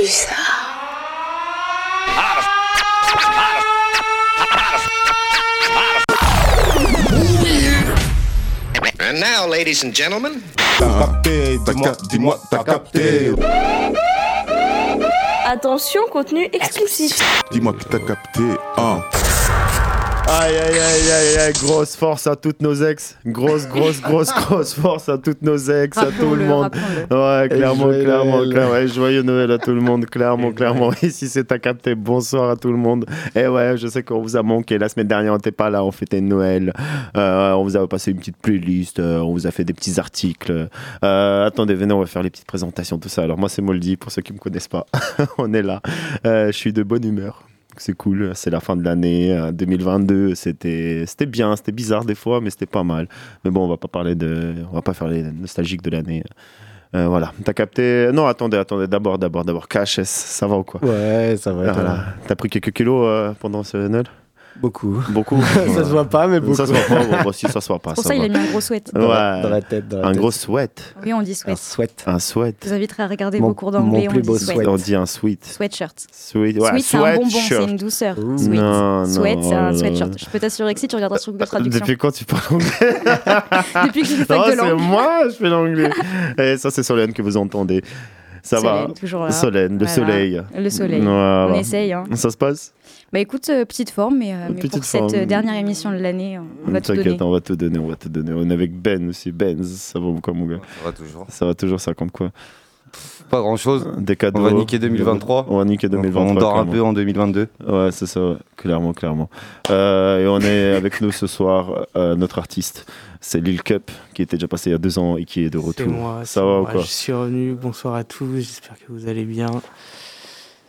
plus ça. And now, ladies and gentlemen, T'as capté, dis-moi, dis-moi, t'as capté. Attention, contenu exclusif. Dis-moi que t'as capté. Hein. Aïe aïe aïe aïe aïe, grosse force à toutes nos ex. Grosse, grosse, grosse, grosse force à toutes nos ex, à tout le monde. Ouais, clairement, joyeux clairement, Noël. clairement. Ouais, joyeux Noël à tout le monde, clairement, clairement. Ici, c'est ta capté. Bonsoir à tout le monde. Et ouais, je sais qu'on vous a manqué. La semaine dernière, on n'était pas là, on fêtait Noël. Euh, on vous a passé une petite playlist, euh, on vous a fait des petits articles. Euh, attendez, venez, on va faire les petites présentations, tout ça. Alors, moi, c'est Moldy, pour ceux qui me connaissent pas. on est là. Euh, je suis de bonne humeur. C'est cool, c'est la fin de l'année euh, 2022. C'était, c'était bien, c'était bizarre des fois, mais c'était pas mal. Mais bon, on va pas parler de, on va pas faire les nostalgiques de l'année. Euh, voilà, t'as capté? Non, attendez, attendez. D'abord, d'abord, d'abord. KHS, ça va ou quoi? Ouais, ça va. Voilà. T'as pris quelques kilos euh, pendant ce Noël? Beaucoup. Beaucoup. ça se voit pas, mais beaucoup. Ça se voit pas. Bon, bon, si ça se voit pas. Pour ça ça, il va. a mis un gros sweat. Dans, la, Ouais. dans la tête. Dans la Un tête. gros sweat. Oui, on dit Un sweat. sweat. Un sweat. Je vous inviterai à regarder Mon- vos cours d'anglais. mon On plus dit beau sweat. sweat. On dit un sweet. Sweatshirt. Sweet. Ouais, Sweet, c'est un bonbon, c'est sweatshirt. une douceur. Ouh. Sweet. Non, non. Sweat, c'est un oh là sweatshirt. Je peux t'assurer que si tu regarderas sur Google Traduction. Depuis quand tu parles anglais? Depuis que Non, fac de c'est langue. moi, je fais l'anglais. Et ça, c'est Solène que vous entendez. Ça Solène, va toujours là. Solène, le Voilà. soleil. Le soleil. Voilà. On essaye. Hein. Ça se passe? Bah écoute, euh, petite forme, mais, euh, mais Petite pour cette forme. euh, dernière émission de l'année, on va tout donner. T'inquiète, on va te donner, on va te donner. On est avec Ben aussi. Ben, ça va ou quoi, mon gars Ça va toujours. Ça va toujours, ça compte quoi Pas grand chose. Des cadeaux. On va niquer 2023. On va niquer 2023. On dort un peu en 2022. Ouais, c'est ça, ouais. clairement, clairement. Euh, et on est avec nous ce soir, euh, notre artiste, c'est Lil Cup, qui était déjà passé il y a deux ans et qui est de C'est retour. moi. Ça va ou quoi Je suis revenu. Bonsoir à tous. J'espère que vous allez bien.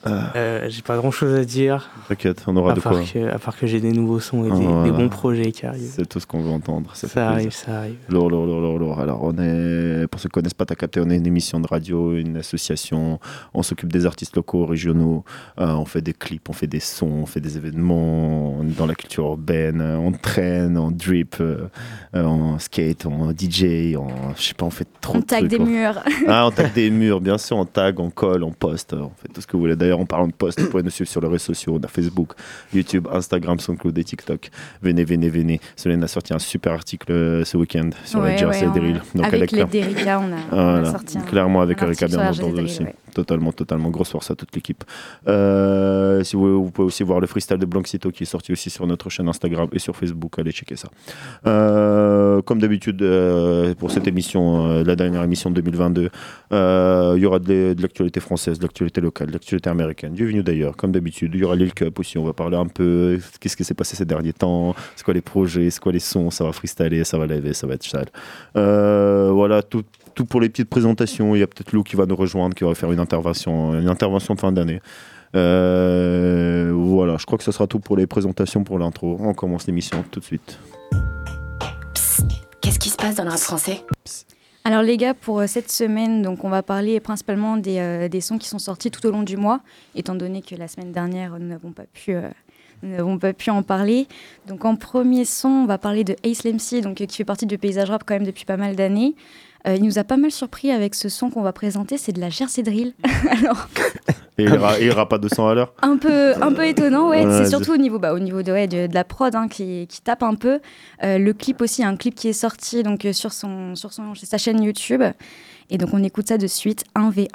Ah. Euh, j'ai pas grand chose à dire. T'inquiète, on aura À de part, quoi. que, à part que j'ai des nouveaux sons et des, Voilà. des bons projets qui arrivent. C'est tout ce qu'on veut entendre. Ça, arrive, plaisir. ça arrive. Lourd, lourd, lourd, lourd, lourd. Alors, on est, pour ceux qui connaissent pas, t'as capté, on est une émission de radio, une association. On s'occupe des artistes locaux, régionaux. Euh, on fait des clips, on fait des sons, on fait des événements on est dans la culture urbaine. euh, On traîne, on drip, euh, euh, on skate, on DJ, on, je sais pas, on fait trop On de tag des murs. Ah, on tag des murs, bien sûr, on tag, on colle, on poste, on fait tout ce que vous voulez. D'ailleurs, en parlant de poste, vous pouvez nous suivre sur les réseaux sociaux, on a Facebook, YouTube, Instagram, SoundCloud et TikTok. Venez, venez, venez. Solène a sorti un super article euh, ce week-end sur Ouais, la Jersey ouais, Drill. Donc, elle est Avec les. Derica, on a, on a Voilà, sorti un, clairement avec un Erika Drill, aussi. ouais. Totalement, totalement. Grosse force à toute l'équipe. Euh, si vous, pouvez aussi voir le freestyle de Blanxito qui est sorti aussi sur notre chaîne Instagram et sur Facebook. Allez checker ça. Euh, comme d'habitude, euh, pour cette émission, la dernière émission de 2022, euh, il y aura de, l'actualité française, de l'actualité locale, de l'actualité américaine, du venu d'ailleurs, comme d'habitude. Il y aura Lil Cup aussi. On va parler un peu qu'est-ce qui s'est passé ces derniers temps, c'est quoi les projets, c'est quoi les sons, ça va freestyler, ça va laver, ça va être sale. Voilà, tout, tout pour les petites présentations. Il y a peut-être Lou qui va nous rejoindre, qui va faire une intervention, une intervention de fin d'année. Euh, voilà, je crois que ce sera tout pour les présentations, pour l'intro. On commence l'émission tout de suite. Qu'est-ce qui se passe dans le rap français? Alors les gars, pour euh, cette semaine, donc on va parler principalement des, euh, des sons qui sont sortis tout au long du mois, étant donné que la semaine dernière, nous n'avons pas pu... euh, nous n'avons pas pu en parler. Donc en premier son, on va parler de Ace Lemcy, donc qui fait partie du paysage rap quand même depuis pas mal d'années. Euh, il nous a pas mal surpris avec ce son qu'on va présenter, c'est de la Jersey Drill. Alors Et il ira, il ira pas 200 à l'heure un peu, un peu étonnant, ouais. Ouais, c'est surtout au niveau, bah, au niveau de, ouais, de, de la prod hein, qui, qui tape un peu. Euh, le clip aussi, un clip qui est sorti donc euh, sur son, sur son, sa chaîne YouTube. Et donc on écoute ça de suite, 1v1.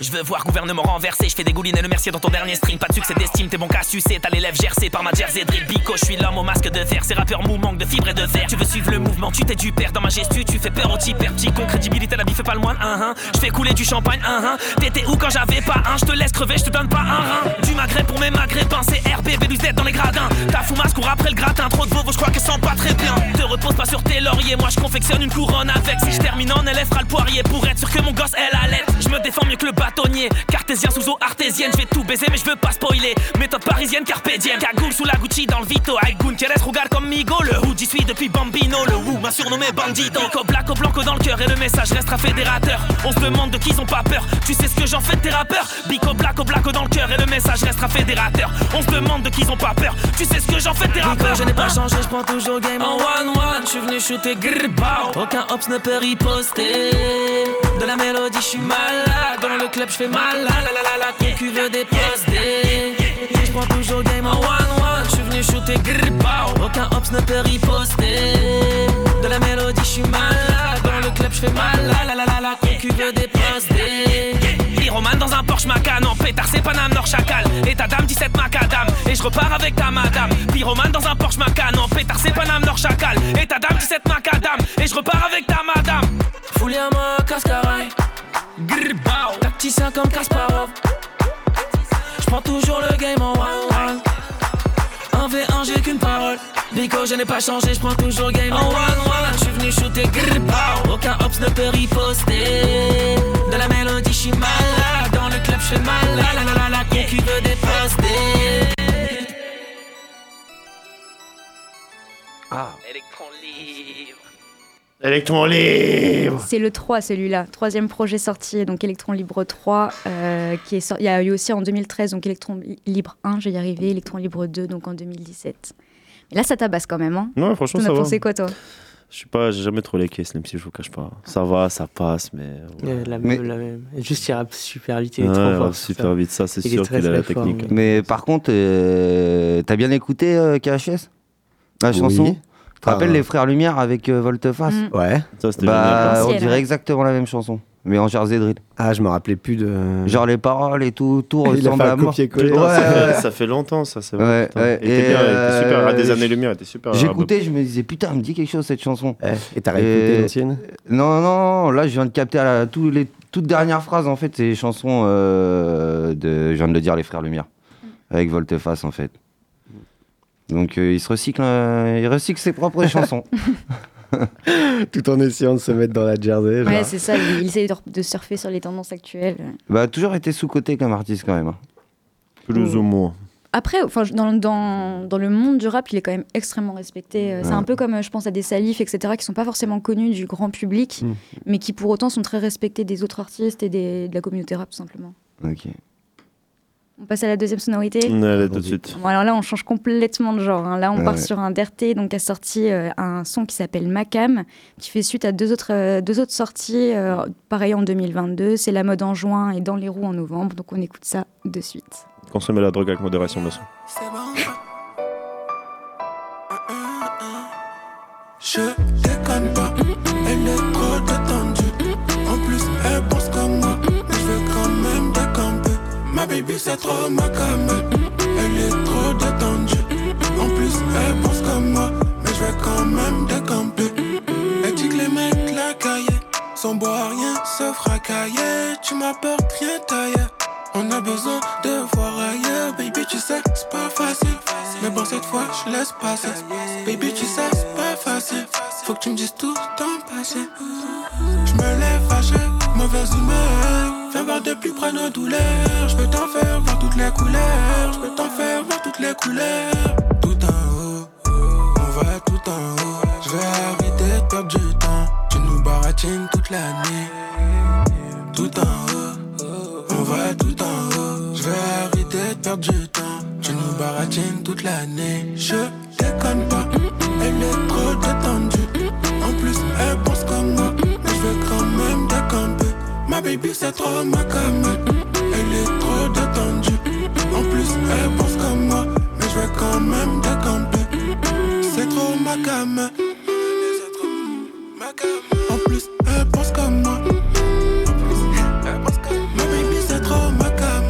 Je veux voir gouvernement renversé, je fais et le mercier dans ton dernier stream. Pas de succès d'estime, t'es bon qu'à sucer, t'as les lèvres gercées par ma jersey drill. Bico, je suis l'homme au masque de fer, ces rappeurs mou manquent de fibres et de fer. Tu veux suivre le mouvement, tu t'es du père dans ma gestu, tu fais peur au type petit con, crédibilité, la vie fait pas le moine, un hein. Je fais couler du champagne, un hein. T'étais où quand j'avais pas un, je te laisse crever, je te donne pas un rein. Du maghreb pour mes maghrébins, c'est RB, B12Z dans les gradins. Ta foumasse court après le gratin, trop de veaux, je crois qu'elle sent pas très bien. Te repose pas sur tes lauriers, moi je confectionne une couronne avec. Si je termine en élève, le poirier pour être sûr que mon gosse elle allait. Je me défends mieux que le bâtonnier, cartésien sous eau artésienne, je vais tout baiser mais je veux pas spoiler. Méthode parisienne, carpe diem, cagoule sous la Gucci dans le Vito. Avec Gunkeres, regarde comme Migo, le hood j'y suis depuis Bambino, le woo m'a surnommé Bandito. Nico Blacko Blanco dans le cœur et le message restera fédérateur. On se demande de qui ils ont pas peur, tu sais ce que j'en fais de tes rappeurs? Bico Blacko Blacko dans le cœur et le message restera fédérateur. On se demande de qui ils ont pas peur, tu sais ce que j'en fais de tes rappeurs? je n'ai pas changé, je prends toujours game en one one. Je suis venu shooter grrr. Aucun ops ne peut riposter. La mélodie, je suis malade. Dans le club, je fais mal. La la la la concu veut des postes. Je prends toujours game en one-one. Je suis venu shooter pow. Aucun ops ne peut riposter. De la mélodie, je suis malade. Dans le club, je fais mal. La la la la la, concu veut des postes. Roman dans un Porsche Macan en pétard, c'est Paname Nord Chacal. Et ta dame 17 macadam, et je repars avec ta madame. Pyromane dans un Porsche Macan en pétard, c'est Paname Nord Chacal. Et ta dame 17 macadam, et je repars avec ta madame. Foulé à ma cascaraille, grrr bao. Tacticien comme Kasparov. J'prends toujours le game en one-one. 1v1, j'ai qu'une parole. Nico, je n'ai pas changé, je prends toujours game en one-one. Je suis venu shooter grrr. Aucun ops ne peut riposter. De la mélodie, je suis malade. Dans le club, je fais mal. La la la la concu veut des postés. Ah. Électron libre. Électron libre C'est le 3 celui-là, troisième projet sorti, donc Electron Libre 3, euh, qui est sor- il y a eu aussi en 2013, donc Electron Libre 1, je vais y arriver, Electron Libre 2, donc en 2017. Mais là, ça tabasse quand même, hein Ouais, franchement, T'en ça as va. pensé quoi, toi? Je sais pas, j'ai jamais trop les caisses, même si je vous cache pas. Ça va, ça passe, mais. ouais. Euh, la, Mais- même, la même. Juste, il rappe super vite, il est Ouais, trop ouais, fort. super ça. vite, ça c'est sûr qu'il a la fort, technique. oui. Mais par contre, euh, t'as bien écouté euh, KHS La Oui. chanson? Tu te rappelles Ah. les frères Lumière avec euh, Volteface? Mm. Ouais. Ça c'était Bah, on dirait exactement la même chanson, mais en jersey drill. Ah, je me rappelais plus de. Genre les paroles et tout, tout Il a ressemble fait un à mort. génial. Ouais, Putain, ça, ouais. fait, ça fait longtemps, ça, c'est Ouais, vrai. putain. ouais. Il était Et, bien, il était super. À des euh, années lumière, il était super. J'écoutais, je me disais putain, elle me dit quelque chose cette chanson. Eh, Et t'as réécouté Et- l'ancienne Non, non, non, là je viens de capter à la, tous les toutes dernières phrases en fait, c'est les chansons euh, de, je viens de le dire, les frères Lumière, avec Volteface en fait. Donc euh, il se recycle, euh, il recycle ses propres chansons. Tout en essayant de se mettre dans la jersey. Ouais, c'est ça, il, il essaie de, de surfer sur les tendances actuelles. Bah toujours été sous côté comme artiste quand même. hein. Plus ou moins. Après, enfin, dans, dans, dans le monde du rap, il est quand même extrêmement respecté. C'est Ouais. un peu comme, euh, je pense, à des salifs, etc., qui sont pas forcément connus du grand public, Mm. mais qui pour autant sont très respectés des autres artistes et des- de la communauté rap, tout simplement. Ok. On passe à la deuxième sonorité. Allez, tout de suite. Bon, alors là, on change complètement de genre. hein. Là, on part Ouais. sur un DRT, donc a sorti euh, un son qui s'appelle Macam, qui fait suite à deux autres, euh, deux autres sorties, euh, pareil en 2022. C'est La mode en juin et Dans les roues en novembre. Donc on écoute ça de suite. Consommer la drogue avec modération, bien sûr. Je déconne pas, elle est trop baby, c'est trop ma cam. Elle est trop détendue. En plus, elle pense comme moi, mais je veux quand même décamper. Elle dit que les mecs la caillaient, sans boire rien se fracailler. Tu m'apportes rien taillé. On a besoin de voir ailleurs, baby, tu sais, c'est pas facile. Mais bon, cette fois, je laisse passer. Baby, tu sais, c'est pas facile. Faut que tu me dises tout ton passé. Je me lève mauvaise humeur. Viens voir de plus près nos douleurs. Je peux t'en faire voir toutes les couleurs. Je peux t'en faire voir toutes les couleurs. Tout en haut, on va tout en haut. Je vais arrêter de perdre du temps. Tu nous baratines toute l'année. Tout en haut, on va tout en haut. Je vais arrêter de perdre du temps. Tu nous baratines toute l'année. Je déconne pas, elle est trop détendue. Baby, c'est trop ma cam. Elle est trop détendue. En plus, elle pense comme moi, mais je veux quand même décamper. C'est trop ma cam. En plus, elle pense comme moi. Ma baby, c'est trop ma cam.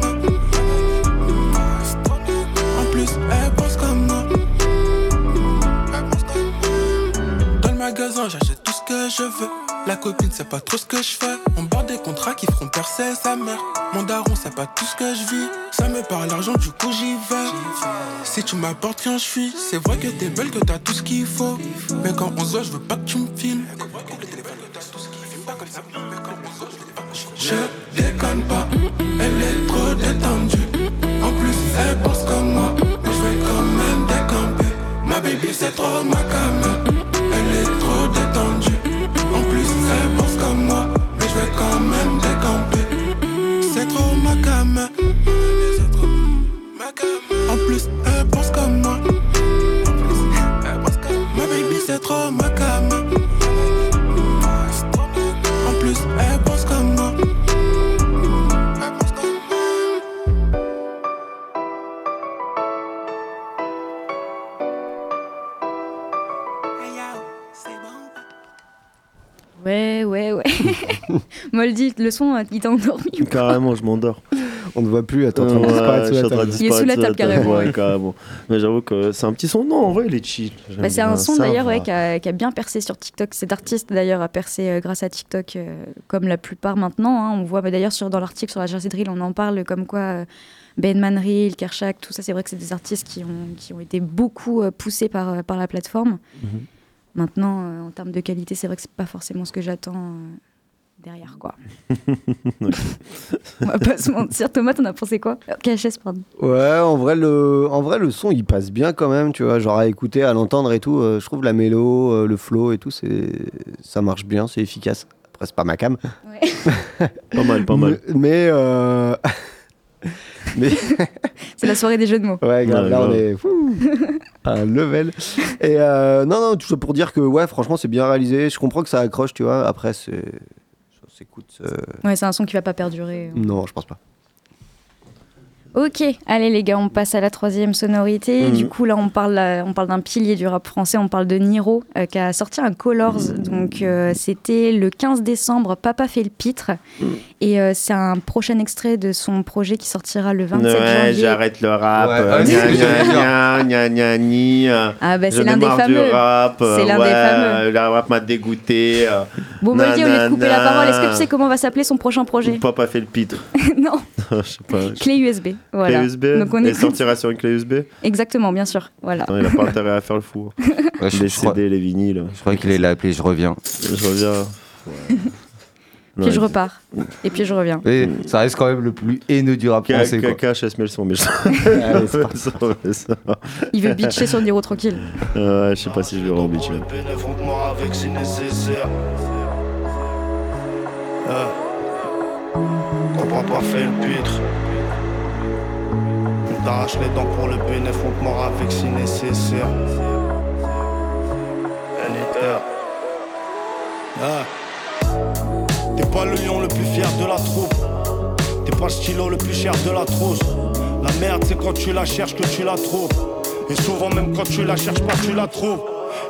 En plus, elle pense comme moi. Dans le magasin, j'achète veux. La copine sait pas trop ce que je fais. On barre des contrats qui feront percer sa mère. Mon daron sait pas tout ce que je vis. Ça me parle l'argent, du coup j'y vais. Si tu m'apportes quand je suis, c'est vrai que t'es belle, que t'as tout ce qu'il faut. Mais quand on se voit, je veux pas que tu me filmes. Je déconne pas, elle est trop détendue. En plus, elle pense comme moi, mais je vais quand même décamper. Ma baby, c'est trop ma cam. Elle est trop détendue. Je quand même décamper. C'est trop ma cam. En plus, elle pense comme moi. Ma baby, c'est trop ma cam. Moldy, le son, euh, il t'a endormi. ou quoi Carrément, je m'endors. On ne voit plus, attends, disparaître je sous la table. Il est sous la table, carrément, Ouais, carrément. Mais j'avoue que c'est un petit son. Non, en vrai, il est chill. Bah, c'est un son d'ailleurs ouais, qui, a, qui a bien percé sur TikTok. Cet artiste d'ailleurs a percé euh, grâce à TikTok, euh, comme la plupart maintenant. hein. On voit bah, d'ailleurs sur, dans l'article sur la Jersey Drill, on en parle comme quoi euh, Ben Manrill, Kershak, tout ça, c'est vrai que c'est des artistes qui ont, qui ont été beaucoup euh, poussés par, euh, par la plateforme. Mhm. Maintenant, euh, en termes de qualité, c'est vrai que c'est pas forcément ce que j'attends euh, derrière. quoi. On va pas se mentir. Thomas, t'en as pensé quoi? Euh, KHS, pardon? Ouais, en vrai, le, en vrai, le son, il passe bien quand même, tu vois. Genre à écouter, à l'entendre et tout. euh, je trouve la mélo, euh, le flow et tout, c'est, ça marche bien, c'est efficace. Après, c'est pas ma cam. Pas mal, pas mal. Mais. mais, euh, mais C'est la soirée des jeux de mots. ouais, grave, Ouais, là, on est fou, à un level. Et euh, non, non, tout ça pour dire que, ouais, franchement, c'est bien réalisé. Je comprends que ça accroche, tu vois. Après, c'est. S'écoute. euh, Ouais, c'est un son qui va pas perdurer. Non, je pense pas. Ok, allez les gars, on passe à la troisième sonorité. Mhm. Du coup, là, on parle, euh, on parle d'un pilier du rap français, on parle de Niro, euh, qui a sorti un Colors. Donc, euh, c'était le 15 décembre, Papa fait le pitre. Et euh, c'est un prochain extrait de son projet qui sortira le 27 Ouais, janvier. j'arrête le rap. Ah, bah, c'est l'un des fameux. C'est l'un des fameux. Le rap m'a dégoûté. Bon, Moldy, au lieu de couper la parole, est-ce que tu sais comment va s'appeler son prochain projet? Papa fait le pitre. Non, Je sais pas. clé USB. Voilà. Clé USB. Donc, on Et écoute. sortira sur une clé USB. Exactement, bien sûr. Voilà. Non, il a pas intérêt à faire le fou. Ouais, je, Les je crois, CD, les vinyles. je crois qu'il allait l'appeler Je reviens. Je reviens. Ouais. Puis je repars. Et puis je reviens. Et ça reste quand même le plus haineux du rap français. quoi. KHS met le son, mais je. Allez, c'est parti. Ça, ouais, ça. Il veut bitcher sur Niro tranquille. Ouais, je sais pas si je vais avec si nécessaire. Euh. Comprends pas fait le pitre. On t'arrache les dents pour le bénéf, on avec si nécessaire. Ah. T'es pas le lion le plus fier de la troupe. T'es pas le stylo le plus cher de la trousse. La merde, c'est quand tu la cherches que tu la trouves. Et souvent, même quand tu la cherches pas, tu la trouves.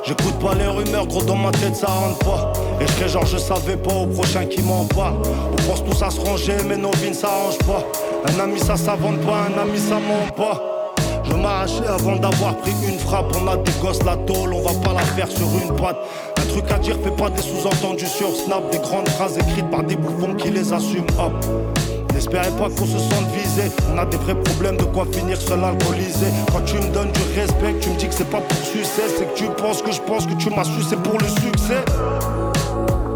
J'écoute pas les rumeurs, gros, dans ma tête, ça rentre pas. Et je genre, je savais pas au prochain qui m'en parle. On pense tous à se ranger, mais nos vies ne s'arrangent pas. Un ami, ça s'invente pas, un ami, ça ment pas. Je m'arrachais avant d'avoir pris une frappe. On a des gosses, la tôle, on va pas la faire sur une patte. Un truc à dire, fais pas des sous-entendus sur Snap. Des grandes phrases écrites par des bouffons qui les assument. N'espérez pas qu'on se sente visé. On a des vrais problèmes de quoi finir seul alcoolisé. Quand tu me donnes du respect, tu me dis que c'est pas pour succès. C'est que tu penses que je pense que tu m'as su, c'est pour le succès.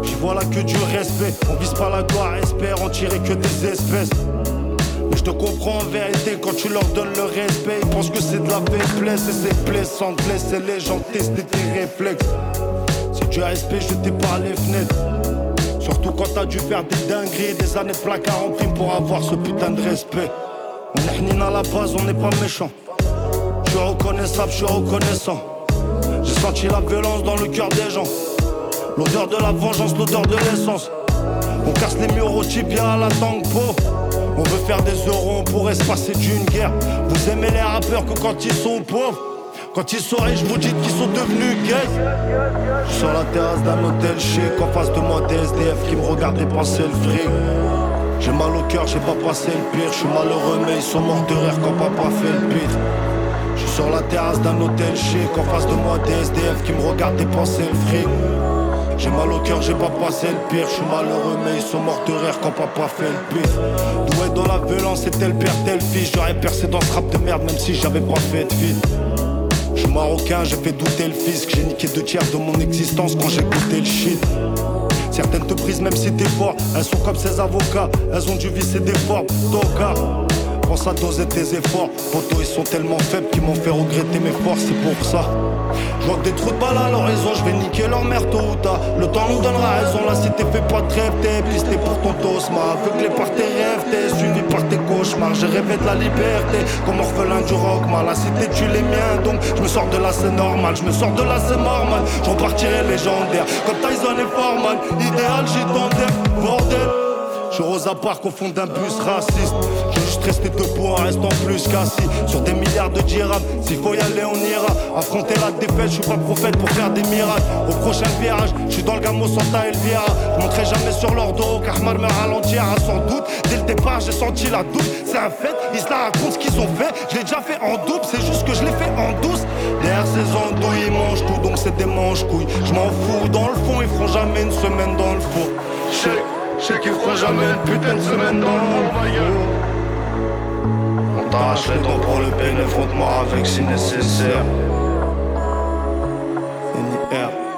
J'y vois là que du respect. On vise pas la gloire, espère en tirer que des espèces. Je te comprends en vérité quand tu leur donnes le respect. Ils pensent que c'est de la faiblesse et c'est blessant de laisser les gens tester tes réflexes. Si tu as respect, je t'ai par les fenêtres. Surtout quand t'as dû faire des dingueries, des années de placard en prime pour avoir ce putain de respect. On est à la base, on n'est pas méchant. Je suis reconnaissable, je suis reconnaissant. J'ai senti la violence dans le cœur des gens. L'odeur de la vengeance, l'odeur de l'essence. On casse les murs au tibia à la tangpo. On veut faire des euros, on pourrait se passer d'une guerre. Vous aimez les rappeurs que quand ils sont pauvres. Quand ils sont riches, vous dites qu'ils sont devenus gays. Sur la terrasse d'un hôtel chic, en face de moi des SDF qui me regardent dépenser le fric. J'ai mal au cœur, j'ai pas passé le pire. Je suis malheureux, mais ils sont morts de rire quand papa fait le pire. Je suis sur la terrasse d'un hôtel chic, en face de moi des SDF qui me regardent dépenser le fric. J'ai mal au cœur, j'ai pas passé le pire. Je suis malheureux, mais ils sont morts de rire quand papa fait le pire. Doué dans la violence, c'est tel père, tel fils. J'aurais percé dans ce rap de merde, même si j'avais pas fait de vie. Je suis marocain, j'ai fait douter le fisc. J'ai niqué deux tiers de mon existence quand j'ai goûté le shit. Certaines te brisent même si t'es fort. Elles sont comme ces avocats, elles ont dû visser des formes. Toka, pense à doser tes efforts. Poto, ils sont tellement faibles qu'ils m'ont fait regretter mes forces, c'est pour ça. Je des trous de balles à l'horizon, je vais niquer leur mère tôt ou tard. Le temps nous donnera raison, la cité fait pas de rêve. T'es pisté pour ton tosma, aveuglé par tes rêves, t'es suivi par tes cauchemars. J'ai rêvé de la liberté, comme orphelin du rock. La cité tue les miens, donc je me sors de là, c'est normal. Je me sors de là, c'est normal. Je repartirai légendaire, comme Tyson et Foreman. Idéal, j'ai tenté, ça part qu'au fond d'un bus raciste. J'ai juste resté debout en restant plus qu'assis sur des milliards de dirhams. S'il faut y aller, on ira. Affronter la défaite, je suis pas prophète pour faire des miracles. Au prochain virage, je suis dans le gamo Santa Elvira. Je monterai jamais sur leur dos, car me ralentira sans doute. Dès le départ, j'ai senti la douce. C'est un fait, ils se la racontent ce qu'ils ont fait. Je l'ai déjà fait en double, c'est juste que je l'ai fait en douce. Derrière ces andouilles, ils mangent tout, donc c'est des manches-couilles. Je m'en fous, dans le fond, ils feront jamais une semaine dans le four. Je sais, je sais qu'ils feront jamais une putain de semaine dans le. On t'arrache les dents pour le bénéfice, de mort avec si nécessaire. NIR.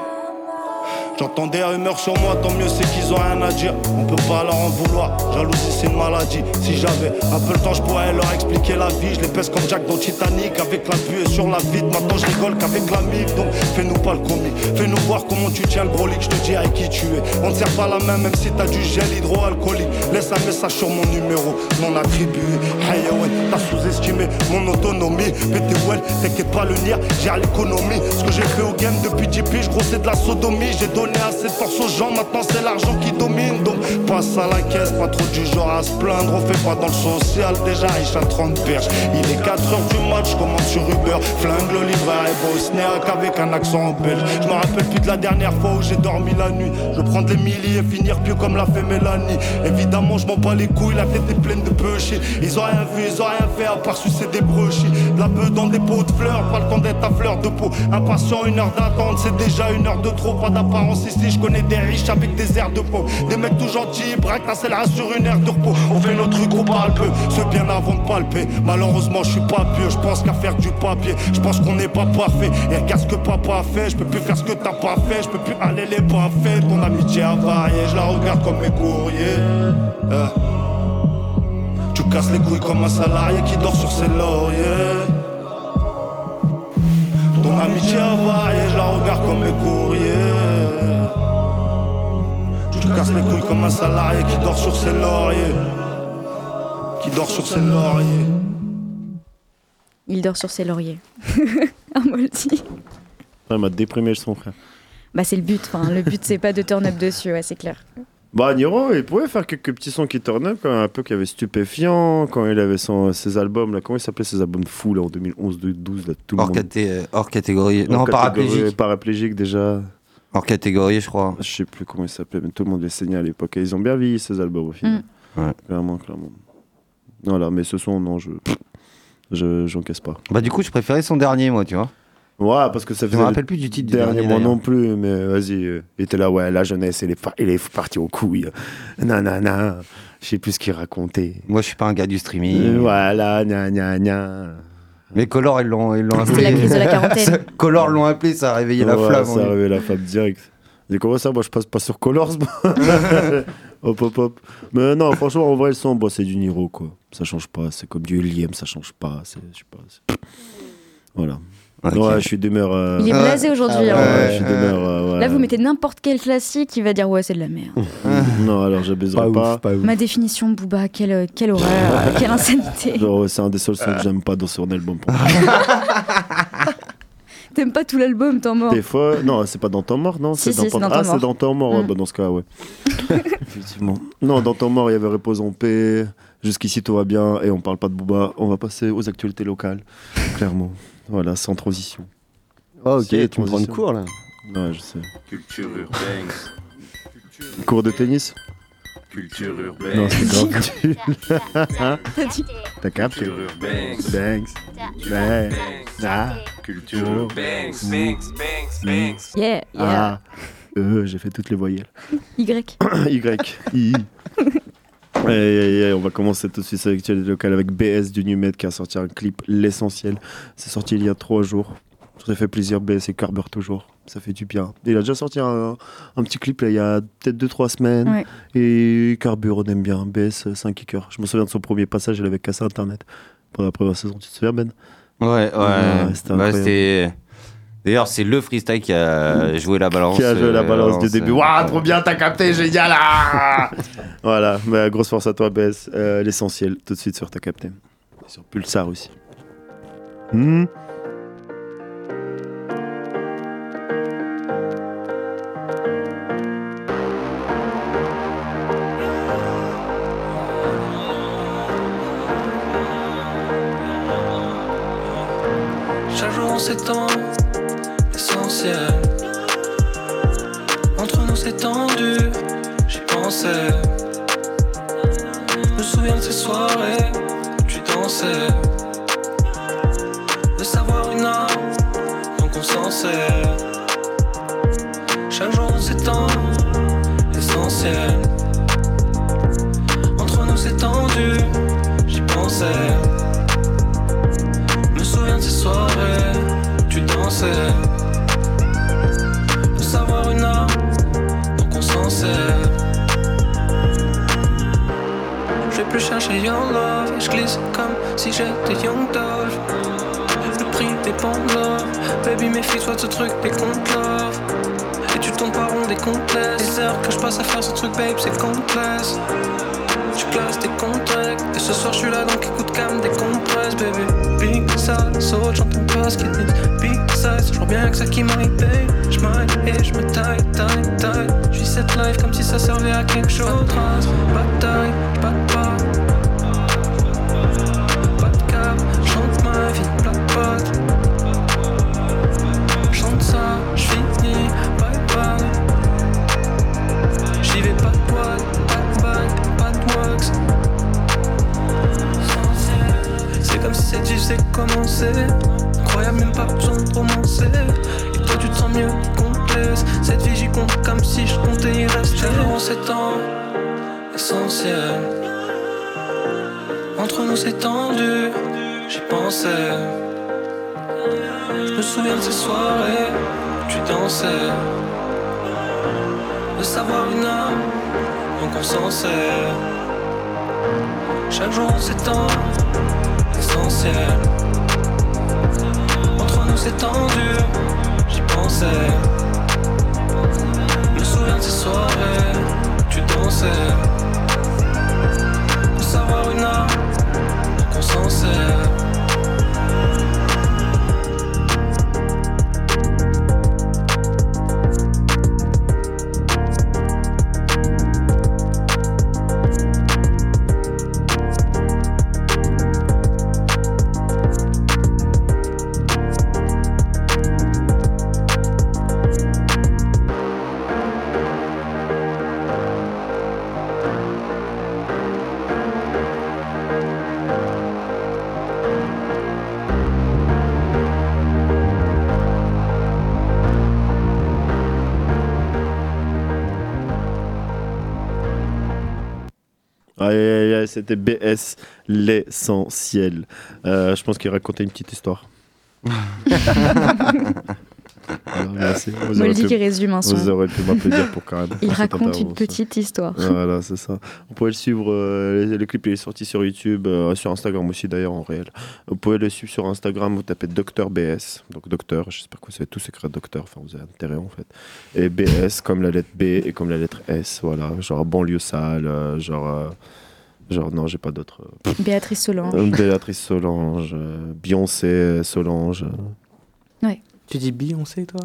J'entends des rumeurs sur moi, tant mieux c'est qu'ils ont rien à dire. On peut pas leur en vouloir, jalousie c'est une maladie. Si j'avais un peu le temps, je pourrais leur expliquer la vie. Je les pèse comme Jack dans Titanic, avec la buée sur la vide. Maintenant je rigole qu'avec la mif, donc fais-nous pas le comique. Fais-nous voir comment tu tiens le brolic, je te dis avec qui tu es. On ne sert pas la main, même si t'as du gel hydroalcoolique. Laisse un message sur mon numéro, non attribué. Hey ouais, t'as sous-estimé mon autonomie. Pété well, t'inquiète pas le nier, j'ai à l'économie. Ce que j'ai fait au game depuis 10 piges, gros c'est de la sodomie. J'ai donné assez de force aux gens, maintenant c'est l'argent qui domine. Donc passe à la caisse, pas trop du genre à se plaindre. On fait pas dans le social, déjà riche à 30 perches. Il est 4 heures du match, commande sur Uber. Flingue le livreur et bosniaque avec un accent belge. Je me rappelle plus de la dernière fois où j'ai dormi la nuit. Je prends des milliers et finir pieux comme l'a fait Mélanie. Évidemment, je m'en bats les couilles, la tête est pleine de peuchés. Ils ont rien vu, ils ont rien fait à part sucer des brochis. De la beuh dans des pots de fleurs, pas le temps d'être à fleur de peau. Impatient, une heure d'attente, c'est déjà une heure de trop. Pas d'apparence ici, je connais des riches avec des airs de peau. Des mecs tout gentils, braquent la selle sur une aire de repos. On fait notre truc, on parle peu, ce bien avant de palper. Malheureusement, je suis pas pieux, je pense qu'à faire du papier. Je pense qu'on n'est pas parfait. Et regarde ce que papa a fait, je peux plus faire ce que t'as pas fait, je peux plus aller les pas faits. Ton amitié a varié, je la regarde comme mes courriers. Euh. Tu casses les couilles comme un salarié qui dort sur ses lauriers. Ton amitié a varié, je la regarde comme mes courriers. Tu casses les couilles comme un salarié qui dort sur ses lauriers. Qui dort sur ses lauriers. Il dort sur ses lauriers. Un moldy. Ça m'a déprimé le son, frère. Bah c'est le but. Enfin, le but c'est pas de turn up dessus, ouais, c'est clair. Bah, Niro, il pouvait faire quelques petits sons qui turn up, quand même, un peu qui avait stupéfiant, quand il avait son, ses albums, là, comment il s'appelait ses albums fous, là, en 2011-2012, là, tout le Hors, monde. caté- euh, hors catégorie. non, Hors paraplégique. Paraplégique, déjà. Hors catégorie, je crois. Je sais plus comment il s'appelait, mais tout le monde les saignait à l'époque. Et ils ont bien vieilli, ces albums, au final. Mm. Ouais. Clairement, clairement. Voilà, mais ce son, non, je. Je, j'encaisse pas. Bah, du coup, je préférais son dernier, moi, tu vois. Ouais, parce que ça Je faisait. me rappelle plus du titre du dernier, dernier, moi non plus, mais vas-y. euh, Il était là, ouais, la jeunesse, elle est, fa- elle est partie aux couilles. Nanana. Je sais plus ce qu'il racontait. Moi, je suis pas un gars du streaming. Voilà, gna gna gna. Mais Color, ils l'ont ils l'ont C'était la crise de la quarantaine. Color l'ont appelé, ça a réveillé la flamme. Ça a réveillé la flamme direct. Mais comment ça, moi je passe pas sur Colors Hop hop hop. Mais non, franchement, en vrai, le son, bon, c'est du Niro quoi. Ça change pas. C'est comme du Liem, ça change pas. C'est, je sais pas. c'est- Voilà. Ok. Ouais, je suis d'humeur. euh, Il est blasé aujourd'hui. ouais, hein. euh, ouais. Là, vous mettez n'importe quel classique, il va dire ouais, c'est de la merde. Non, alors j'abaiserai pas. Ma définition, Booba, quelle, quelle horreur, quelle insanité. Genre, c'est un des seuls sons que j'aime pas dans son album. T'aimes pas tout l'album, t'en mort. Des fois, non, c'est pas dans Temps mort, non Si, c'est si, dans Ah, Temps c'est mort. dans Temps mort, ouais, Mm. bah, dans ce cas, ouais. Effectivement. Non, dans Temps mort, il y avait Repose en paix. Jusqu'ici, tout va bien. Et on parle pas de Booba. On va passer aux actualités locales. Clairement. Voilà, sans transition. Ah, ok, C'est tu me prends cours là. Ouais, je sais. Culture urbaine. Cours de tennis? Culture urbaine. Non, c'est nul. T'as dit T'as capté Culture urbaine. Banks. Banks. Ah. Culture Oh. urbaine. Mm. Yeah, yeah. Ah. Euh, j'ai fait toutes les voyelles. Y. y. I. Et, et- et on va commencer tout de suite avec l'actualité locale avec BS du Numed qui a sorti un clip L'essentiel. C'est sorti il y a trois jours. Ça fait plaisir, BS et carbure toujours. Ça fait du bien. Il a déjà sorti un, un petit clip là, il y a peut-être 2-3 semaines. Ouais. Et carbure, on aime bien. BS, c'est un kicker. Je me souviens de son premier passage, il avait cassé Internet pour la première saison. Tu te souviens, Ben? Ouais, ouais. Ouais, c'était Bah, D'ailleurs, c'est le freestyle qui a joué la balance. Qui a joué la euh, balance du balance, début. euh, Waouh, trop bien, t'as capté, génial ah Voilà, bah, grosse force à toi, BS. Euh, L'essentiel, tout de suite sur T'as capté. Sur Pulsar aussi. Hmm? Ces temps, l'essentiel. Entre nous c'est tendu, j'y pensais. Je me souviens de ces soirées où tu dansais. De savoir une âme, donc on s'en sert. Chaque jour c'est temps, l'essentiel. Entre nous c'est tendu, j'y pensais. Dansais. De savoir une âme, donc on s'en sert. Je vais plus chercher your love, je glisse comme si j'étais young Dolph. Le prix dépend de love, baby méfie-toi de ce truc des comptes love. Et tu tournes par rond des comptes Les heures que je passe à faire ce truc, babe, c'est complexe. Tu classes des contacts Et ce soir je suis là donc écoute calme des compresses baby Big side, saute, j'entends pas ce qu'ils disent Big size, je vois bien que ça qui m'arrive Je et je me taille, taille, taille. Je vis cette life comme si ça servait à quelque chose. Pas de comme si cette vie s'est commencé. Incroyable, même pas besoin de romancer. Et toi tu te sens mieux qu'on Cette vie j'y compte comme si je comptais y rester. Chaque c'est temps essentiel. Entre nous c'est tendu, j'y pensais. Je me souviens de ces soirées tu dansais. De savoir une âme, donc on s'en sert. Chaque jour c'est temps Entre nous c'est tendu, j'y pensais. Me souviens de ces soirées, tu dansais. De savoir une âme, donc on s'en sert. C'était BS, l'essentiel. Euh, je pense qu'il racontait une petite histoire. Voilà, merci. Vous Moldy pu- qui résume un son. Vous aurez pu m'applaudir pour Karim. Il pour cette raconte une petite histoire. Voilà, c'est ça. Vous pouvez le suivre. euh, le, le clip il est sorti sur YouTube, euh, sur Instagram aussi d'ailleurs en réel. Vous pouvez le suivre sur Instagram. Vous tapez Docteur BS. Donc Docteur, j'espère que vous savez tous écrire Docteur. Enfin, vous avez intérêt en fait. Et BS comme la lettre B et comme la lettre S. Voilà, genre banlieue sale, euh, genre. Genre, non, j'ai pas d'autres. euh, Béatrice Solange. euh, Béatrice Solange, euh, Beyoncé Solange. Ouais. Tu dis Beyoncé, toi?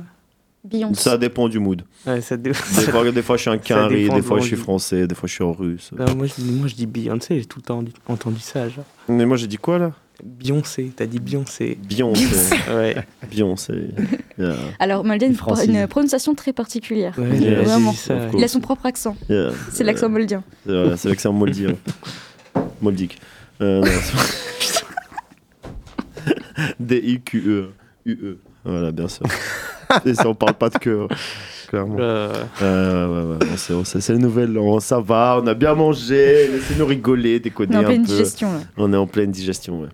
Beyoncé. Ça dépend du mood. Ouais, ça dé- Des fois, des fois je suis un dépend des de fois je suis français, des fois je suis en russe. Non, moi, je, dis- moi, je dis Beyoncé, j'ai tout le temps entendu- entendu ça. Genre. Mais moi j'ai dit quoi là? Beyoncé, t'as dit Beyoncé. Beyoncé. ouais. Beyoncé. Yeah. Alors, Moldy a une, prononciation très particulière. Ouais, Vraiment. ça. Il a son propre accent. Yeah. C'est l'accent moldien. C'est l'accent moldien. Moldique. Euh, D-I-Q-E. U-E. Voilà, bien sûr. Et ça, on parle pas de cœur. Clairement. Euh. Euh, ouais, ouais, on on c'est le nouvel an, ça va, on a bien mangé, laissez-nous rigoler, déconner On est en un pleine peu. digestion, là. On est en pleine digestion, ouais.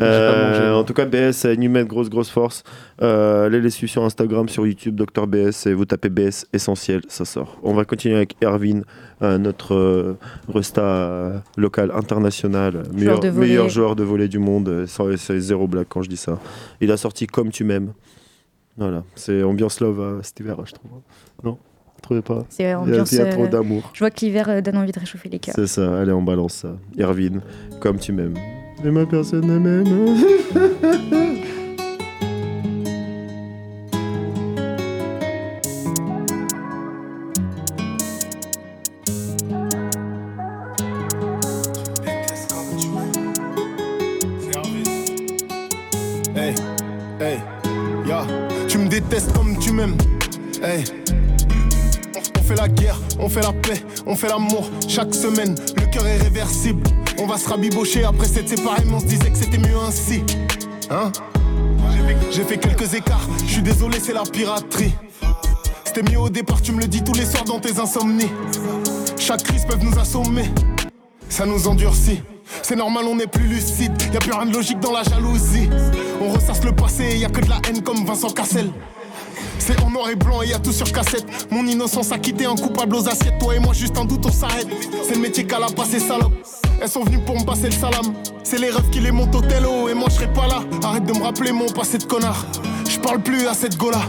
Euh, en tout cas, BS, euh, Newman, grosse, grosse force. Euh, allez les suivre sur Instagram, sur YouTube, Dr BS, et vous tapez BS essentiel, ça sort. On va continuer avec Erwin, euh, notre euh, resta euh, local international, meilleur, meilleur joueur de volley du monde. euh, sans- C'est zéro blague quand je dis ça. Il a sorti Comme tu m'aimes. Voilà, c'est ambiance love euh, cet hiver, je trouve. Non trouvez pas C'est Il y a- ambiance. Il y a, trop euh, d'amour. Je vois que l'hiver euh, donne envie de réchauffer les cœurs. C'est ça, allez, on balance ça. Erwin, comme tu m'aimes. Mais ma personne ne m'aime. Hey, hey, détestes comme tu m'aimes. Hey. On fait la guerre, on fait la paix, on fait l'amour chaque semaine. Le cœur est réversible. On va se rabibocher après cette mais on se disait que c'était mieux ainsi. Hein? J'ai fait quelques écarts, je suis désolé, c'est la piraterie. C'était mieux au départ, tu me le dis tous les soirs dans tes insomnies. Chaque crise peut nous assommer, ça nous endurcit. C'est normal, on n'est plus lucide, y a plus rien de logique dans la jalousie. On ressasse le passé, y a que de la haine comme Vincent Cassel. C'est en noir et blanc et y a tout sur cassette. Mon innocence a quitté un coupable aux assiettes. Toi et moi, juste un doute, on s'arrête. C'est le métier qu'elle a passé, salope. Elles sont venues pour me passer le salam. C'est les rêves qui les montent au télo et moi je serai pas là. Arrête de me rappeler mon passé de connard. Parle plus à cette gola.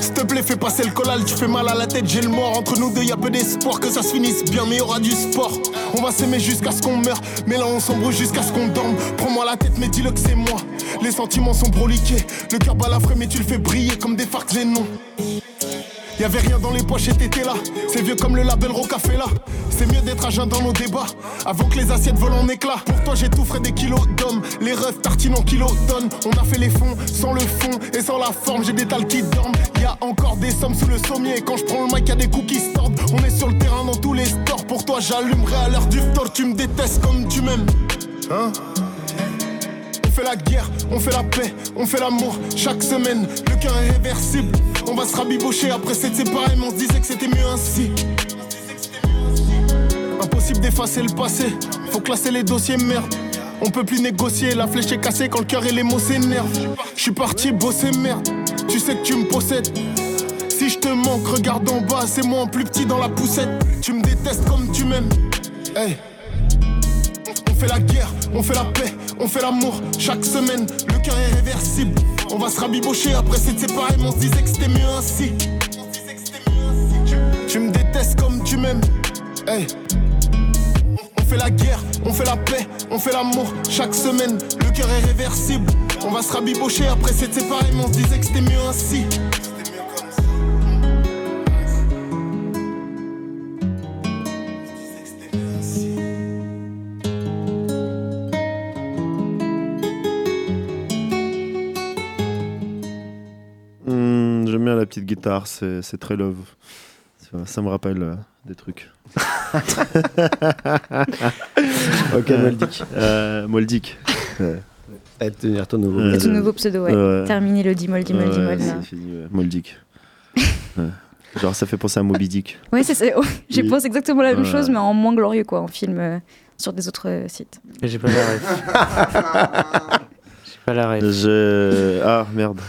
S'il te plaît, fais passer le collal. Tu fais mal à la tête, j'ai le mort. Entre nous deux, y a peu d'espoir que ça se finisse bien, mais y aura du sport. On va s'aimer jusqu'à ce qu'on meure. Mais là, on s'embrouille jusqu'à ce qu'on dorme. Prends-moi la tête, mais dis-le que c'est moi. Les sentiments sont broliqués. Le cœur balafré, mais tu le fais briller comme des farcs non. Y'avait rien dans les poches et t'étais là. C'est vieux comme le label Rocafella. C'est mieux d'être à jeun dans nos débats. Avant que les assiettes volent en éclats. Pour toi, frais des kilos d'hommes. Les refs tartinent en kilotonnes. On a fait les fonds sans le fond et sans la forme. J'ai des tales qui dorment. Y a encore des sommes sous le sommier. Quand je prends le mic, y des coups qui se tordent. On est sur le terrain dans tous les stores. Pour toi, j'allumerai à l'heure du tort. Tu me détestes comme tu m'aimes. Hein? On fait la guerre, on fait la paix, on fait l'amour chaque semaine. Le cœur est réversible. On va se rabibocher après cette mais on se disait que c'était mieux ainsi. Impossible d'effacer le passé, faut classer les dossiers merde. On peut plus négocier, la flèche est cassée quand le cœur et les mots s'énervent. Je suis parti bosser merde, tu sais que tu me possèdes. Si je te manque, regarde en bas, c'est moi en plus petit dans la poussette. Tu me détestes comme tu m'aimes. Hey. On fait la guerre, on fait la paix, on fait l'amour chaque semaine. Le cœur est réversible. On va se rabibocher après cette séparée, mais on se disait que c'était mieux ainsi. Tu, me détestes comme tu m'aimes. Hey. On fait la guerre, on fait la paix, on fait l'amour chaque semaine. Le cœur est réversible. On va se rabibocher après cette séparée, mais on se disait que c'était mieux ainsi. Guitare, c'est très love. Ça me rappelle euh, des trucs. Ok, Moldic. Euh, Moldic. Ouais. À tenir ton nouveau. Ouais. Tout nouveau pseudo, ouais. Ouais. Terminé le dimol, dimol, Ouais, c'est fini, ouais. Moldic. Ouais. Genre, ça fait penser à Moby Dick. Ouais, c'est ça. ouais, J'ai Oui. pensé exactement la même Ouais. chose, mais en moins glorieux, quoi, en film euh, sur des autres euh, sites. Mais j'ai pas la ref. j'ai pas la ref. Je... Ah, merde.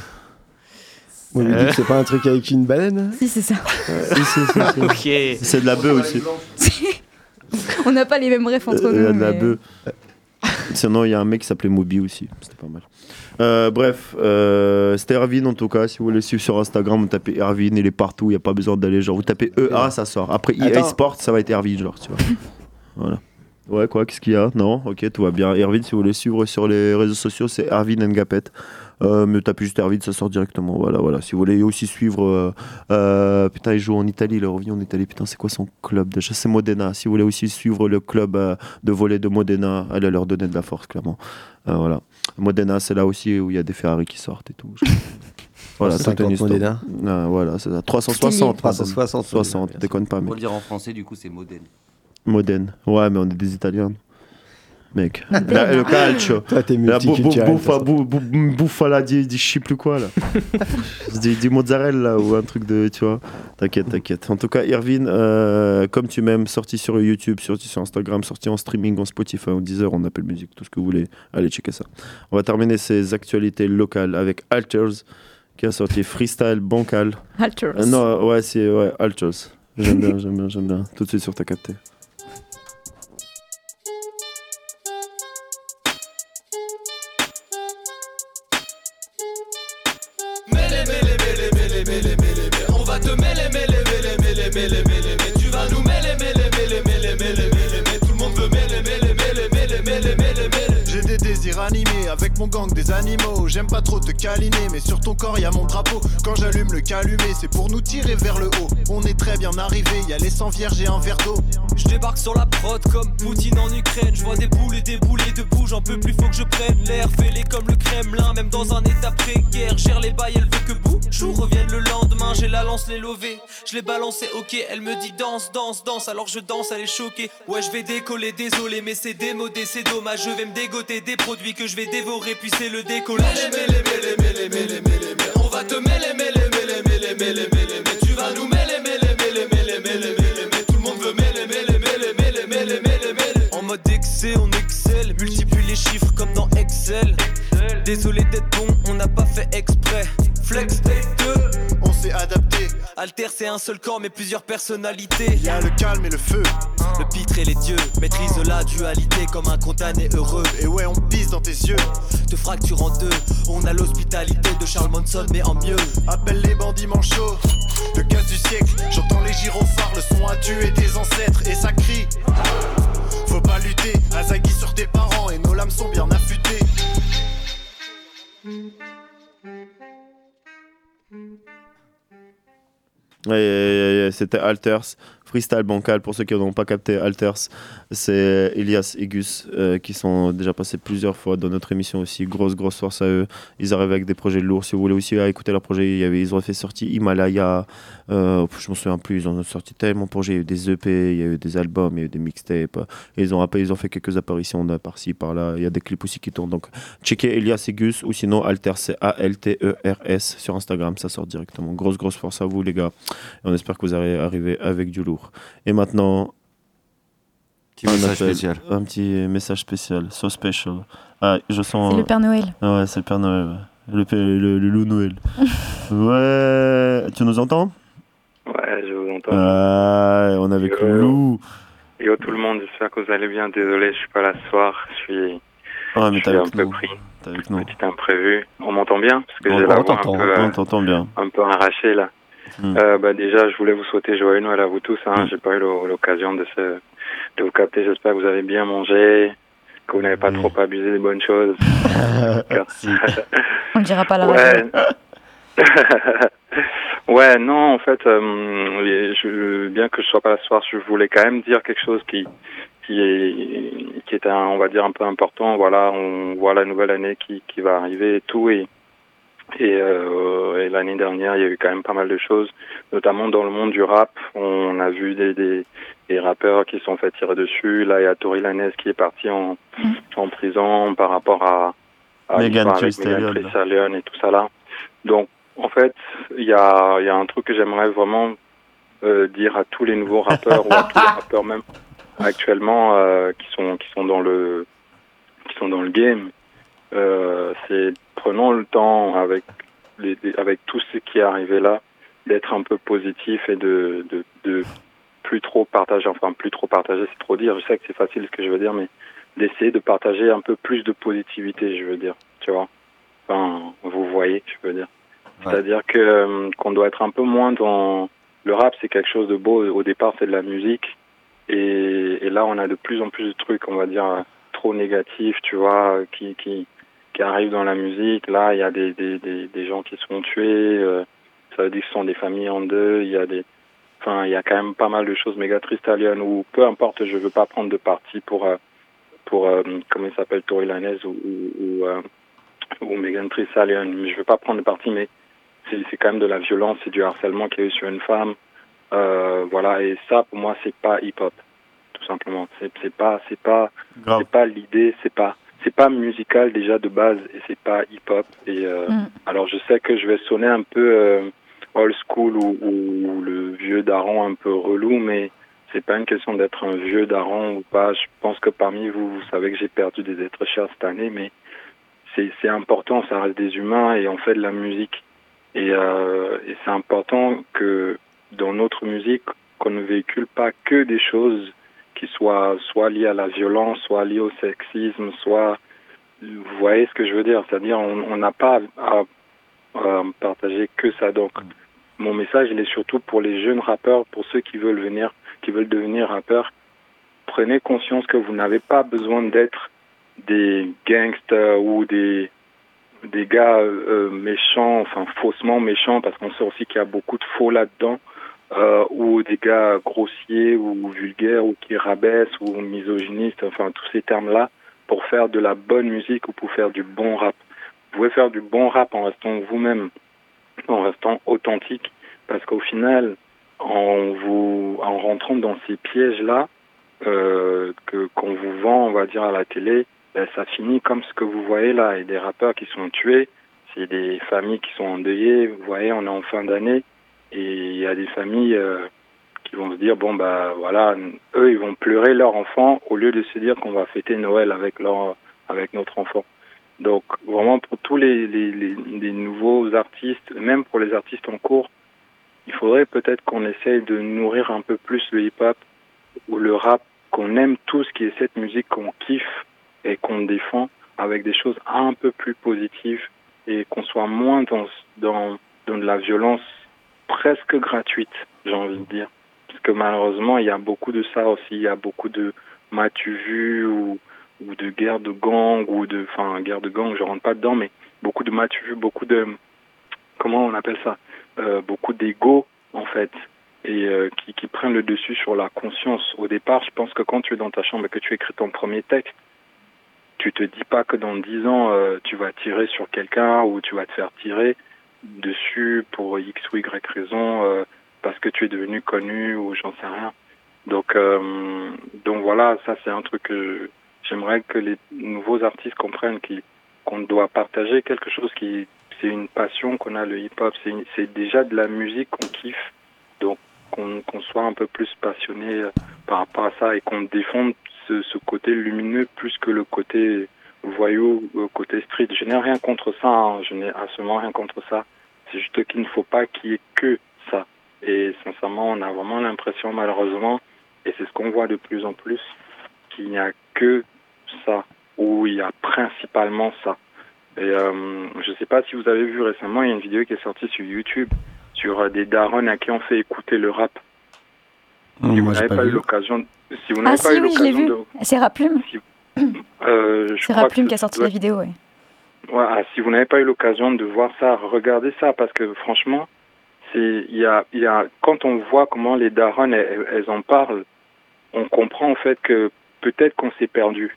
Moby Dick, c'est pas un truc avec une baleine? Si, c'est ça. Si, si, si, si. Ok. C'est de la bœuf aussi. On n'a pas les mêmes refs entre Il y nous. a de la mais- bœuf. Sinon, il y a un mec qui s'appelait Moby aussi. C'était pas mal. Euh, bref, euh, c'était Erwin en tout cas. Si vous voulez suivre sur Instagram, vous tapez Erwin, il est partout. Il n'y a pas besoin d'aller. Genre, vous tapez EA, ça sort. Après EA Attends. Sport, ça va être Erwin, genre, tu vois. voilà. Ouais, quoi, qu'est-ce qu'il y a? Non, ok, tout va bien. Erwin, si vous voulez suivre sur les réseaux sociaux, c'est Erwin Ngapet. Euh, mais tapez juste Erwin, ça sort directement. Voilà, voilà. Si vous voulez aussi suivre. euh, euh, putain, il joue en Italie, il revient en Italie. Putain, c'est quoi son club déjà? C'est Modena. Si vous voulez aussi suivre le club euh, de volley de Modena, allez leur donner de la force, clairement. Euh, voilà. Modena, c'est là aussi où il y a des Ferrari qui sortent et tout. voilà, toute 350 une histoire. Modena. Ah, voilà, c'est ça. 360. 360, 60, déconne pas, Pour le dire en français, du coup, c'est modèle. Modène. Ouais, mais on est des Italiens. Mec. La- le calcio. Toi, t'es La bouffa, bou- bou- bouffala di, di je sais plus quoi là. du, du mozzarella ou un truc de, tu vois. T'inquiète, t'inquiète. En tout cas, Irvine, euh, comme tu m'aimes, sorti sur YouTube, sorti sur Instagram, sorti en streaming, en Spotify, en Deezer, en Apple Music, tout ce que vous voulez. Allez, checker ça. On va terminer ces actualités locales avec Alters, qui a sorti Freestyle Bancal. Alters. Euh, non, ouais, c'est ouais, Alters. J'aime bien, j'aime bien, j'aime bien. Tout de suite sur ta capté. Animé avec mon gang des animaux. J'aime pas trop te câliner, mais sur ton corps y a mon drapeau. Quand j'allume le calumet, c'est pour nous tirer vers le haut. On est très bien arrivé, y a les 100 vierges et un verre d'eau. Je débarque sur la prod comme Poutine en Ukraine. Je vois des boules et des boulets debout, j'en peux plus, faut que je prenne l'air. Fais-les comme le Kremlin, même dans un état précaire. Gère les bails, elle veut que Bouchou revienne le lendemain. J'ai la lance, les levée. Je l'ai balancé, ok. Elle me dit danse, danse, danse. Alors je danse, elle est choquée. Ouais, je vais décoller, désolé, mais c'est démodé, c'est dommage. Je vais me dégoter des produits que je vais dévorer, puis c'est le décollage. Mêlé, mêlé, mêlé, mêlé, mêlé, mêlé. On va te mêler, mêler, mêler, mêler, mêler, mêler, mêler. Tu vas nous mêler, mêler, mêler, mêler, mêler, mêler, mêler. Tout le monde veut mêler, mêler, mêler, mêler, mêler, mêler, mêler. En mode excès, on excelle. Multiplie les chiffres comme dans Excel. Désolé d'être bon, on n'a pas fait exprès. Flex Alter, c'est un seul corps, mais plusieurs personnalités. Y a le calme et le feu. Le pitre et les dieux maîtrise la dualité comme un condamné heureux. Et ouais, on pisse dans tes yeux. Te fracture en deux. On a l'hospitalité de Charles Manson, mais en mieux. Appelle les bandits manchots. Le gaz du siècle. J'entends les gyrophares. Le son a tué tes ancêtres. Et ça crie. Faut pas lutter. Azagi sur tes parents. Et nos lames sont bien affûtées. C'était Alters, Freestyle Bancal. Pour ceux qui n'ont pas capté, Alters, c'est Elias et Gus euh, qui sont déjà passés plusieurs fois dans notre émission aussi. Grosse, grosse force à eux. Ils arrivent avec des projets lourds. Si vous voulez aussi écouter leur projet, il y ils ont fait sortir Himalaya. Euh, je me souviens plus, ils ont sorti tellement de projets. Il y a eu des EP, il y a eu des albums, il y a eu des mixtapes. Ils ont, ils ont fait quelques apparitions par-ci, par-là. Il y a des clips aussi qui tournent. Donc, checkez Elias et Gus ou sinon Alters, c'est A-L-T-E-R-S sur Instagram. Ça sort directement. Grosse, grosse force à vous, les gars. Et on espère que vous allez arriver avec du lourd. Et maintenant, Petit message spécial. Un petit message spécial, so special. Ah, je sens. C'est le Père Noël. Ah ouais, c'est le Père Noël. ouais. Le, Père- le, le loup Noël. ouais, tu nous entends? Ouais, je vous entends. Ah, on est avec Yo. Lou. Yo tout le monde, j'espère que vous allez bien. Désolé, je suis pas là ce soir. Je suis, Ah, mais je suis un peu nous. pris. T'es avec nous. Petit imprévu. On m'entend bien? Parce que On- j'ai la voix un t'entend, peu, on euh, t'entend bien. un peu arrachée là. Hmm. Euh, bah déjà, je voulais vous souhaiter joyeux Noël à vous tous. Hein. J'ai pas eu l'o- l'occasion de, se, de vous capter. J'espère que vous avez bien mangé, que vous n'avez pas trop abusé des bonnes choses. On ne dira pas la Ouais. ouais, non, en fait, euh, je, bien que je sois pas là ce soir, je voulais quand même dire quelque chose qui qui est qui est un, on va dire un peu important. Voilà, on voit la nouvelle année qui qui va arriver et tout et et, euh, et l'année dernière, il y a eu quand même pas mal de choses, notamment dans le monde du rap. On a vu des, des, des rappeurs qui sont fait tirer dessus. Là, il y a Tory Lanez qui est parti en, en prison par rapport à, à Megan Thee Stallion, et tout ça là. Donc, en fait, il y a, il y a un truc que j'aimerais vraiment euh, dire à tous les nouveaux rappeurs ou à tous les rappeurs même actuellement euh, qui sont qui sont dans le qui sont dans le game. Euh, c'est prenons le temps avec les- avec tout ce qui est arrivé là d'être un peu positif et de, de de plus trop partager enfin plus trop partager c'est trop dire. Je sais que c'est facile ce que je veux dire mais d'essayer de partager un peu plus de positivité je veux dire tu vois. Enfin vous voyez je veux dire. C'est-à-dire que euh, qu'on doit être un peu moins dans le rap c'est quelque chose de beau. Au départ c'est de la musique. Et, et là on a de plus en plus de trucs on va dire euh, trop négatifs tu vois qui qui qui arrivent dans la musique. Là il y a des des des, des gens qui sont tués euh, ça veut dire que ce sont des familles en deux il y a des enfin il y a quand même pas mal de choses méga tristes à Lyon ou peu importe je veux pas prendre de parti pour euh, pour euh, comment il s'appelle Tory Lanez ou ou, ou, euh, ou Megan Thee Stallion mais je veux pas prendre de parti mais c'est c'est quand même de la violence c'est du harcèlement qu'il y a eu sur une femme. Euh, voilà et ça pour moi c'est pas hip hop tout simplement. C'est c'est pas c'est pas c'est pas l'idée c'est pas c'est pas musical déjà de base et c'est pas hip hop et euh, alors je sais que je vais sonner un peu euh, old school ou, le vieux daron un peu relou mais c'est pas une question d'être un vieux daron ou pas. Je pense que parmi vous vous savez que j'ai perdu des êtres chers cette année mais c'est important ça reste des humains et on fait de la musique. Et, euh, et c'est important que dans notre musique, qu'on ne véhicule pas que des choses qui soient soit liées à la violence, soit liées au sexisme, soit vous voyez ce que je veux dire, c'est-à-dire on n'a pas à, partager que ça. Donc mon message il est surtout pour les jeunes rappeurs, pour ceux qui veulent venir, qui veulent devenir rappeurs. Prenez conscience que vous n'avez pas besoin d'être des gangsters ou des des gars euh, méchants, enfin faussement méchants, parce qu'on sait aussi qu'il y a beaucoup de faux là-dedans, euh, ou des gars grossiers ou vulgaires ou qui rabaissent ou misogynistes, enfin tous ces termes-là, pour faire de la bonne musique ou pour faire du bon rap. Vous pouvez faire du bon rap en restant vous-même, en restant authentique, parce qu'au final, en vous, en rentrant dans ces pièges-là, euh, que qu'on vous vend, on va dire à la télé, ben, ça finit comme ce que vous voyez là, et des rappeurs qui sont tués, c'est des familles qui sont endeuillées. Vous voyez, on est en fin d'année, et il y a des familles euh, qui vont se dire bon bah voilà, eux ils vont pleurer leur enfant au lieu de se dire qu'on va fêter Noël avec leur avec notre enfant. Donc vraiment pour tous les, nouveaux artistes, même pour les artistes en cours, il faudrait peut-être qu'on essaye de nourrir un peu plus le hip-hop ou le rap, qu'on aime tout ce qui est cette musique qu'on kiffe et qu'on défend avec des choses un peu plus positives et qu'on soit moins dans, dans, dans de la violence presque gratuite, j'ai envie de dire. Parce que malheureusement, il y a beaucoup de ça aussi. Il y a beaucoup de m'as-tu vu ou, ou de guerre de gang ou de, enfin, guerre de gang, je rentre pas dedans, mais beaucoup de vu, beaucoup de, comment on appelle ça, euh, beaucoup d'ego en fait, et euh, qui, prennent le dessus sur la conscience. Au départ, je pense que quand tu es dans ta chambre et que tu écris ton premier texte, tu te dis pas que dans dix ans euh, tu vas tirer sur quelqu'un ou tu vas te faire tirer dessus pour X ou Y raison parce que tu es devenu connu ou j'en sais rien. Donc donc voilà, ça c'est un truc que j'aimerais que les nouveaux artistes comprennent qu'on doit partager quelque chose qui c'est une passion qu'on a le hip-hop, c'est déjà de la musique qu'on kiffe. Donc qu'on qu'on soit un peu plus passionné euh, par rapport à ça et qu'on défende ce, ce côté lumineux plus que le côté voyou, euh, côté street. Je n'ai rien contre ça, hein, je n'ai absolument rien contre ça. C'est juste qu'il ne faut pas qu'il y ait que ça. Et sincèrement, on a vraiment l'impression, malheureusement, et c'est ce qu'on voit de plus en plus, qu'il n'y a que ça, ou il y a principalement ça. Et euh, je ne sais pas si vous avez vu récemment, il y a une vidéo qui est sortie sur YouTube sur euh, des darons à qui on fait écouter le rap. si vous n'avez pas pas, eu l'occasion, si vous Ah n'avez pas si, eu oui, je l'ai l'occasion de, C'est Raplume. euh, je C'est Raplume qui a ça sorti doit la vidéo, ouais. Ouais, ah, si vous n'avez pas eu l'occasion de voir ça, regardez ça parce que franchement, c'est il y a il y a quand on voit comment les darons elles, elles en parlent, on comprend en fait que peut-être qu'on s'est perdu.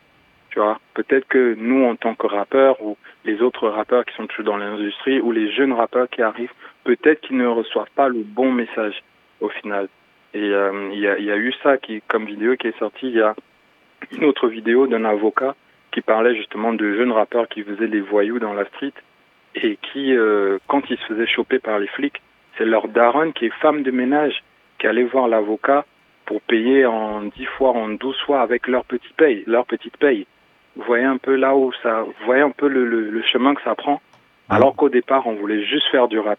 Tu vois, peut-être que nous en tant que rappeurs ou les autres rappeurs qui sont toujours dans l'industrie ou les jeunes rappeurs qui arrivent, peut-être qu'ils ne reçoivent pas le bon message au final. Et euh, il y a eu ça qui comme vidéo qui est sortie, il y a une autre vidéo d'un avocat qui parlait justement de jeunes rappeurs qui faisaient les voyous dans la street et qui, euh, quand ils se faisaient choper par les flics, c'est leur daronne qui est femme de ménage qui allait voir l'avocat pour payer en 10 fois, en 12 fois avec leur petit paye, leur petite paye. Vous voyez un peu là où ça, vous voyez un peu le, le, le chemin que ça prend. Alors qu'au départ, on voulait juste faire du rap.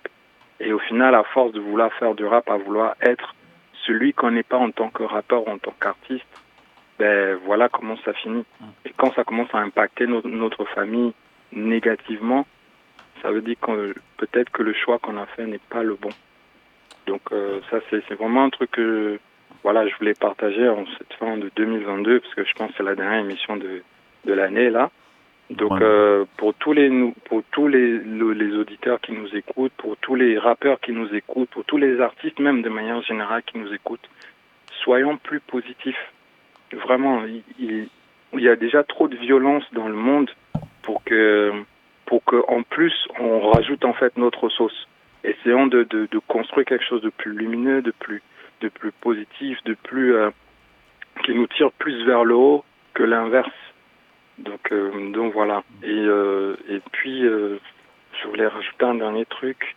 Et au final, à force de vouloir faire du rap, à vouloir être celui qu'on n'est pas en tant que rappeur ou en tant qu'artiste, ben voilà comment ça finit. Et quand ça commence à impacter no- notre famille négativement, ça veut dire que peut-être que le choix qu'on a fait n'est pas le bon. Donc euh, ça c'est c'est vraiment un truc que voilà je voulais partager en cette fin de 2022 parce que je pense que c'est la dernière émission de de l'année là. Donc Ouais. euh, pour tous les pour tous les le- les auditeurs qui nous écoutent, pour tous les rappeurs qui nous écoutent, pour tous les artistes même de manière générale qui nous écoutent, soyons plus positifs. Vraiment, il, il- il y a déjà trop de violence dans le monde pour que pour que en plus on rajoute en fait notre sauce. Essayons de, de, de construire quelque chose de plus lumineux, de plus de plus positif, de plus euh, qui nous tire plus vers le haut que l'inverse. Donc euh, donc voilà. Et euh, et puis je voulais rajouter un dernier truc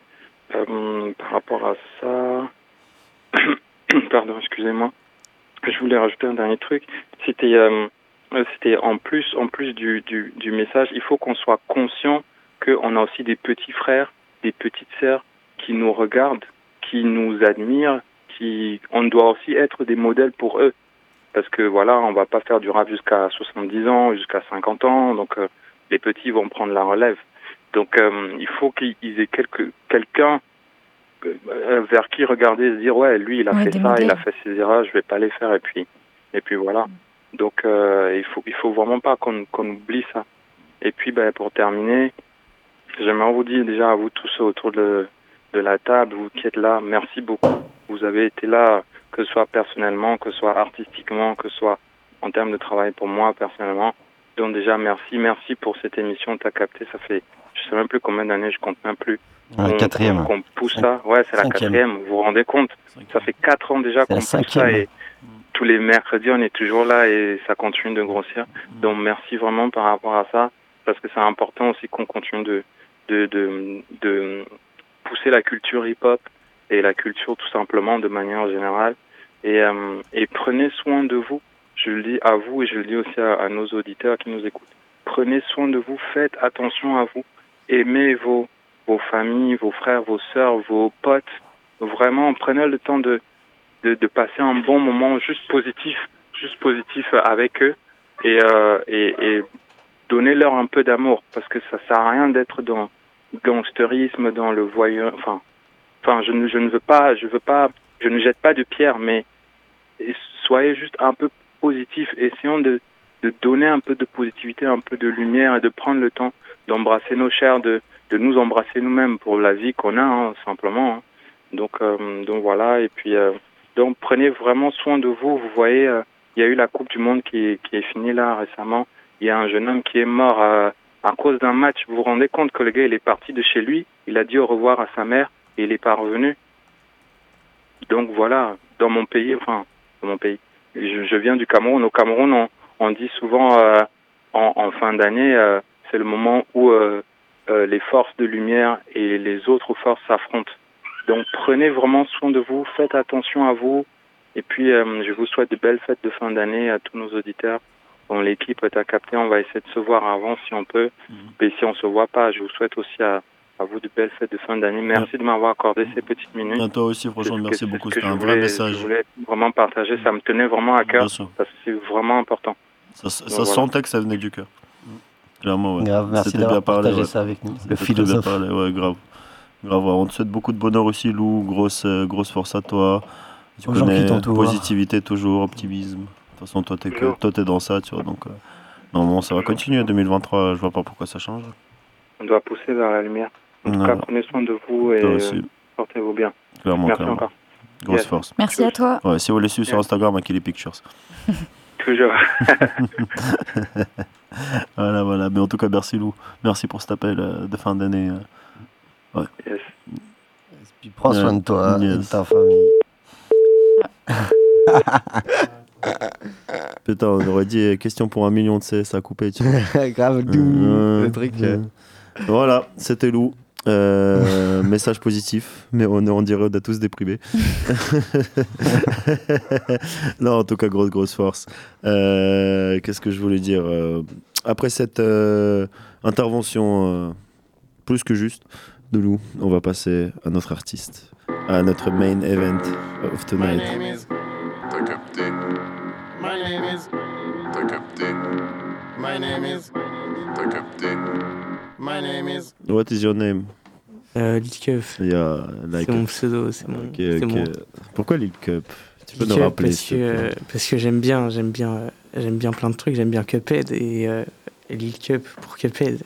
par rapport à ça. Pardon, excusez-moi. Je voulais rajouter un dernier truc. C'était c'était en plus en plus du, du, du message, il faut qu'on soit conscient qu'on a aussi des petits frères, des petites sœurs qui nous regardent, qui nous admirent, on doit aussi être des modèles pour eux. Parce que voilà, on va pas faire du rap jusqu'à 70 ans, jusqu'à 50 ans, donc euh, les petits vont prendre la relève. Donc euh, il faut qu'ils aient quelque, quelqu'un euh, vers qui regarder et se dire ouais lui il a Ouais, fait ça, il a fait ces erreurs, je vais pas les faire et puis et puis voilà. Donc euh, il faut il faut vraiment pas qu'on qu'on oublie ça. Et puis ben, pour terminer, j'aimerais vous dire déjà à vous tous autour de, de la table, vous qui êtes là, merci beaucoup. Vous avez été là, que ce soit personnellement, que ce soit artistiquement, que ce soit en termes de travail pour moi personnellement. Donc déjà merci, merci pour cette émission. T'as capté, ça fait je sais même plus combien d'années, je compte même plus. Qu'on- quatrième. Qu'on pousse ça, ouais, c'est la quatrième. Vous vous rendez compte? Ça fait quatre ans déjà qu'on la pousse ça et tous les mercredis on est toujours là et ça continue de grossir. Donc merci vraiment par rapport à ça parce que c'est important aussi qu'on continue de de, de de pousser la culture hip-hop et la culture tout simplement de manière générale et euh, et prenez soin de vous. Je le dis à vous et je le dis aussi à, nos auditeurs qui nous écoutent. Prenez soin de vous, faites attention à vous, aimez vos vos familles, vos frères, vos sœurs, vos potes. Vraiment, prenez le temps de de, de passer un bon moment juste positif, juste positif avec eux et, euh, et, et donnez-leur un peu d'amour parce que ça sert à rien d'être dans le gangsterisme, dans le voyeur. Enfin, enfin, je ne, je ne veux pas, je veux pas, je ne jette pas de pierre, mais soyez juste un peu positif. Essayons de, de donner un peu de positivité, un peu de lumière et de prendre le temps d'embrasser nos chers, de, de nous embrasser nous-mêmes pour la vie qu'on a, hein, simplement. hein. Donc, euh, donc voilà. Et puis, euh, donc prenez vraiment soin de vous. Vous voyez, euh, il y a eu la Coupe du Monde qui, qui est finie là récemment. Il y a un jeune homme qui est mort euh, à cause d'un match. Vous vous rendez compte que le gars, il est parti de chez lui. Il a dit au revoir à sa mère et il est pas revenu. Donc voilà, dans mon pays, enfin, dans mon pays, je, viens du Cameroun. Au Cameroun, on, dit souvent euh, en, fin d'année, euh, c'est le moment où euh, les forces de lumière et les autres forces s'affrontent. Donc prenez vraiment soin de vous, faites attention à vous. Et puis je vous souhaite de belles fêtes de fin d'année à tous nos auditeurs. Bon, l'équipe t'a capté, on va essayer de se voir avant si on peut. Et si on se voit pas, je vous souhaite aussi à, à vous de belles fêtes de fin d'année. Merci de m'avoir accordé ces petites minutes. À toi aussi, franchement, merci que- beaucoup. C'était un vrai message. Je voulais vraiment partager, ça me tenait vraiment à cœur Bien sûr. parce que c'est vraiment important. Ça, ça Donc, voilà. sentait que ça venait du cœur. Clairement, ouais. Grave, merci d'avoir partagé ouais. ça avec nous. Le très bien philosophe. parlé, ouais, grave. Grave, ouais. On te souhaite beaucoup de bonheur aussi, Lou. Grosse, euh, grosse force à toi. Tu Aux gens qui connais, positivité toujours, optimisme. De toute façon, toi, t'es que, toi, t'es dans ça, tu vois. Donc, euh, normalement, ça va continuer. 2023, je vois pas pourquoi ça change. On doit pousser vers la lumière. En tout cas, prenez soin de vous et euh, portez-vous bien. Clairement, Merci clairement. encore. Grosse Yes. force. Merci à toi. Ouais, si vous les suivez sur Instagram, Akili Pictures. Toujours. voilà, voilà. Mais en tout cas, merci Lou. Merci pour cet appel euh, de fin d'année. euh. Ouais. Yes. Puis prends soin de toi et de Yes. ta famille. Putain, on aurait dit euh, question pour un million de C, ça a coupé. Tu vois. Grave, doux, le truc, euh. Voilà, c'était Lou. Euh, message positif, mais on, on dirait on a tous déprimés. non, en tout cas, grosse, grosse force. Euh, Qu'est-ce que je voulais dire euh, Après cette euh, intervention euh, plus que juste de Lou, on va passer à notre artiste, à notre main event of tonight. T'as capté. My My name is. T'as capté. My name is. What is your name? Euh, Lil. Yeah, like C'est mon pseudo, c'est mon. Ok, c'est ok. moi. Pourquoi Lil Cup? Tu peux Lil nous Cup rappeler parce que, euh, parce j'aime bien, j'aime bien, euh, j'aime bien plein de trucs. J'aime bien Cuphead et, euh, et Lil Cup pour Cuphead.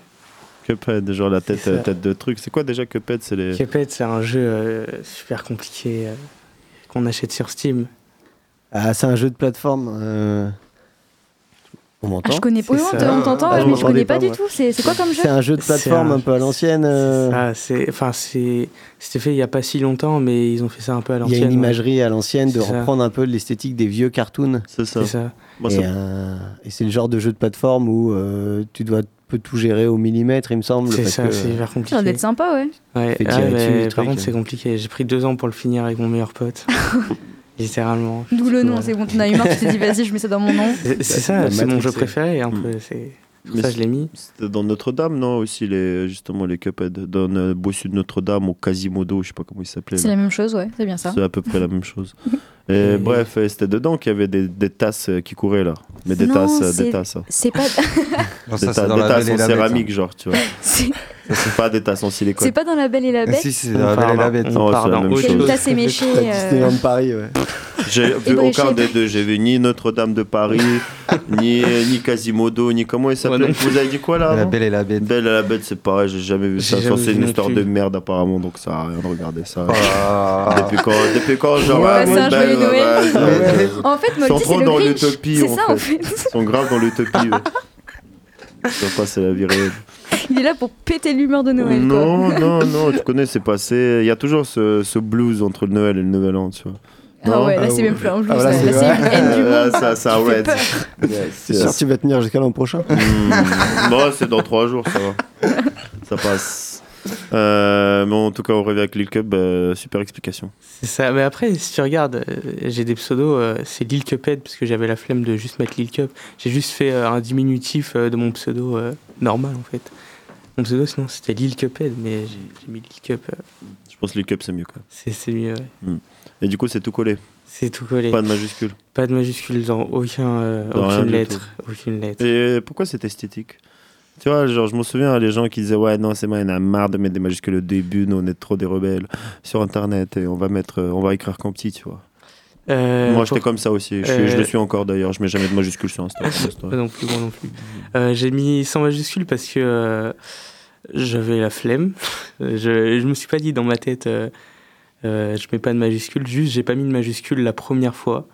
Cuphead, genre la tête, euh, tête de truc. C'est quoi déjà Cuphead? C'est les. Cuphead, c'est un jeu euh, super compliqué euh, qu'on achète sur Steam. Ah, c'est un jeu de plateforme. On m'entend Ah, je connais pas. Oui, on C'est ça. on t'entend, Ah, ouais, je mais je connais m'entendais pas pas, du tout. C'est quoi comme jeu C'est un jeu de plateforme un- un peu à l'ancienne. euh, Ah, c'est, enfin, c'est, c'était fait il y a pas si longtemps, mais ils ont fait ça un peu à Il y l'ancienne. a une ouais. imagerie à l'ancienne de ça. reprendre un peu l'esthétique des vieux cartoons. C'est ça. Ça. Moi, et ça- euh, et c'est le genre de jeu de plateforme où euh, tu dois peu tout gérer au millimètre, il me semble. C'est ça, que- c'est hyper Ça va compliqué. être sympa, ouais. Ouais, ah, mais par contre, c'est compliqué. J'ai pris deux ans pour le finir avec mon meilleur pote. Littéralement. D'où le nom, c'est bon, tu en as eu marre, tu t'es dit vas-y, je mets ça dans mon nom. C'est ça, c'est mon jeu préféré. Un Mm. peu, Mais ça je l'ai mis. C'était dans Notre-Dame, non Aussi, les, justement, les Cuphead. Dans le Bossu de Notre-Dame, au Quasimodo, je sais pas comment il s'appelait. C'est la même chose, ouais, c'est bien ça. C'est à peu près la même chose. Et bref, euh, c'était dedans qu'il y avait des, des tasses euh, qui couraient là. Mais des Non, tasses, euh, c'est- des tasses. hein. C'est pas, Des, ça, ta- c'est dans des la tasses Belle et en la Bête, céramique, genre, tu vois. c'est pas des tasses en silicone. c'est pas dans la Belle et la Ah, Bête. si, c'est dans la Belle et la Bête. Non, c'est la dans même chose. C'est une chose. tasse éméchée. La euh, Disneyland Paris, ouais. J'ai vu Bréchet aucun de- des deux. J'ai vu ni Notre-Dame de Paris, ni, ni Quasimodo, ni comment il s'appelait. non. Vous avez dit quoi là La Belle et la Bête. Belle et la Bête, c'est pareil, j'ai jamais vu ça. J'ai Enfin, jamais c'est vu une non histoire de merde apparemment, donc ça a rien de regarder ça. Ah. Depuis quand, depuis quand genre. Ouais, ah, Belle, joyeux Noël. ouais, ouais. En fait, Ils sont Moldy, trop c'est le dans Grinch. l'utopie C'est ça, en fait. Ils sont grave dans l'utopie. ouais. Ça passe, c'est la vie réelle. Il est là pour péter l'humeur de Noël, quoi. Non, non, non, tu connais, c'est passé. Il y a toujours ce, ce blues entre le Noël et le Nouvel An, tu vois. Ah Non ouais, là, c'est même plus un blues, Ah, là, là, c'est- là, une haine du Là, monde. ça, ça peur. C'est sûr que tu vas tenir jusqu'à l'an prochain. Hmm. Bon, c'est dans trois jours, ça va. Ça passe. Euh, mais en tout cas, on revient avec Lil Cub, bah, super explication. C'est ça. Mais après, si tu regardes, euh, j'ai des pseudos, euh, c'est Lil Cuphead, parce que j'avais la flemme de juste mettre Lil Cup. J'ai juste fait euh, un diminutif euh, de mon pseudo euh, normal, en fait. Mon pseudo, sinon, c'était Lil Cuphead, mais j'ai mis Lil Cup. euh, Je pense que Lil Cub, c'est mieux, quoi. c'est mieux, ouais. Hmm. Et du coup, c'est tout collé. C'est tout collé. Pas de majuscule. Pas de majuscule dans aucun, euh, Dans aucune lettre. Aucune lettre. Et pourquoi c'est esthétique? Tu vois, genre, je me souviens, les gens qui disaient Ouais, non, c'est moi, il y en a marre de mettre des majuscules au début, nous, on est trop des rebelles sur Internet et on va, mettre, euh, on va écrire qu'en petit, tu vois. Euh, moi, j'étais pour- comme ça aussi. Je, suis- je Euh, le suis encore d'ailleurs. Je mets jamais de majuscules sur Insta. Pas non plus, moi non plus. Euh, j'ai mis sans majuscule parce que j'avais la flemme. je, je me suis pas dit dans ma tête, je mets pas de majuscule. Juste, j'ai pas mis de majuscule la première fois.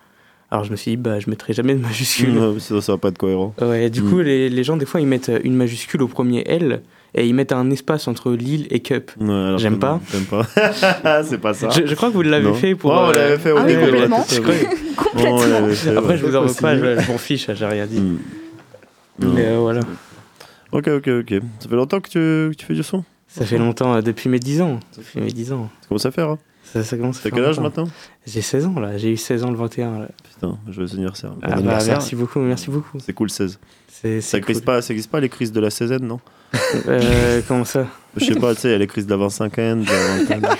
Alors je me suis dit, bah, je mettrai jamais de majuscule. Ouais, sinon, ça va pas être cohérent. Ouais, du Mm. coup, les, les gens, des fois, ils mettent une majuscule au premier L et ils mettent un espace entre Lille et Cup. Ouais, alors J'aime pas. pas. c'est pas ça. Je, je crois que vous l'avez fait pour. Ouais, on euh, l'avait fait au Ah début. complètement. L'avait fait, Après, ouais. je vous en veux pas, je, je m'en fiche, j'ai rien dit. Mm. Mais euh, voilà. Ok, ok, ok. Ça fait longtemps que tu, que tu fais du son? Ça fait longtemps, euh, depuis mes 10 ans. Depuis mes 10 ans. Ça commence à faire, hein Ça, ça commence T'as quel âge maintenant J'ai 16 ans là, j'ai eu 16 ans le 21 là. Putain, joyeux anniversaire. Bon Ah bah, anniversaire. merci beaucoup, merci beaucoup. C'est cool, 16. C'est, Ça c'est existe cool. pas, ça existe pas les crises de la 16 non? Euh, comment ça? Je sais pas, tu sais, il y a les crises de la 25e, de la vingtaine.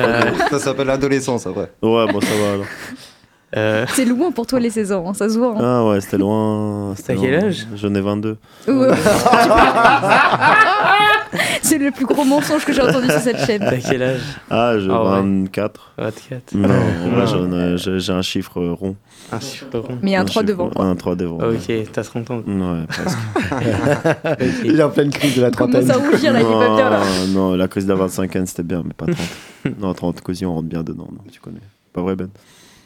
Euh, Ça s'appelle l'adolescence après. Ouais, bon, ça va alors. Euh, C'est loin pour toi les 16 ans, hein, ça se voit. hein. Ah ouais, c'était loin. c'était T'as quel âge? J'en ai 22. Ouais. C'est le plus gros mensonge que j'ai entendu sur cette chaîne. T'as quel âge? Ah, j'ai ouais. 24. 24. Non, Non. j'ai un chiffre rond. Un chiffre rond. Mais il y a un 3 chiffre- devant. Un 3 devant. Ah, ok, t'as 30 ans. Ouais, presque. Il est en pleine crise de la Commence trentaine. à rougir là, il est pas bien là. Non, la crise de la 25e c'était bien, mais pas 30. non, 30, cosy, on rentre bien dedans, non, tu connais. Pas vrai, Ben?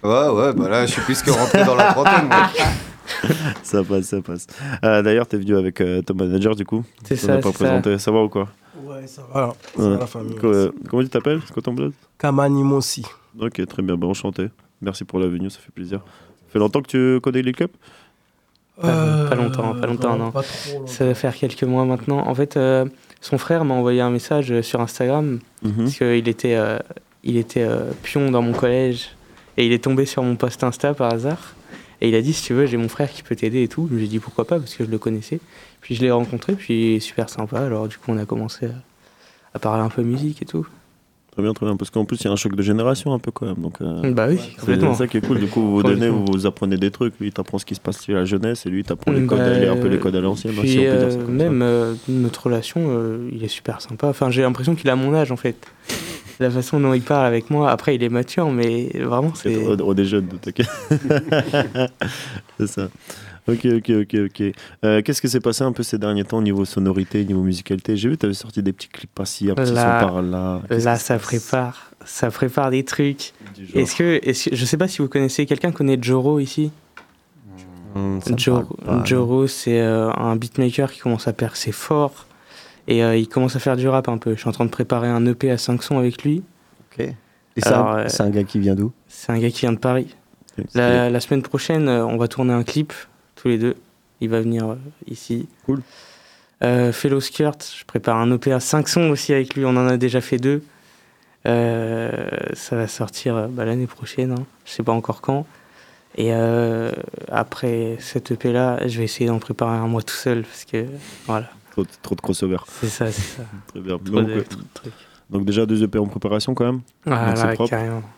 Ouais, ouais, bah là, je suis plus que rentré dans la trentaine. Ça passe, ça passe. Euh, D'ailleurs, t'es venu avec euh, ton manager du coup C'est On ça, pas ça. présenté, ça va ou quoi? Ouais, ça va. Ça Ouais. va la famille. Euh, Comment tu t'appelles? C'est quoi ton blog? Kamani Mossi. Ok, très bien, bah, enchanté. Merci pour la venue, ça fait plaisir. Ça fait longtemps que tu connais Lil Cup Pas, pas longtemps, pas longtemps, non, non. pas trop Ça va faire quelques mois maintenant. En fait, euh, son frère m'a envoyé un message euh, sur Instagram Mhm. parce qu'il était, euh, il était euh, pion dans mon collège et il est tombé sur mon post Insta par hasard. Et il a dit si tu veux, j'ai mon frère qui peut t'aider et tout. Je lui ai dit pourquoi pas parce que je le connaissais. Puis je l'ai rencontré, puis super sympa. Alors du coup, on a commencé à, à parler un peu musique et tout. Très bien, très bien, parce qu'en plus, il y a un choc de génération un peu quand même. Donc, euh, Bah oui, c'est complètement. ça qui est cool. Du coup, vous vous donnez, vous, vous apprenez des trucs. Lui, il t'apprend ce qui se passe chez la jeunesse et lui, il t'apprend les Bah, codes, les- un peu les codes à l'ancienne. Puis si ça même euh, notre relation, euh, il est super sympa. Enfin, j'ai l'impression qu'il a mon âge en fait. La façon dont il parle avec moi. Après, il est mature, mais vraiment, c'est. On, on est jeunes, t'inquiète. c'est ça. Ok, ok, ok, ok. Euh, Qu'est-ce que s'est passé un peu ces derniers temps au niveau sonorité, niveau musicalité? J'ai vu que tu avais sorti des petits clips par-ci, un petit son Là- par-là. Qu'est-ce Là, qui ça prépare, ça prépare des trucs. Est-ce que, je sais pas si vous connaissez quelqu'un connaît Joro ici? Me Joro. Joro, c'est euh, un beatmaker qui commence à percer fort et euh, il commence à faire du rap un peu. Je suis en train de préparer un EP à 5 sons avec lui. Ok. Et un, euh, c'est un gars qui vient d'où? C'est un gars qui vient de Paris. La, la semaine prochaine, euh, on va tourner un clip tous les deux. Il va venir ici. Cool. Euh, Fellow Skirt, je prépare un OP à 5 sons aussi avec lui. On en a déjà fait deux. Euh, ça va sortir bah, l'année prochaine. Hein. Je sais pas encore quand. Et euh, après cet EP là, je vais essayer d'en préparer un moi tout seul parce que voilà. Trop, trop de crossover. C'est ça, c'est ça. Très bien. Trop Donc, de- euh, trop de trucs. donc déjà deux EP en préparation quand même. Donc c'est propre.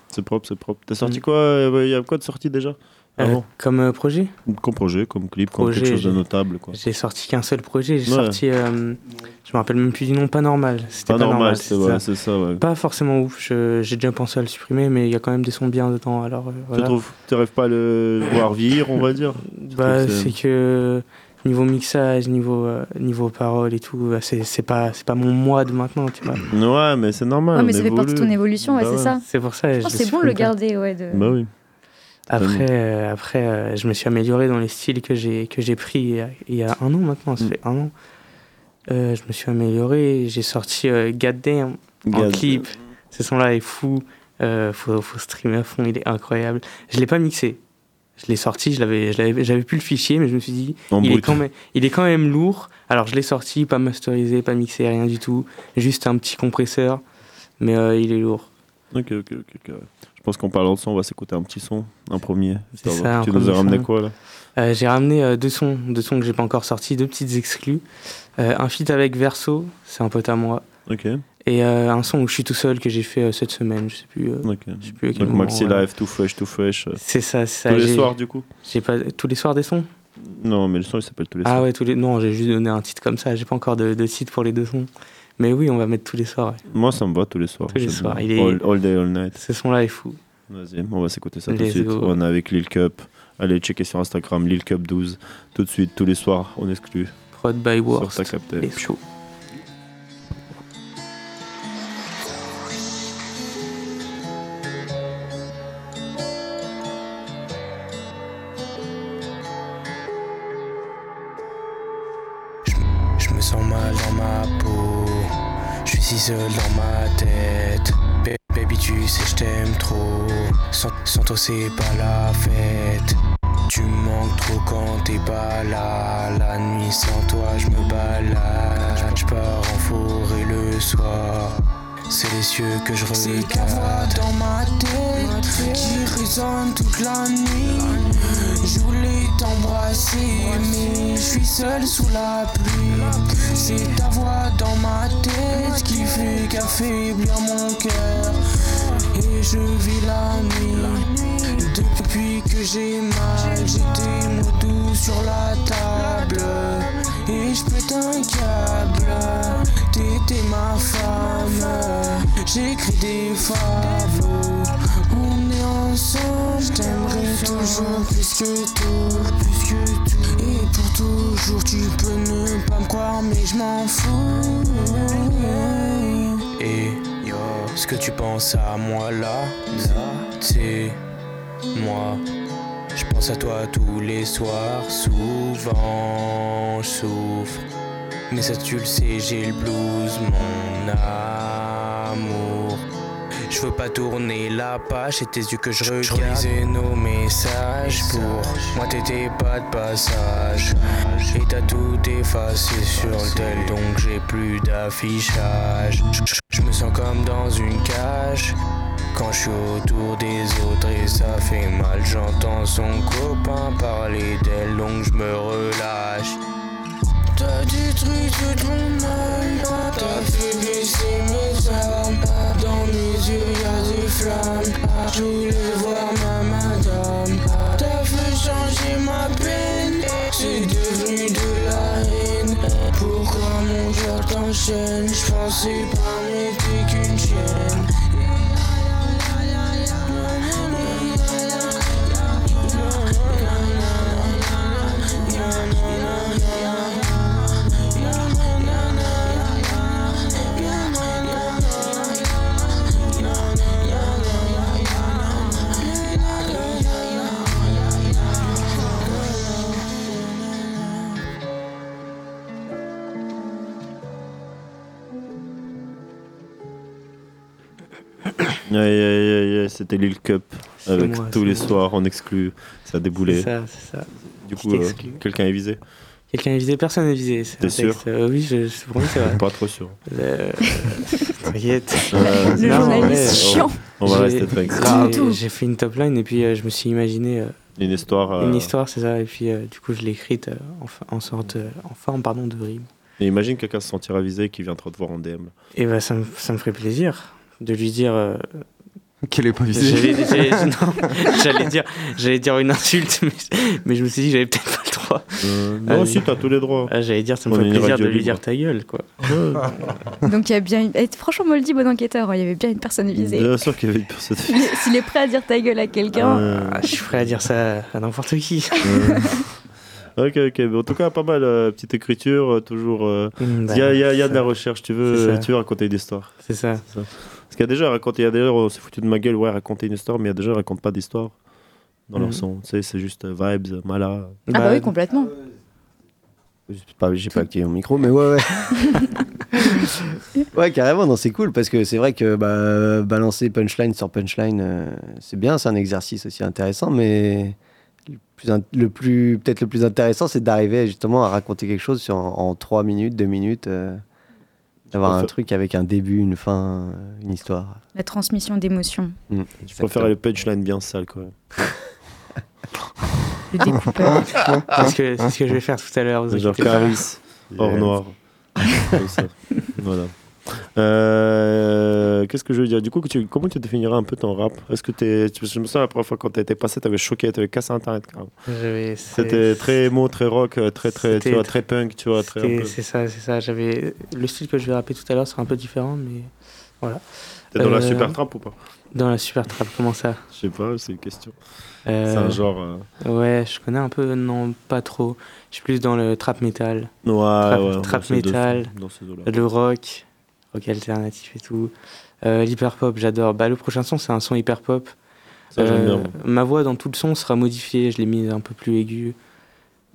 C'est propre, c'est propre. T'as sorti Mm. quoi Il y a quoi de sorti déjà Ah Euh, Comme euh, projet Comme projet, comme clip, comme Projet, quelque chose de notable. J'ai sorti qu'un seul projet. J'ai Ouais. sorti. euh, je me rappelle même plus du nom, pas normal. C'était Pas pas, normal, c'est ouais, ça. ouais. Pas forcément ouf. J'ai déjà pensé à le supprimer, mais il y a quand même des sons bien dedans. Alors euh, Tu voilà. trouves, tu n'arrives pas à le voir vieillir, on va dire? Bah, c'est que niveau mixage, niveau euh, niveau parole et tout, bah, c'est c'est pas c'est pas mon moi de maintenant, tu vois. Ouais, mais c'est normal. Ouais, mais ça fait partie de ton évolution, ouais, Bah c'est ça. C'est pour ça. Je pense que c'est bon de le garder, ouais. De... Bah oui. Après, euh, après euh, je me suis amélioré dans les styles que j'ai que j'ai pris il y, a, il y a un an maintenant, Mm. ça fait un an. Euh, je me suis amélioré, j'ai sorti euh, Goddamn en God- clip. Ce son-là est fou, euh, faut, faut streamer à fond, il est incroyable. Je l'ai pas mixé. Je l'ai sorti, je l'avais, j'avais plus le fichier, mais je me suis dit, il est, quand même, il est quand même lourd. Alors je l'ai sorti, pas masterisé, pas mixé, rien du tout. Juste un petit compresseur, mais euh, il est lourd. Ok, ok, ok. Je pense qu'en parlant de son, on va s'écouter un petit son, un premier. C'est Ça ça, un tu nous as ramené son. quoi là? Euh, J'ai ramené euh, deux sons, deux sons que j'ai pas encore sortis, deux petites exclus. Un feat avec Verso, c'est un pote à moi. Ok. Et euh, un son où je suis tout seul que j'ai fait euh, cette semaine, je sais plus. euh, je sais plus à quel Donc moment, Maxi. Live, tout fresh, tout fresh. C'est ça, c'est ça. Tous les soirs du coup J'ai pas tous les soirs des sons. Non, mais le son il s'appelle tous les Ah soirs. ouais, tous les. Non, j'ai juste donné un titre comme ça. J'ai pas encore de, de titre pour les deux sons. Mais oui, on va mettre tous les soirs. ouais. Moi ça me va tous les soirs. Tous les soirs, il est- all, all day, all night. Ce son-là est fou. Vas-y, on va s'écouter ça tout de suite. go. On est avec Lil Cup. Allez, checker sur Instagram, Lil Cup 12. Tout de suite, tous les soirs, on exclut. Prod by Worst. Sur ta. Dans ma tête. Ba- Baby, tu sais, je t'aime trop. Sans, sans toi, c'est pas la fête. Tu manques trop quand t'es pas là. La nuit sans toi, je me balade. Je pars en forêt le soir. C'est les cieux que je C'est ta voix regarde. dans ma tête qui résonne toute la nuit. Je voulais t'embrasser, mais je suis seul sous la pluie. C'est ta voix dans ma tête qui fait qu'affaiblir mon cœur. Et je vis la nuit. Depuis que j'ai mal, j'ai des mots doux sur la table. Et je pète un câble. T'étais ma femme. J'écris des fables. On est ensemble. Je t'aimerai toujours plus que tout. Plus que tout. Et pour toujours, tu peux ne pas me croire, mais je m'en fous. Et yo, ce que tu penses à moi là, c'est moi. Je pense à toi tous les soirs, souvent je souffre. Mais ça tu le sais, j'ai le blues, mon amour. Je veux pas tourner la page, c'est tes yeux que je regarde. Nos messages pour moi t'étais pas de passage. Et t'as tout effacé sur le tel, donc j'ai plus d'affichage. Je- me sens comme dans une cage. Quand je suis autour des autres et ça fait mal, j'entends son copain parler d'elle, donc je me relâche. T'as détruit tout mon âme, t'as fait baisser mes armes. Mes yeux y'a des flammes, je voulais voir ma madame. T'as fait changer ma peine, c'est devenu de la haine. Pourquoi mon cœur t'enchaîne? Je pensais pas t'es qu'une chienne. Aïe, aïe, aïe, aïe, c'était Lil Cup avec moi, tous les moi. soirs en exclu. Ça a déboulé. C'est ça, c'est ça. Du coup, euh, quelqu'un est visé Quelqu'un est visé, personne n'est visé. c'est T'es sûr euh, Oui, je, je, pour c'est vrai. Pas trop sûr. Euh, T'inquiète. Euh, Le Non, journaliste chiant. on va rester tranquille. j'ai- fait une top line et puis euh, je me suis imaginé. euh, Une histoire. euh, Une histoire, c'est ça. Et puis, euh, du coup, je l'ai écrite euh, en, en sorte, euh, en forme pardon, de rime. Et imagine quelqu'un se sentira visé qui viendra te voir en DM. Et bah, ça me, ça me ferait plaisir de lui dire euh, Qu'elle est pas visée. J'allais non, dire, j'allais dire une insulte, mais, mais je me suis dit que j'avais peut-être pas le droit. Euh, non, Ah, si, t'as tous les droits. Ah, j'allais dire, ça me On fait plaisir de lui dire ta gueule, quoi. Donc il y a bien. une- eh, franchement, me le dit, bon enquêteur, il y avait bien une personne visée. Bien sûr qu'il y avait une personne. S'il est- S'il est prêt à dire ta gueule à quelqu'un. Ah, je suis prêt à dire ça à n'importe qui. Ok, ok. Mais en tout cas, pas mal. euh, petite écriture, euh, toujours. euh, Il Mm, bah, y, a, il y a- y a de la recherche. Tu veux, tu veux raconter une histoire. C'est ça. Qu'il y a déjà raconté. Il y a d'ailleurs, on s'est foutu de ma gueule, ouais, raconter une histoire, mais il y a déjà, raconte pas d'histoire dans leur Mhm. son. Tu sais, c'est juste euh, vibes, mala. Ah bah oui, complètement. J'ai pas, j'ai pas activé mon micro, mais ouais, ouais. ouais, carrément, non, c'est cool parce que c'est vrai que bah, balancer punchline sur punchline, euh, c'est bien, c'est un exercice aussi intéressant, mais le plus, in- le plus peut-être le plus intéressant, c'est d'arriver justement à raconter quelque chose sur, en 3 minutes, 2 minutes, euh, d'avoir un truc avec un début, une fin, une histoire. La transmission d'émotions. Mm, Je préfère les punchlines bien sales, quand même. Le découpeur. C'est ce que, c'est ce que je vais faire tout à l'heure. Genre. Caris, hors noir. Comme ça. Voilà. Euh, Qu'est-ce que je veux dire? Du coup, tu- comment tu définirais un peu ton rap? Est-ce que tu- je me souviens la première fois quand t'étais passé, t'avais choqué, t'avais cassé Internet. C'était très emo, très rock, euh, très très, tu vois, tr- très punk, tu vois, C'est ça, c'est ça. J'avais le style que je vais rapper tout à l'heure sera un peu différent, mais voilà. T'es dans la Euh, super trap ou pas? Dans la super trap, comment ça? Je sais pas, c'est une question. Euh, C'est un genre. euh, Ouais, je connais un peu, non, pas trop. Je suis plus dans le trap metal. Ouais, trap, ouais, trap metal, le rock, rock alternatif et tout. Euh, L'hyper pop, j'adore. Bah, le prochain son, c'est un son hyper pop. Ça, j'aime bien. Ma voix dans tout le son sera modifiée, je l'ai mise un peu plus aiguë.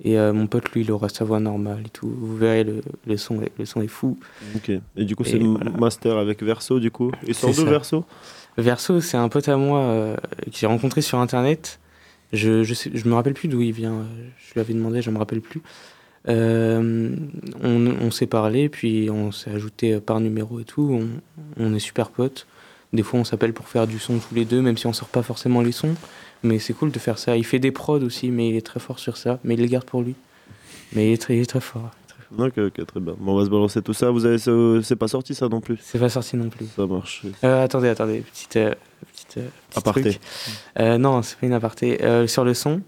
Et euh, mon pote, lui, il aura sa voix normale et tout. Vous verrez, le, le, son, est, le son est fou. Ok. Et du coup, c'est le voilà. master avec Verso, du coup. Et sort d'où. Verso Verso, c'est un pote à moi euh, que j'ai rencontré sur internet. Je, je, sais, je me rappelle plus d'où il vient. euh, Je lui avais demandé, je me rappelle plus. Euh, on on s'est parlé, puis on s'est ajouté euh, par numéro et tout. On, on est super potes. Des fois, on s'appelle pour faire du son tous les deux, même si on sort pas forcément les sons. Mais c'est cool de faire ça. Il fait des prods aussi, mais il est très fort sur ça. Mais il les garde pour lui. Mais il est très, il est très fort. Ok, ok, très bien. Bon, on va se balancer tout ça. Vous avez, ce- c'est pas sorti ça non plus? C'est pas sorti non plus. Ça marche. Euh, attendez, attendez, petite, euh, petite, euh, petit Aparté. truc. Euh, non, c'est pas une aparté. Euh, sur le son,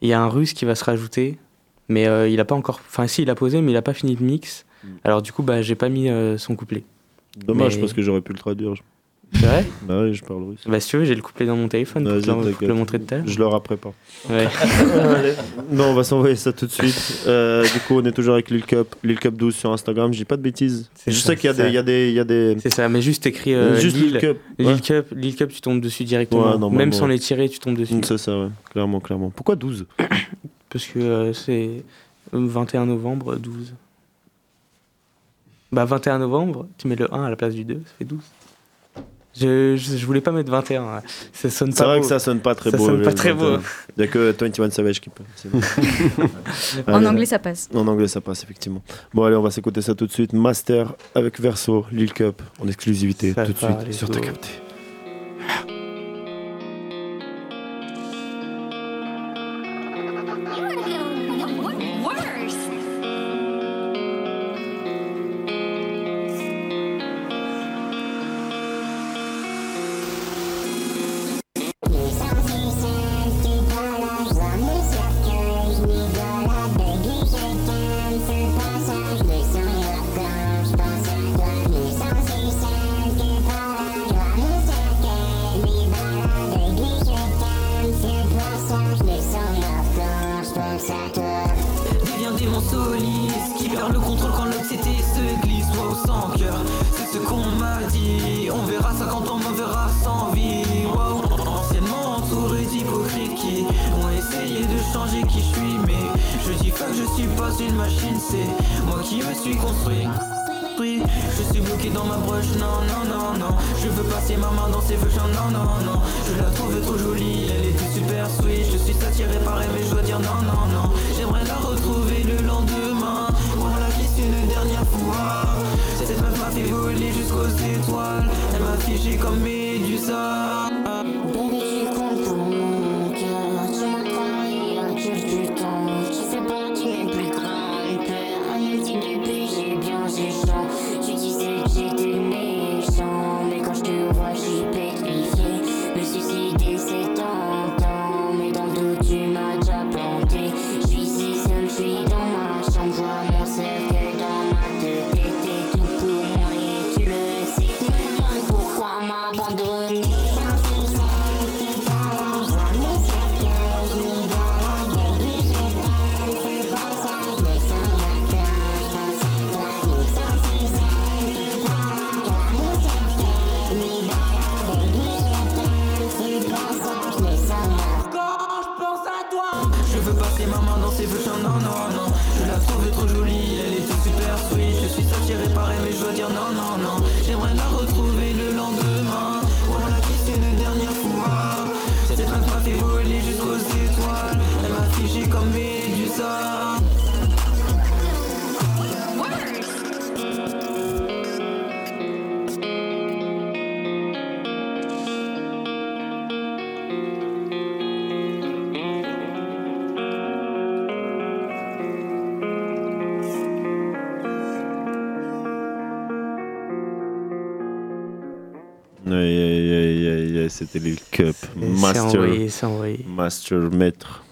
il y a un russe qui va se rajouter, mais euh, il a pas encore. Enfin, si, il a posé, mais il a pas fini le mix. Alors du coup, bah, j'ai pas mis euh, son couplet. Dommage Mais- parce que j'aurais pu le traduire. C'est vrai? Bah oui, je parle russe. Bah, si tu veux, j'ai le couplet dans mon téléphone pour Vas-y, te le- pour te le montrer tout à l'heure. Je le rappelle pas. Ouais. non, on va s'envoyer ça tout de suite. Euh, du coup, on est toujours avec Lil Cup, Lil Cup 12 sur Instagram. Je dis pas de bêtises. C'est Je ça, sais qu'il y a c'est des, il y a des, il y a des. C'est ça, mais juste écrit euh, Juste Lil, Lil Cup, Lil. Cup, Lil Cup, tu tombes dessus directement. Ouais, normalement, Même sans ouais. les tirer, tu tombes dessus. C'est ça, ouais. Clairement, clairement. Pourquoi 12 Parce que euh, c'est euh, 21 novembre, 12. Bah 21 novembre, tu mets le 1 à la place du 2, ça fait 12. Je, je, je voulais pas mettre 21, hein. ça sonne pas C'est vrai beau. que ça sonne pas très Ça beau. sonne pas très beau. Il y a que 21 Savage qui peut. bon. En Allez. anglais, ça passe. En anglais, ça passe, effectivement. Bon, allez, on va s'écouter ça tout de suite. Master avec Verso, Lil Cup, en exclusivité, Ça tout de suite, sur ta os. Non, non, non. J'aimerais c'était Lil Cup. Master. envoyé. Master maître.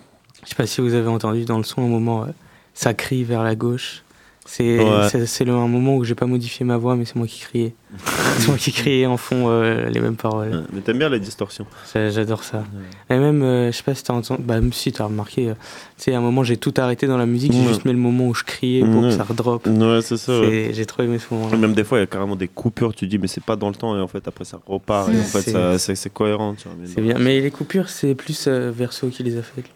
Je sais pas si vous avez entendu dans le son un moment, euh, ça crie vers la gauche. C'est Ouais. un moment où j'ai pas modifié ma voix, mais c'est moi qui criais. c'est moi qui criais en fond euh, les mêmes paroles. Mais t'aimes bien la distorsion. J'a- J'adore ça. Et même, euh, je sais pas si t'as entendu, bah, même si t'as remarqué, euh, tu sais, à un moment j'ai tout arrêté dans la musique, j'ai Ouais. juste mis le moment où je criais pour Ouais. que ça redrop. Ouais, c'est ça. ouais. J'ai trop aimé ce moment. Même des fois, il y a carrément des coupures, tu dis, mais c'est pas dans le temps, et en fait, après, ça repart, et en fait, C'est- cohérent. C'est bien. Mais les coupures, c'est plus euh, Verso qui les a faites.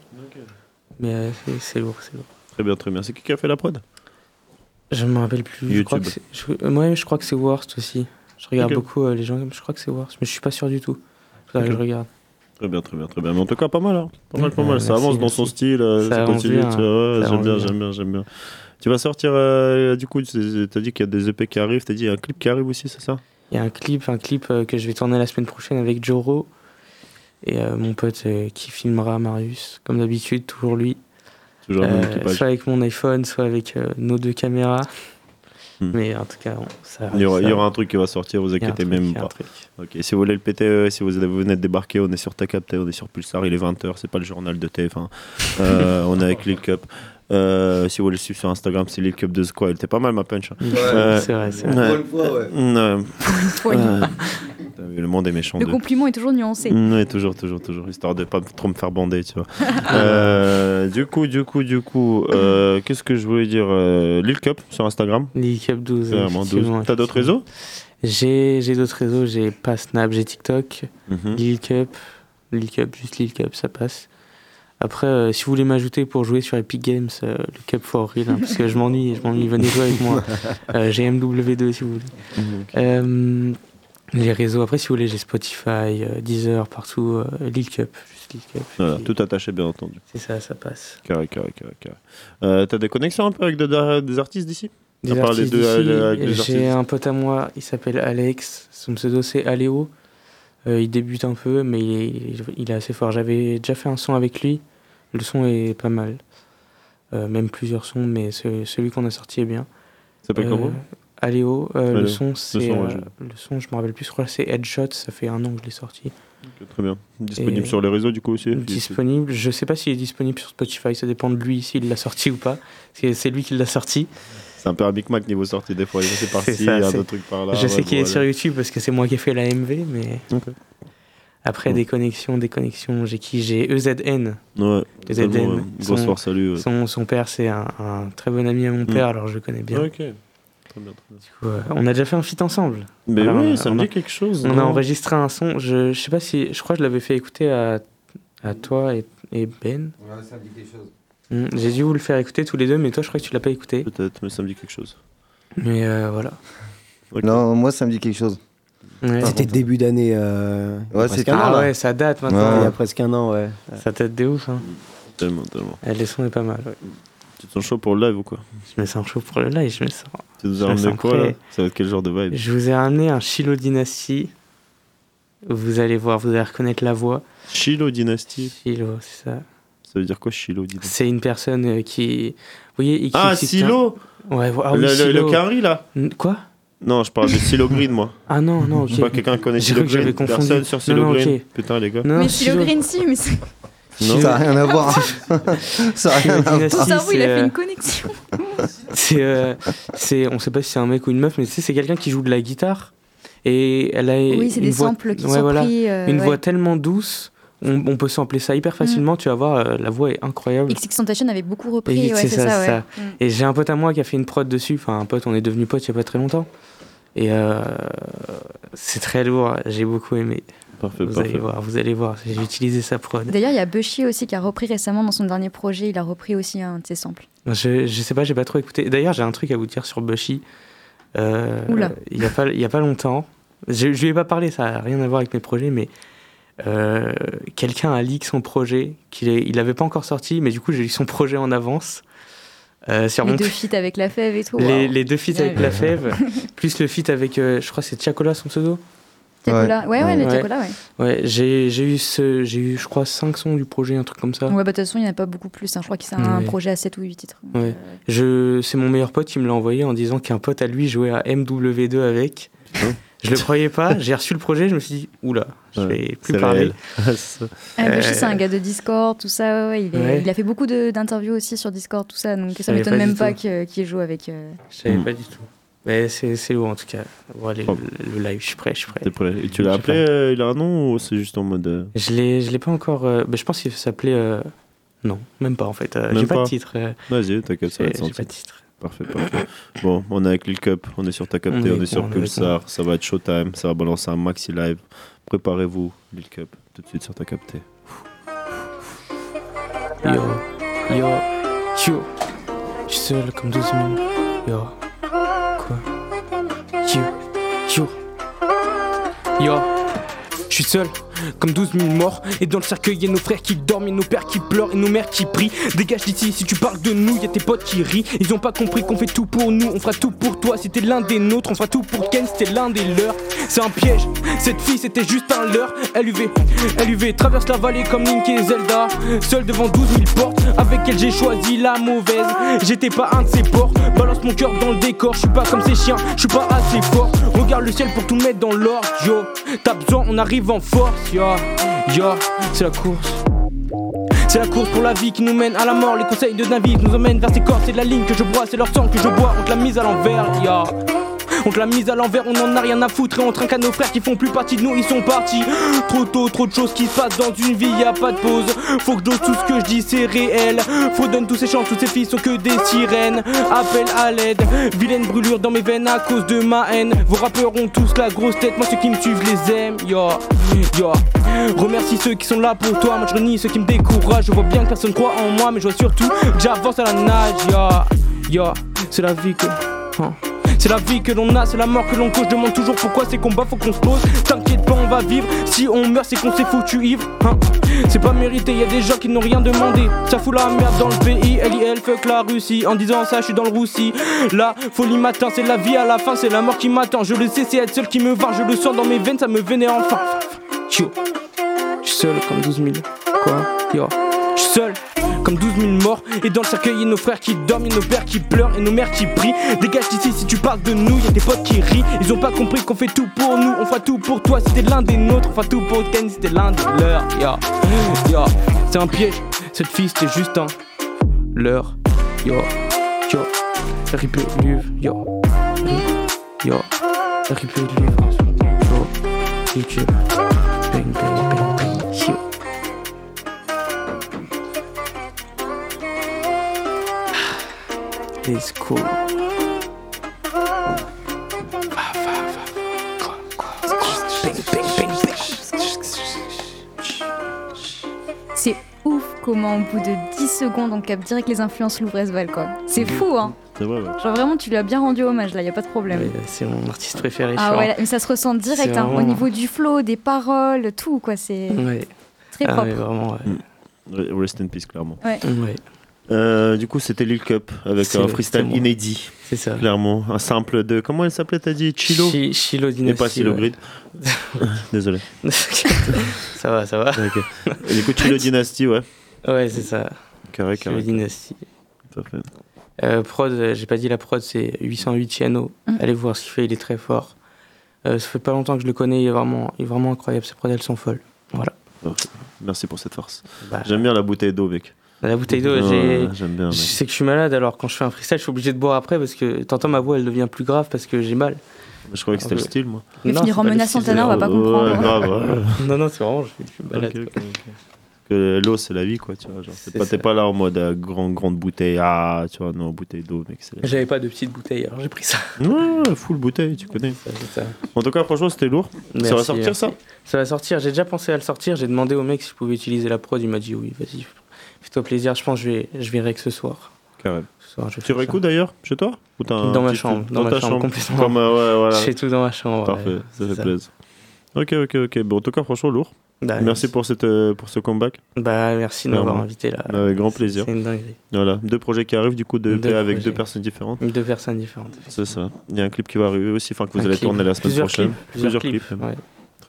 Mais euh, c'est- c'est lourd, c'est lourd. Très bien, très bien. C'est qui qui a fait la prod? Je me rappelle plus. Je crois que YouTube. c'est- je, moi, je crois que c'est Worst aussi. Je regarde beaucoup euh, les gens. Je crois que c'est Worst, mais je suis pas sûr du tout. Faudrait que Ok. je regarde. Très bien, très bien, très bien. Mais en tout cas, pas mal, hein. Pas mal, pas mal. Ça merci, avance dans son style, euh, Ça continue. ouais, ça J'aime bien, j'aime bien, j'aime bien. Tu vas sortir, euh, du coup, tu as dit qu'il y a des EP qui arrivent, tu as dit il y a un clip qui arrive aussi, c'est ça? Il y a un clip, un clip euh, que je vais tourner la semaine prochaine avec Joro et euh, mon pote euh, qui filmera Marius, comme d'habitude, toujours lui. Toujours Euh, soit avec mon iPhone, soit avec euh, nos deux caméras. Hmm. Mais en tout cas, ça. il y, aura, ça- il y aura un truc qui va sortir, vous inquiétez même pas. Ok, si vous voulez le péter, euh, si vous venez de débarquer, on est sur Ta Capté, on est sur Pulsar, il est 20h, c'est pas le journal de TF1. Euh, on est avec Lil Cup. Euh, si vous voulez le suivre sur Instagram, c'est Lil Cup de Squad. Elle était pas mal ma punch. hein. Ouais, c'est vrai, c'est vrai. ouais. Pour une fois, ouais. Vu, Le monde est méchant. Le de- compliment est toujours nuancé. Oui, toujours, toujours, toujours, histoire de pas trop me faire bander, tu vois. Euh, du coup, du coup, du coup, euh, qu'est-ce que je voulais dire euh, Lil Cup sur Instagram? Lil Cup 12. Vraiment, 12. effectivement, T'as d'autres réseaux? J'ai j'ai d'autres réseaux, j'ai pas Snap, j'ai TikTok. Lil Cup, Lil Cup, juste Lil Cup, ça passe. Après, euh, si vous voulez m'ajouter pour jouer sur Epic Games, euh, le Cup for Real, hein, parce que je m'ennuie, je m'ennuie, venez jouer avec moi. Euh, j'ai MW2 si vous voulez. Euh, les réseaux, après, si vous voulez, j'ai Spotify, Deezer, partout, Lil Cup, juste Lil Cup. Voilà, tout attaché, bien entendu. C'est ça, ça passe. Carré, carré, carré, carré. T'as des connexions un peu avec de- des artistes d'ici? Des artistes J'ai un pote à moi, il s'appelle Alex, son pseudo c'est Aléo. Il débute un peu, mais il est, il est assez fort. J'avais déjà fait un son avec lui, le son est pas mal. Euh, même plusieurs sons, mais ce- celui qu'on a sorti est bien. Ça s'appelle Euh, comment Aléo, euh, Aléo. le Le son c'est. ouais, euh, je- le son, je me rappelle plus, je crois que c'est Headshot, ça fait un an que je l'ai sorti. Très bien. Disponible Et- sur les réseaux, du coup, aussi Disponible, je sais pas s'il est disponible sur Spotify, ça dépend de lui s'il l'a sorti ou pas. C'est c'est lui qui l'a sorti. C'est un peu un micmac niveau sortie, des fois. C'est par-ci, C'est il y ça, a c'est- d'autres trucs par là. Je sais qu'il est sur YouTube parce que c'est moi qui ai fait la MV, mais. Après, des connexions, des connexions. J'ai qui J'ai EZN. Ouais, EZN. ouais. Grosse Son- ouais. Son, son père, c'est un, un très bon ami à mon Mm. père, alors je le connais bien. Ok. Très bien, très bien. Du coup, euh, on a déjà fait un feat ensemble. Mais Alors, oui, on ça on me a- dit quelque chose. On a enregistré un son. Je, je sais pas si. Je crois que je l'avais fait écouter à, à toi et, et Ben. Ouais, ça me dit quelque chose. Mm, J'ai dû vous le faire écouter tous les deux, mais toi, je crois que tu l'as pas écouté. Peut-être, mais ça me dit quelque chose. Mais euh, voilà. Non, moi ça me dit quelque chose. Ouais. C'était début d'année. euh, Ouais, c'était- an, Ah ouais, ça date maintenant. Il y a presque un an, ouais. Ça tête de ouf. Hein. Tellement, tellement. Eh, les sons est pas mal. Ouais. Tu te sens chaud pour le live ou quoi? Je me sens chaud pour le live. Je me sens. Tu nous as me ramené quoi là? Ça va être quel genre de vibe? Je vous ai ramené un Shiloh Dynasty. Vous allez voir, vous allez reconnaître la voix. Shiloh Dynasty Shiloh, c'est ça. Ça veut dire quoi, Shiloh Dynasty? C'est une personne euh, qui. Vous voyez, qui Ah, Silo Ouais, ah oui, le, le, Silo. le carry là Quoi? Non, je parle de Silo Green, moi. Ah non, non, ok. Je sais pas, quelqu'un connaît J'ai Silo cru que j'avais Green confondu. Personne sur Silo Green. Putain, les gars. Non, mais Silo Green, si, mais c'est- Non. Ça n'a rien à voir. ça a rien à voir. cerveau, il c'est, a fait euh, une connexion. C'est, euh, c'est, on sait pas si c'est un mec ou une meuf, mais tu sais, c'est quelqu'un qui joue de la guitare et elle a Oui, c'est une des voix, samples qui ouais, sont voilà, pris, euh, une ouais. voix tellement douce, on, on peut sampler ça hyper facilement. Tu vas voir, euh, la voix est incroyable. XXXTentacion avait beaucoup repris, Et ouais, c'est ça, ça, ça. Mm. Et j'ai un pote à moi qui a fait une prod dessus. Enfin, un pote, on est devenu pote il y a pas très longtemps. Et euh, c'est très lourd. J'ai beaucoup aimé. Parfait, vous parfait. allez voir, vous allez voir. J'ai utilisé sa prod. D'ailleurs, il y a Bushy aussi qui a repris récemment dans son dernier projet, il a repris aussi un de ses samples. Je, je sais pas, j'ai pas trop écouté. D'ailleurs, j'ai un truc à vous dire sur Bushy. Euh, Oula. Il n'y a, pas- il y a pas longtemps. Je, je lui ai pas parlé, ça n'a rien à voir avec mes projets, mais euh, quelqu'un a leak son projet, qu'il est- il n'avait pas encore sorti, mais du coup j'ai eu son projet en avance. Euh, Les mon deux feats avec la fève et tout. les, deux feats avec la fève, plus le feat avec, euh, je crois que c'est Tiakola son pseudo. Tiakola. Ouais, ouais, le Tiakola, ouais. Ouais, j'ai j'ai eu, ce, j'ai eu, je crois, 5 sons du projet, un truc comme ça. Ouais, bah, de toute façon, il n'y en a pas beaucoup plus. hein. Je crois que c'est un Ouais. projet à 7 ou 8 titres. Ouais. Je, c'est mon meilleur pote qui me l'a envoyé en disant qu'un pote à lui jouait à MW2 avec. Je le croyais pas, j'ai reçu le projet, je me suis dit, oula, je vais plus parler. Ah, Bushi, Euh, c'est un gars de Discord, tout ça. ouais, ouais, il, est- Ouais. il a fait beaucoup de- d'interviews aussi sur Discord, tout ça. Donc ça m'étonne même pas qu'il joue avec. euh, Je savais Mm. pas du tout. Mais c'est, c'est lourd en tout cas? Bon, allez, Oh. le, le live, je suis prêt, je suis prêt. Prêt Et tu l'as appelé euh, Il a un nom ou c'est juste en mode. euh, Je l'ai, je l'ai pas encore. euh, bah, je pense qu'il s'appelait. euh, Non, même pas en fait. Euh, j'ai pas, pas de titre. euh, Vas-y, t'inquiète, ça va j'ai- être j'ai senti. pas de titre. Parfait, parfait. Bon, on est avec Lil Cup, on est sur Ta Capté, On est on est sur Pulsar, ça va être showtime, ça va balancer un maxi live. Préparez-vous, Lil Cup, tout de suite sur Ta Capté. Yo, yo, yo. Je suis seul comme 12 000. Yo. Quoi? Yo, yo. Yo. Je suis seul, comme 12 000 morts. Et dans le cercueil, y'a nos frères qui dorment, y'a nos pères qui pleurent et nos mères qui prient. Dégage d'ici, si tu parles de nous, y'a tes potes qui rient. Ils ont pas compris qu'on fait tout pour nous, on fera tout pour toi. T'es l'un des nôtres, on fera tout pour Ken, t'es l'un des leurs. C'est un piège, cette fille c'était juste un leurre. LUV, LUV, traverse la vallée comme Link et Zelda. Seul devant 12 000 portes, avec elle j'ai choisi la mauvaise. J'étais pas un de ces porcs, balance mon cœur dans le décor. Je suis pas comme ces chiens, je suis pas assez fort. Regarde le ciel pour tout mettre dans l'ordre, yo. T'as besoin, on arrive en force, yo. Yo, c'est la course. C'est la course pour la vie qui nous mène à la mort. Les conseils de David nous emmènent vers ces corps. C'est la ligne que je bois, c'est leur sang que je bois. On te l'a mise à l'envers, ya. On te l'a mise à l'envers, on en a rien à foutre et on trinque à nos frères qui font plus partie de nous, ils sont partis. Trop tôt, trop de choses qui se passent dans une vie, y a pas de pause. Faut que j'ose tout ce que je dis, c'est réel. Faut donner tous ces chants, tous ces filles sont que des sirènes. Appel à l'aide, vilaine brûlure dans mes veines à cause de ma haine. Vos rappeurs tous la grosse tête, moi ceux qui me suivent les aime, yo, yo. Remercie ceux qui sont là pour toi, moi je renie ceux qui me découragent. Je vois bien que personne croit en moi, mais je vois surtout que j'avance à la nage, yo, yo. C'est la vie que. hein. C'est la vie que l'on a, c'est la mort que l'on cause. Je demande toujours pourquoi ces combats faut qu'on se pose. T'inquiète pas, on va vivre. Si on meurt, c'est qu'on s'est foutu ivre. Hein. C'est pas mérité, y a des gens qui n'ont rien demandé. Ça fout la merde dans le pays. LIL fuck la Russie. En disant ça, je suis dans le roussi. La folie m'atteint, c'est la vie à la fin, c'est la mort qui m'attend. Je le sais, c'est être seul qui me va. Je le sens dans mes veines, ça me vénère enfin. Yo, je suis seul comme 12 000. Quoi? Yo, je suis seul comme 12 000 morts. Et dans le cercueil, y'a nos frères qui dorment, y'a nos pères qui pleurent et nos mères qui prient. Dégage d'ici si tu parles de nous, y'a tes potes qui rient. Ils ont pas compris qu'on fait tout pour nous, on fera tout pour toi. Si t'es l'un des nôtres, on fera tout pour Ken, si l'un des leurs. Yo, yo, c'est un piège. Cette fille, c'était juste un leurre. Yo, yo, rip Luve, yo, yo, rip Luve, yo, YouTube, bang, bang, Let's go. C'est ouf comment au bout de 10 secondes on capte direct les influences Louvresval quoi. C'est fou hein. C'est vrai, ouais. Genre vraiment tu lui as bien rendu hommage là, y a pas de problème. Ouais, c'est mon artiste préféré. Ah ouais, mais ça se ressent direct hein, au niveau du flow, des paroles, tout quoi, c'est vraiment- Ouais. très Ah, propre. mais vraiment, ouais. Mm. Rest in peace, clairement. Ouais. Euh, du coup, c'était Lil Cup avec un le- freestyle inédit. C'est ça. Clairement, un sample de. Comment elle s'appelait, t'as dit? Chilo? Chi- Chilo Et Dynasty. pas Chilo ouais. Grid. Désolé. ça va, ça va. Ok. Et du coup, Chilo Dynasty, ouais. Ouais, c'est ça. Carré, Chilo carré. Dynasty. Parfait. Euh, prod, j'ai pas dit la prod, c'est 808 Chiano. Mm. Allez voir ce qu'il fait, il est très fort. Euh, ça fait pas longtemps que je le connais, il est vraiment, il est vraiment incroyable. Ses prods, elles sont folles. Voilà. Merci pour cette force. Bah, J'aime bien la bouteille d'eau, mec. La bouteille d'eau, Ouais, j'ai. J'aime bien, mec. Je sais que je suis malade, alors quand je fais un freestyle, je suis obligé de boire après parce que t'entends ma voix, elle devient plus grave parce que j'ai mal. Je croyais que c'était le style, moi. Non, finir en style, Santana, on va pas Ouais, comprendre. grave, ouais. Non, non, c'est vraiment, je suis, malade. Que l'eau, c'est la vie, quoi. Tu vois, pas, t'es pas là en mode euh, grande, grande bouteille. Ah, tu vois, non, bouteille d'eau, mec. C'est la... J'avais pas de petite bouteille, alors j'ai pris ça. Ouais, ouais, full bouteille, tu connais. Ça, c'est ça. En tout cas, franchement, c'était lourd. ça va sortir, merci. ça Ça va sortir, j'ai déjà pensé à le sortir, j'ai demandé au mec si je pouvais utiliser la prod, il m'a dit oui, vas-y, fais-toi plaisir, je pense que je vais, je verrai que ce soir. Carrément. Ce soir, je Tu fais ça. réécoutes d'ailleurs chez toi Ou un Dans ma chambre, dans ma ta chambre, complètement. Comme, euh, ouais, voilà. Je fais tout dans ma chambre, Parfait, ouais. ça fait plaisir. Ok, ok, ok. Bon, en tout cas, franchement, lourd. Bah, merci pour, cette, euh, pour ce comeback. Bah, merci de m'avoir invité là. Avec grand plaisir. C'est une dinguerie. Voilà, deux projets qui arrivent du coup, deux, Deux avec projets. deux personnes différentes. Deux personnes différentes. C'est ça. Il y a un clip qui va arriver aussi, enfin que vous Un allez clip. tourner la semaine Plusieurs prochaine. clips, plusieurs clips, ouais.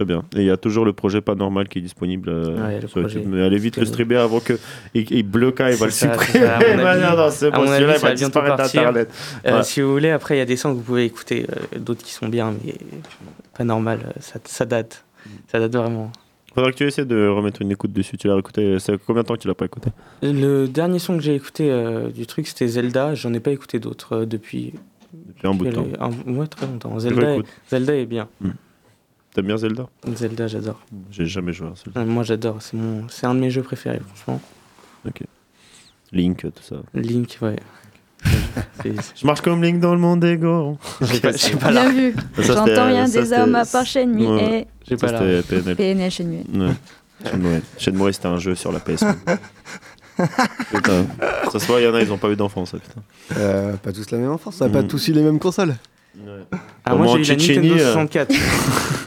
Très bien. Et il y a toujours le projet pas normal qui est disponible. euh, Ouais, sur. YouTube. Mais allez vite le streamer avant que il, il bloque, il va le supprimer. ça, avis. non, non, c'est bon, celui-là, va disparaître d'Internet. Euh, Ouais. Si vous voulez, après, il y a des sons que vous pouvez écouter, euh, d'autres qui sont bien, mais pas normal. Ça, ça date. Ça date vraiment. Faudra que tu essaies de remettre une écoute dessus. Tu l'as écouté. C'est combien de temps que tu l'as pas écouté? Le dernier son que j'ai écouté euh, du truc, c'était Zelda. J'en ai pas écouté d'autres euh, depuis. Depuis un bout de temps. Un, ouais, très longtemps. Zelda, est. Zelda est bien. T'aimes bien Zelda? Zelda, j'adore. J'ai jamais joué à Zelda. Ouais, Moi, j'adore. C'est mon, c'est un de mes jeux préférés, franchement. Ok. Link, tout ça. Link, ouais. C'est- Je marche comme Link dans le monde des gars. J'ai pas- j'ai pas Bien la- vu. Ça, J'entends c'était- rien ça, des c'était- hommes à part Shenmue Ouais. et- J'ai Ça, pas la- c'était PNL. PNL Shenmue. Ouais. Shenmue. Shenmue, c'était un jeu sur la PS1. putain. Ça se voit, il y en a, ils ont pas eu d'enfance, ça, putain. Euh, pas tous la même enfance, on n'a pas Mm. tous eu les mêmes consoles. Ah, moi, Comment j'ai eu la Tchétchénie, Nintendo euh, 64.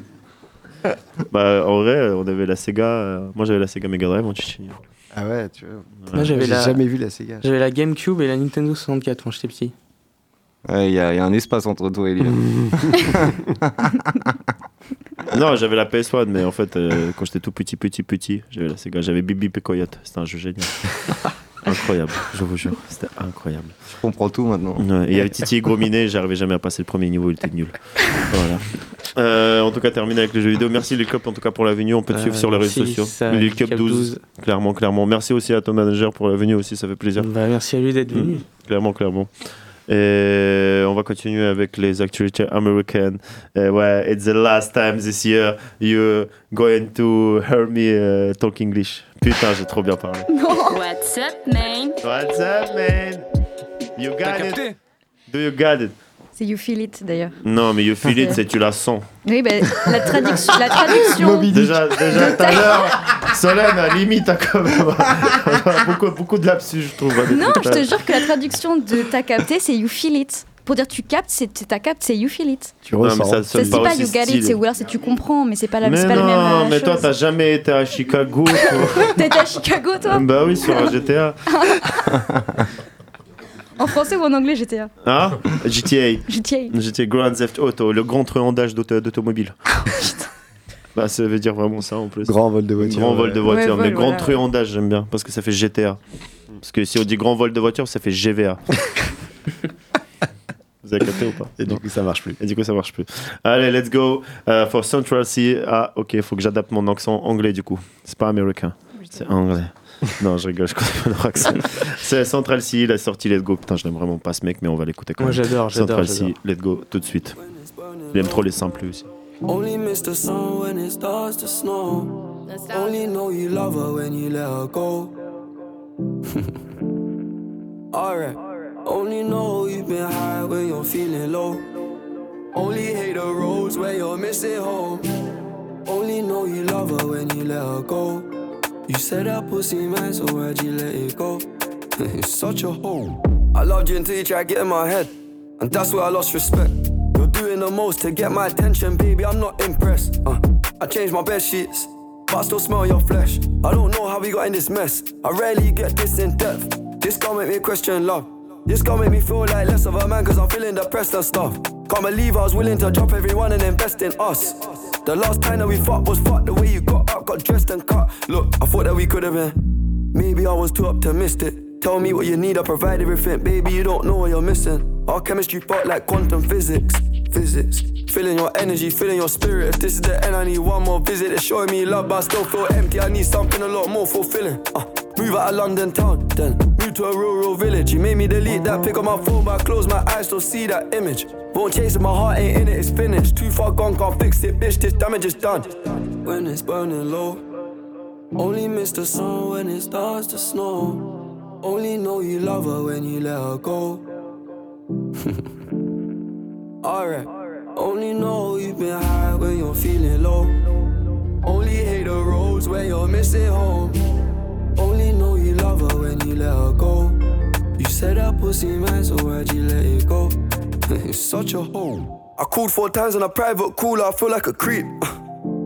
Bah, en vrai, on avait la Sega. euh, Moi, j'avais la Sega Mega Drive en Tchétchénie. Ah ouais, tu vois. Moi, j'avais J'ai la... jamais vu la Sega. J'avais la GameCube et la Nintendo 64 quand j'étais petit. Ouais, il y, a il y a un espace entre toi et lui. Non, j'avais la PS1, mais en fait, euh, quand j'étais tout petit, petit, petit, j'avais la Sega. J'avais Bibi et Coyote. C'était un jeu génial. incroyable, je vous jure. C'était incroyable. Je comprends tout maintenant. Ouais, et il y avait Titi et Gros Minet, j'arrivais jamais à passer le premier niveau, il était nul. Voilà. Euh, en tout cas, terminé avec les jeux vidéo. Merci Lil Cup en tout cas pour la venue. On peut te Euh, suivre sur les réseaux sociaux. Lil Cup Cup 12. 12. Clairement, clairement. Merci aussi à ton manager pour la venue aussi, ça fait plaisir. Bah, merci à lui d'être venu. Mm, Clairement, clairement. Et on va continuer avec les actualités américaines. Euh, ouais, it's the last time this year you're going to hear me uh, talk English. Putain, j'ai trop bien parlé. What's up, man? What's up, man? You got it? Do you got it? C'est You Feel It d'ailleurs. Non, mais you feel it, c'est tu la sens. Oui, bah, la, traduction, la traduction. Déjà, déjà tout à l'heure, Solène, à limite, t'as quand même beaucoup, beaucoup de lapsus, je trouve. Non, je te jure que la traduction de t'as capté, c'est You Feel It. Pour dire tu captes, c'est t'as capté, c'est You Feel It. Tu ressens. ça Ça sonne se dit pas You Get It, c'est ou alors c'est tu comprends, mais c'est pas la, mais c'est pas non, la même euh, mais toi, chose. t'as jamais été à Chicago. T'étais à Chicago, toi? Bah oui, sur un GTA. En français ou en anglais, GTA Hein GTA. GTA. GTA Grand Theft Auto, le grand truandage d'auto- d'automobile. bah, ça veut dire vraiment ça en plus. Grand vol de voiture. Grand vol de voiture, Ouais, mais vol, grand voilà. truandage, j'aime bien, parce que ça fait GTA. Parce que si on dit grand vol de voiture, ça fait GVA. Vous avez capté ou pas Et du coup, ça marche plus. Et du coup, ça marche plus. Allez, let's go uh, for Central Sea. Ah, ok, il faut que j'adapte mon accent anglais du coup. C'est pas américain, c'est anglais. non, je rigole, je connais pas leur accent. c'est Central Sea, il a sorti Let's Go. Putain, je n'aime vraiment pas ce mec, mais on va l'écouter quand Moi, même. j'adore, j'adore, Central Sea. Let's Go tout de suite. Il aime trop les simples lui aussi. Only miss the sun when it starts to snow. Only know you love her when you let her go. Alright. Only know you've been high when you're feeling low. Only hate the roads where you're missing home. Only know you love her when you let her go. You said that pussy man, so why'd you let it go? it's such a hole. I loved you until you tried to get in my head. And that's where I lost respect. You're doing the most to get my attention, baby. I'm not impressed. Uh, I changed my bed sheets, but I still smell your flesh. I don't know how we got in this mess. I rarely get this in depth. This gon' make me question love. This gon' make me feel like less of a man, cause I'm feeling depressed and stuff. Can't believe I was willing to drop everyone and invest in us. The last time that we fought was fucked the way you got up, got dressed and cut. Look, I thought that we could have been. Maybe I was too optimistic. Tell me what you need, I provide everything. Baby, you don't know what you're missing. Our chemistry felt like quantum physics. Physics. Feeling your energy, feeling your spirit. If this is the end, I need one more visit. It's showing me love, but I still feel empty. I need something a lot more fulfilling. Uh, move out of London town, then move to a rural village. You made me delete that pic on my phone, but I close my eyes, still see that image. Won't chase it, my heart ain't in it, it's finished. Too far gone, can't fix it, bitch. This damage is done. When it's burning low. Only miss the sun when it starts to snow. Only know you love her when you let her go. Alright. Only know you've been high when you're feeling low. Only hate the roads where you're missing home. Only know you love her when you let her go. You said that pussy man, so why'd you let it go? You're such a hoe. I called four times on a private call, I feel like a creep.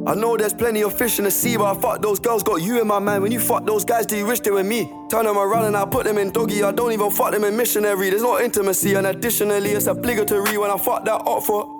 I know there's plenty of fish in the sea, but I fuck those girls, got you in my mind. When you fuck those guys, do you wish they were me? Turn them around and I put them in doggy. I don't even fuck them in missionary. There's no intimacy, and additionally, it's obligatory when I fuck that up for.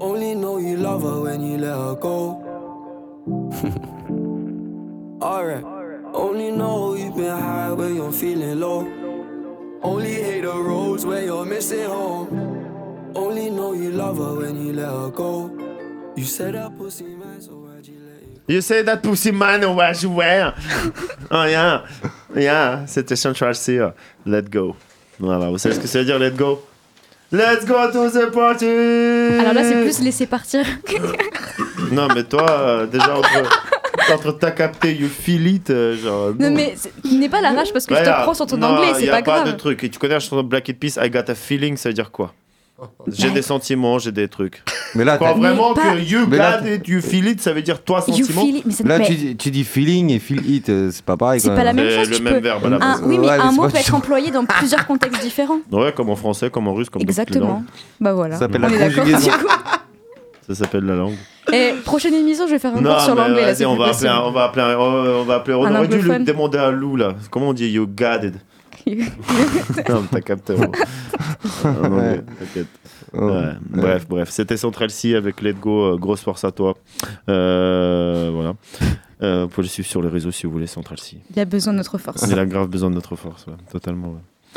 Only know you love her when you let her go. Alright. Only know you've been high when you're feeling low. Only hate the roads where you're missing home. Only know you love her when you let her go. You said that pussy man, so why'd you let it You say that pussy man, on va jouer. Oh yeah, yeah, c'était Central C. euh, Let go. Voilà, vous savez ce que ça veut dire Let go Let's go to the party Alors là, c'est plus laisser partir. Non, mais toi, euh, déjà, entre, entre t'as capté, you feel it, euh, genre. Non, mais c'est- n'est pas la rage parce que je te prends sur ton non, anglais, c'est a pas grave. de truc. Et tu connais la chanson de Black Eyed Peas, I got a feeling, ça veut dire quoi? J'ai des sentiments, j'ai des trucs. Mais là, Quand vraiment Mais pas- que you Mais là, got it, you feel it, ça veut dire toi You sentiment. feel it, mais ça- Là, mais- tu, dis- tu dis feeling et feel it, euh, c'est pas pareil. C'est quand pas la même. même C'est chose. le tu même peux- verbe à la un- base. oui, mais Ouais, mais un c'est mot pas peut être employé dans plusieurs contextes différents. Ouais, comme en français, comme en russe, comme dans toutes les Exactement. langues. Bah voilà. Ça s'appelle On la est d'accord. conjugaison. du coup. Ça s'appelle la langue. Et prochaine émission, je vais faire un cours sur mais l'anglais. là, vas-y, c'est on plus va appeler, possible. un- on va appeler, un- on va appeler. On Un aurait dû anglophone. demander à Lou là. Comment on dit you got it? Non, mais t'as capté. bon. T'inquiète. Ouais. Bref, bref, c'était Central C avec Let Go, euh, grosse force à toi. Euh, voilà. Euh, vous pouvez le suivre sur les réseaux si vous voulez, Central C. Il a besoin de notre force. Il a grave besoin de notre force, ouais, totalement.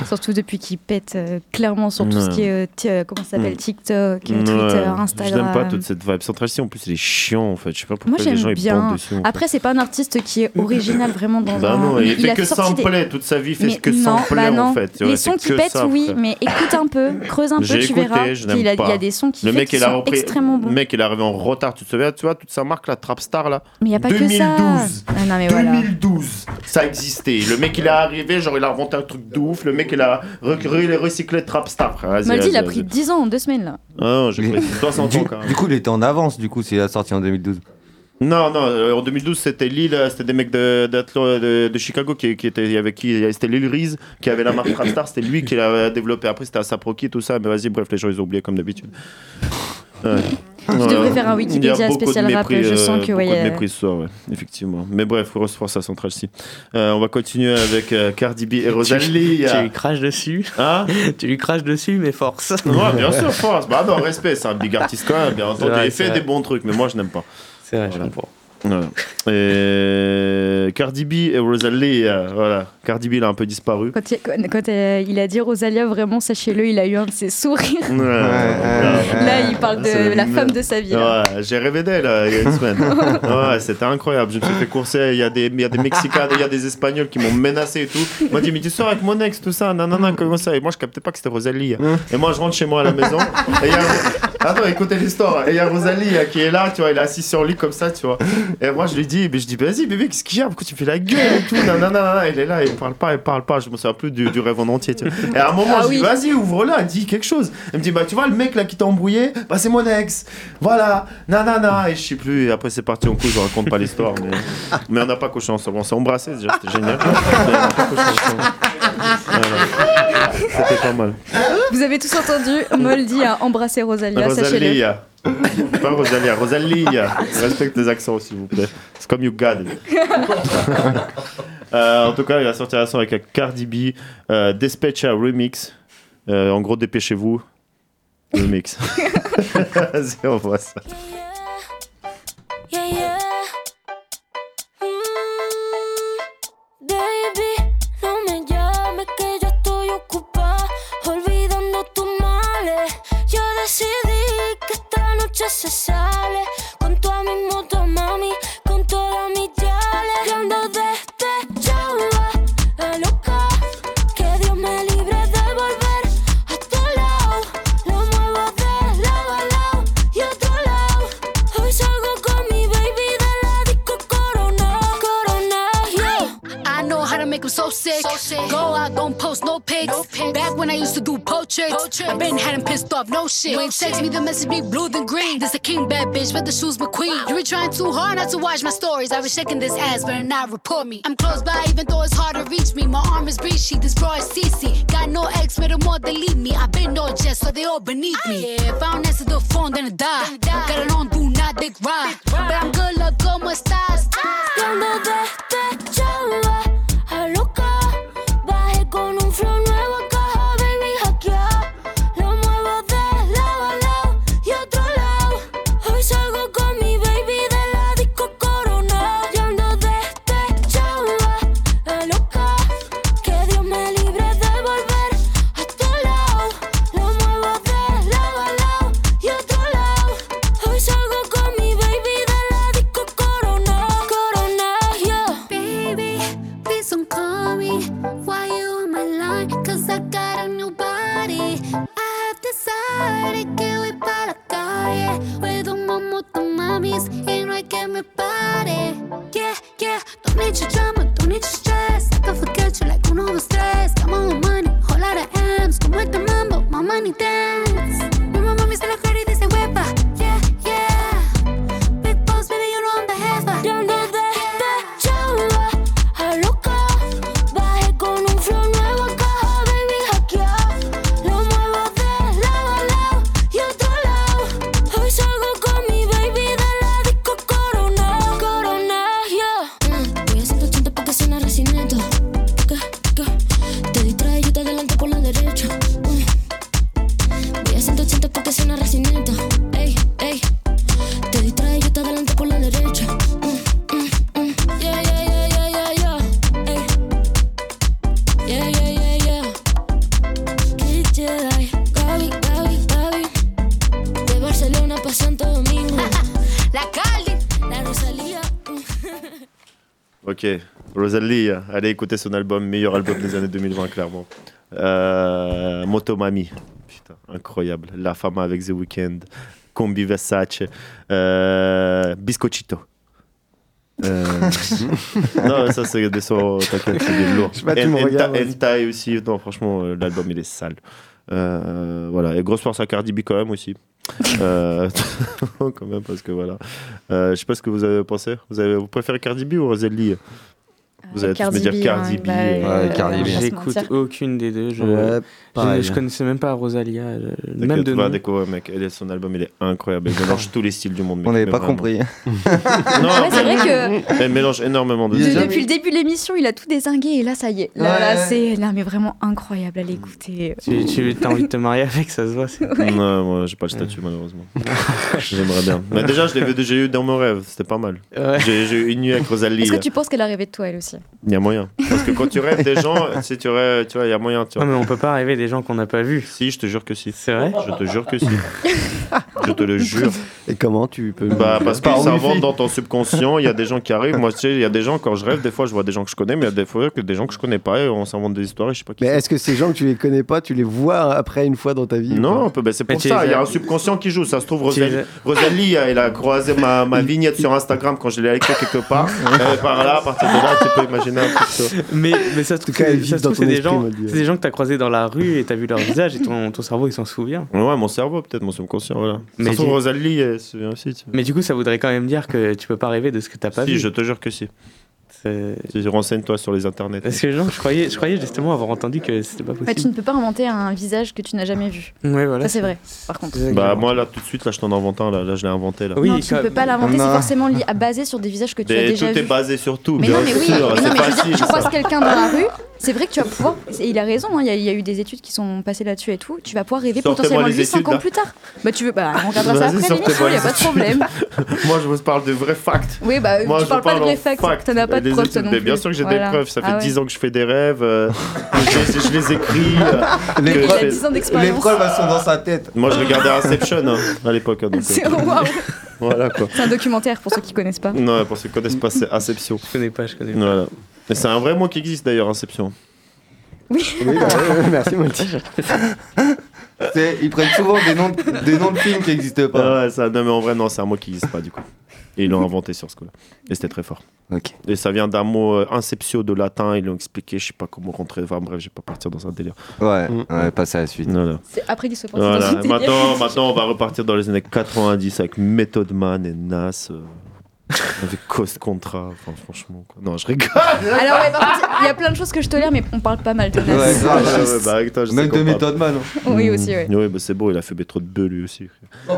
Surtout depuis qu'il pète euh, clairement sur tout ce qui est, euh, euh, comment ça s'appelle, Mm. TikTok, Twitter. Instagram. Je n'aime pas toute cette vibe. Central C, en plus, il est chiant en fait. Je sais pas pourquoi Moi les gens bien. bandent dessus. en fait. Après c'est pas un artiste qui est original vraiment dans Bah un. non, il, fait a que sorti des- sampler toute sa vie, il fait Mais que non, sampler bah non. en fait. Les sons qui pètent, oui, mais écoute un peu, creuse un peu, tu verras. Il y a des sons qui, fait il sont extrêmement bons. Le mec, il est arrivé en retard. Tu te souviens, tu vois, toute sa marque, la Trapstar là Mais il n'y a pas 2012. que ça. Ah non, mais voilà. 2012, ça existait. Le mec, il est arrivé, genre, il a inventé un truc de ouf. Le mec, il a recyclés Trapstar, Maldi, il a pris vas-y. 10 ans en deux semaines là. Ah non, j'ai pris 60 Du, ans quand même. du coup, il était en avance, du coup, s'il a sorti en 2012. Non, non, euh, en 2012, c'était Lille, euh, c'était des mecs de, de, de Chicago qui, qui étaient avec qui c'était Lil Reese qui avait la marque Trapstar, c'était lui qui l'a développé. Après, c'était Asaproki, tout ça, mais vas-y, bref, les gens ils ont oublié comme d'habitude. Ouais. Tu Voilà. devrais faire un Wikipédia spécial rap, mépris, je euh, sens que, ouais, euh, mépris ce soir, ouais, effectivement. Mais bref, grosse force à Central C. Euh, on va continuer avec euh, Cardi B et Rosalie. Tu lui craches dessus. Hein Tu lui craches dessus, mais force. Ouais, bien sûr, force. Bah non, respect, c'est un big artiste quand même, bien entendu. il fait des bons trucs, mais moi je n'aime pas. C'est vrai, je comprends. Et Cardi B et Rosalie, euh, voilà. Cardi B, il a un peu disparu. Quand, il, quand, quand, euh, il a dit Rosalia, vraiment, sachez-le, il a eu un de ses sourires. Ouais, Là, il parle de la femme de sa vie. j'ai rêvé d'elle euh, il y a une semaine. ouais, c'était incroyable. Je me suis fait courser. Il y a des, il y a des Mexicains, il y a des Espagnols qui m'ont menacé et tout. Ils m'ont dit, mais tu sors avec mon ex, tout ça, nanana, comment ça? Et moi, je captais pas que c'était Rosalie. Et moi, je rentre chez moi à la maison. Et il y a... Attends, écoutez l'histoire. Et il y a Rosalie qui est là, tu vois, il est assis sur le lit comme ça, tu vois. Et moi, je lui dis, mais je dis, vas-y, bébé, qu'est-ce qu'il y a? Pourquoi tu fais la gueule et tout? Nanana. Il est là, il parle pas, il parle pas. Je me souviens plus du, du rêve en entier. tu vois. Et à un moment, Ah je dis, oui. vas-y, ouvre-la, dis quelque chose. Elle me dit, bah, tu vois, le mec là qui t'a embrouillé, bah, c'est mon ex. Voilà, nanana. Et je sais plus. Et après, c'est parti en couille, je raconte pas l'histoire. Mais, mais on n'a pas couché ensemble. On s'est embrassé déjà, c'était génial. Mais on n'a pas couché ensemble. Voilà. C'était pas mal. Vous avez tous entendu, Moldy a embrassé Rosalia, sachez-le. Pas Rosalia, Rosalia. Respecte les accents, s'il vous plaît. C'est comme You Got It. Euh, en tout cas, il va sortir un son avec un Cardi B, euh, Despecha Remix. Euh, en gros, dépêchez-vous. Remix. Vas-y, on voit ça. Yeah, yeah. Post no pics. Back when I used to do portraits, I been had him pissed off, no shit. When you text me, the message be blue than green. This a king bad bitch, but the shoes McQueen. You were trying too hard not to watch my stories. I was shaking this ass, better not report me. I'm close by, even though it's hard to reach me. My arm is breachy, this bra is CC. Got no ex, made them all delete me. I been no jet, so they all beneath me. Yeah, if I don't answer the phone, then I die. Got it on, do not dick ride. But I'm good, look, como estás? Y ando despechada, a don't need your Rosalie, allez écouter son album, meilleur album des années 2020, clairement. Euh, Motomami, putain, incroyable. La Fama avec The Weeknd, Combi Versace, euh, Biscochito. Euh, non, ça c'est des sons, t'inquiète, c'est des lourds. Aussi, non, franchement, euh, l'album il est sale. Euh, voilà, et grosse force à Cardi B quand même aussi. Euh, quand même, parce que voilà. Euh, je sais pas ce que vous avez pensé. Vous, avez, vous préférez Cardi B ou Rosalie? Vous allez tous me Cardi dire B, Cardi hein, B. bah, euh, J'écoute aucune des deux. Je, Ouais, je, connaissais même pas Rosalia. euh, Même de découvrir, mec. Elle, son album, il est incroyable. Elle mélange tous les styles du monde. mec, On n'avait pas vraiment. compris. non, c'est vrai que- Elle mélange énormément de styles. depuis le début de l'émission, il a tout désingué et là, ça y est. Là, Ouais. là, c'est là, mais vraiment incroyable à l'écouter. Tu, tu as envie de te marier avec, ça se voit. Non, moi, j'ai pas le statut, malheureusement. J'aimerais bien. Mais déjà, je l'ai vu- j'ai eu dans mon rêve. C'était pas mal. J'ai eu une nuit avec Rosalie. Est-ce que tu penses qu'elle a rêvé de toi, elle aussi? Il y a moyen. Parce que quand tu rêves des gens, si tu rêves, tu vois, il y a moyen. Tu vois. Non, mais on peut pas rêver des gens qu'on n'a pas vus. Si, je te jure que si. C'est vrai Je te jure que si. je te le jure. Et comment tu peux. Bah, parce Par que ça wifi. rentre dans ton subconscient. Il y a des gens qui arrivent. Moi, tu sais, il y a des gens, quand je rêve, des fois, je vois des gens que je connais, mais il y a des fois que des gens que je connais pas et on s'invente des histoires et je sais pas qui Mais est-ce que ces gens que tu les connais pas, tu les vois après une fois dans ta vie Non, pas un peu, ben, c'est pour ça. Il y a un subconscient qui joue. Ça se trouve, Rosalie, elle a croisé ma, ma vignette sur Instagram quand je l'ai likée quelque part. Et par là, à partir de là, tu peux imaginer un. Mais, mais ça se trouve, cas, c'est- des gens, des gens que tu as croisés dans la rue et tu as vu leur visage et ton, ton cerveau il s'en souvient. Ouais, mon cerveau, peut-être, mon subconscient, voilà. Mais Rosalie, elle se souvient aussi. Mais du coup, ça voudrait quand même dire que tu peux pas rêver de ce que t'as pas Si, vu. je te jure que si. Renseigne-toi sur les internets. Parce que genre, je croyais, je croyais justement avoir entendu que c'était pas En fait, possible. tu ne peux pas inventer un visage que tu n'as jamais vu. Ouais, voilà. Ça, c'est vrai, par contre. Bah, moi, là, tout de suite, là, je t'en invente un, là, là je l'ai inventé, là. non, tu ne peux pas l'inventer, c'est forcément basé sur des visages que tu as déjà tout est vus. basé sur tout, Mais bien non, mais oui, sûr. mais non, mais je veux dire, croises ça. quelqu'un dans la rue, c'est vrai que tu vas pouvoir, et il a raison, hein, il y, a- il y a eu des études qui sont passées là-dessus et tout, tu vas pouvoir rêver potentiellement les lui 5 études, ans là. plus tard. Bah tu veux, bah on regardera ça après l'émission, il n'y a pas de problème. Moi, je vous parle de vrais facts. Oui, bah Moi, tu je parles pas de vrais facts, t'en as pas de preuves toi non mais plus. Bien sûr que j'ai Voilà. des preuves. Ça fait Ah ouais. 10 ans que je fais des rêves. euh, je, les- je les écris. euh, Les preuves- fais- 10 ans d'expérience. Les preuves, elles sont dans sa tête. Moi, je regardais Inception hein, à l'époque. hein, C'est euh, waouh. Voilà quoi. C'est un documentaire pour ceux qui connaissent pas. Non, pour ceux qui connaissent pas, c'est Inception. Je connais pas, je connais pas. Voilà. Mais c'est un vrai mot qui existe d'ailleurs, Inception. Oui. Oui, bah, ouais, ouais, merci, Monty. Ils prennent souvent des noms, de- des noms de films qui n'existent pas. Ouais, ça, non, mais en vrai, non, c'est un mot qui existe pas du coup. Et ils l'ont inventé sur ce coup-là. Et c'était très fort. Ok. Et ça vient d'un mot euh, inceptio de latin. Ils l'ont expliqué. Je sais pas comment rentrer. Enfin bref, je vais pas partir dans un délire. Ouais, Mm. ouais, passe à la suite. Voilà. C'est après qu'ils partis Voilà. dans. Maintenant, maintenant, on va repartir dans les années 90 avec Method Man et Nas. euh, avec Cost Contra. Enfin, franchement. quoi. Non, je rigole. Alors, ouais, par contre, il y a plein de choses que je tolère, mais on parle pas mal de Nas. Ouais, grave. Ouais, ouais, bah, je sais Même qu'on de parle. Method Man. hein. Oui, aussi, ouais. Oui, bah, c'est beau, il a fait trop de bœufs lui aussi.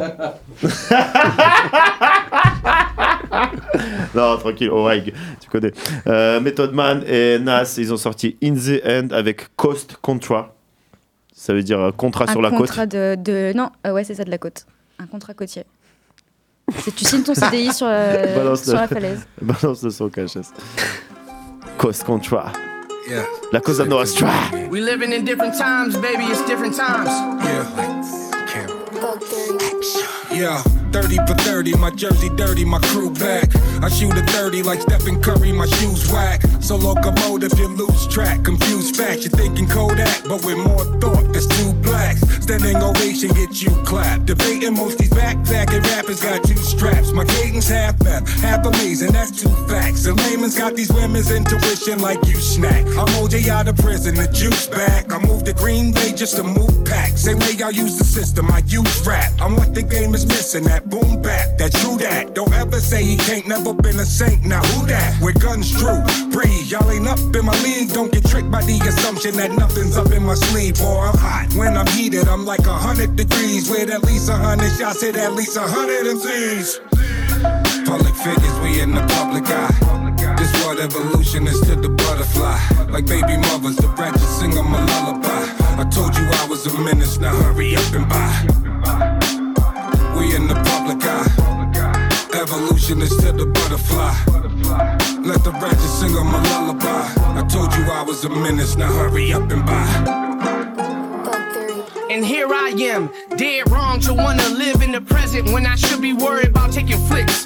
non, tranquille, oh, ouais, tu connais. Euh, Method Man et Nas, ils ont sorti In the End avec Coast Contra. Ça veut dire euh, contrat Un sur la côte. contrat de, de- Non, euh, ouais, c'est ça, de la côte. Un contrat côtier. C'est tu signes ton CDI sur, euh, Balance sur le- la falaise. Balance le son KHS. Coast Contra. Yeah. La Cosa Nostra. We living in different times, baby. It's different times. Yeah. Yeah, 30 for 30, my jersey dirty, my crew back. I shoot a 30 like Stephen Curry, my shoes whack. So locomotive, you lose track. Confused facts, you're thinking Kodak, but with more thought, there's two blacks. Standing ovation, get you clapped. Debating most these backpacking rappers got two straps. My cadence half left, half amazing, that's two facts. The layman's got these women's intuition like you snack. I'm OJ out of prison, the juice back. I moved to Green Bay just to move back. Same way I use the system, I use rap. I'm what the game is missing, that boom bap, that true that. Don't ever say he can't, never been a saint. Now who that? With guns true, breathe. Y'all ain't up in my league, don't get tricked by the assumption that nothing's up in my sleeve. Boy, I'm hot. When I'm heated, I'm like a hundred degrees. With at least a hundred shots, hit at least a hundred MCs. Public figures, we in the public eye. This what evolution is to the butterfly. Like baby mothers, the ratchet sing 'em a lullaby. I told you I was a menace, now hurry up and buy. We in the public eye. Evolution is to the butterfly. Let the ratchet sing 'em a lullaby. I told you I was a menace, now hurry up and buy. And here I am, dead wrong to wanna live in the present when I should be worried about taking flicks.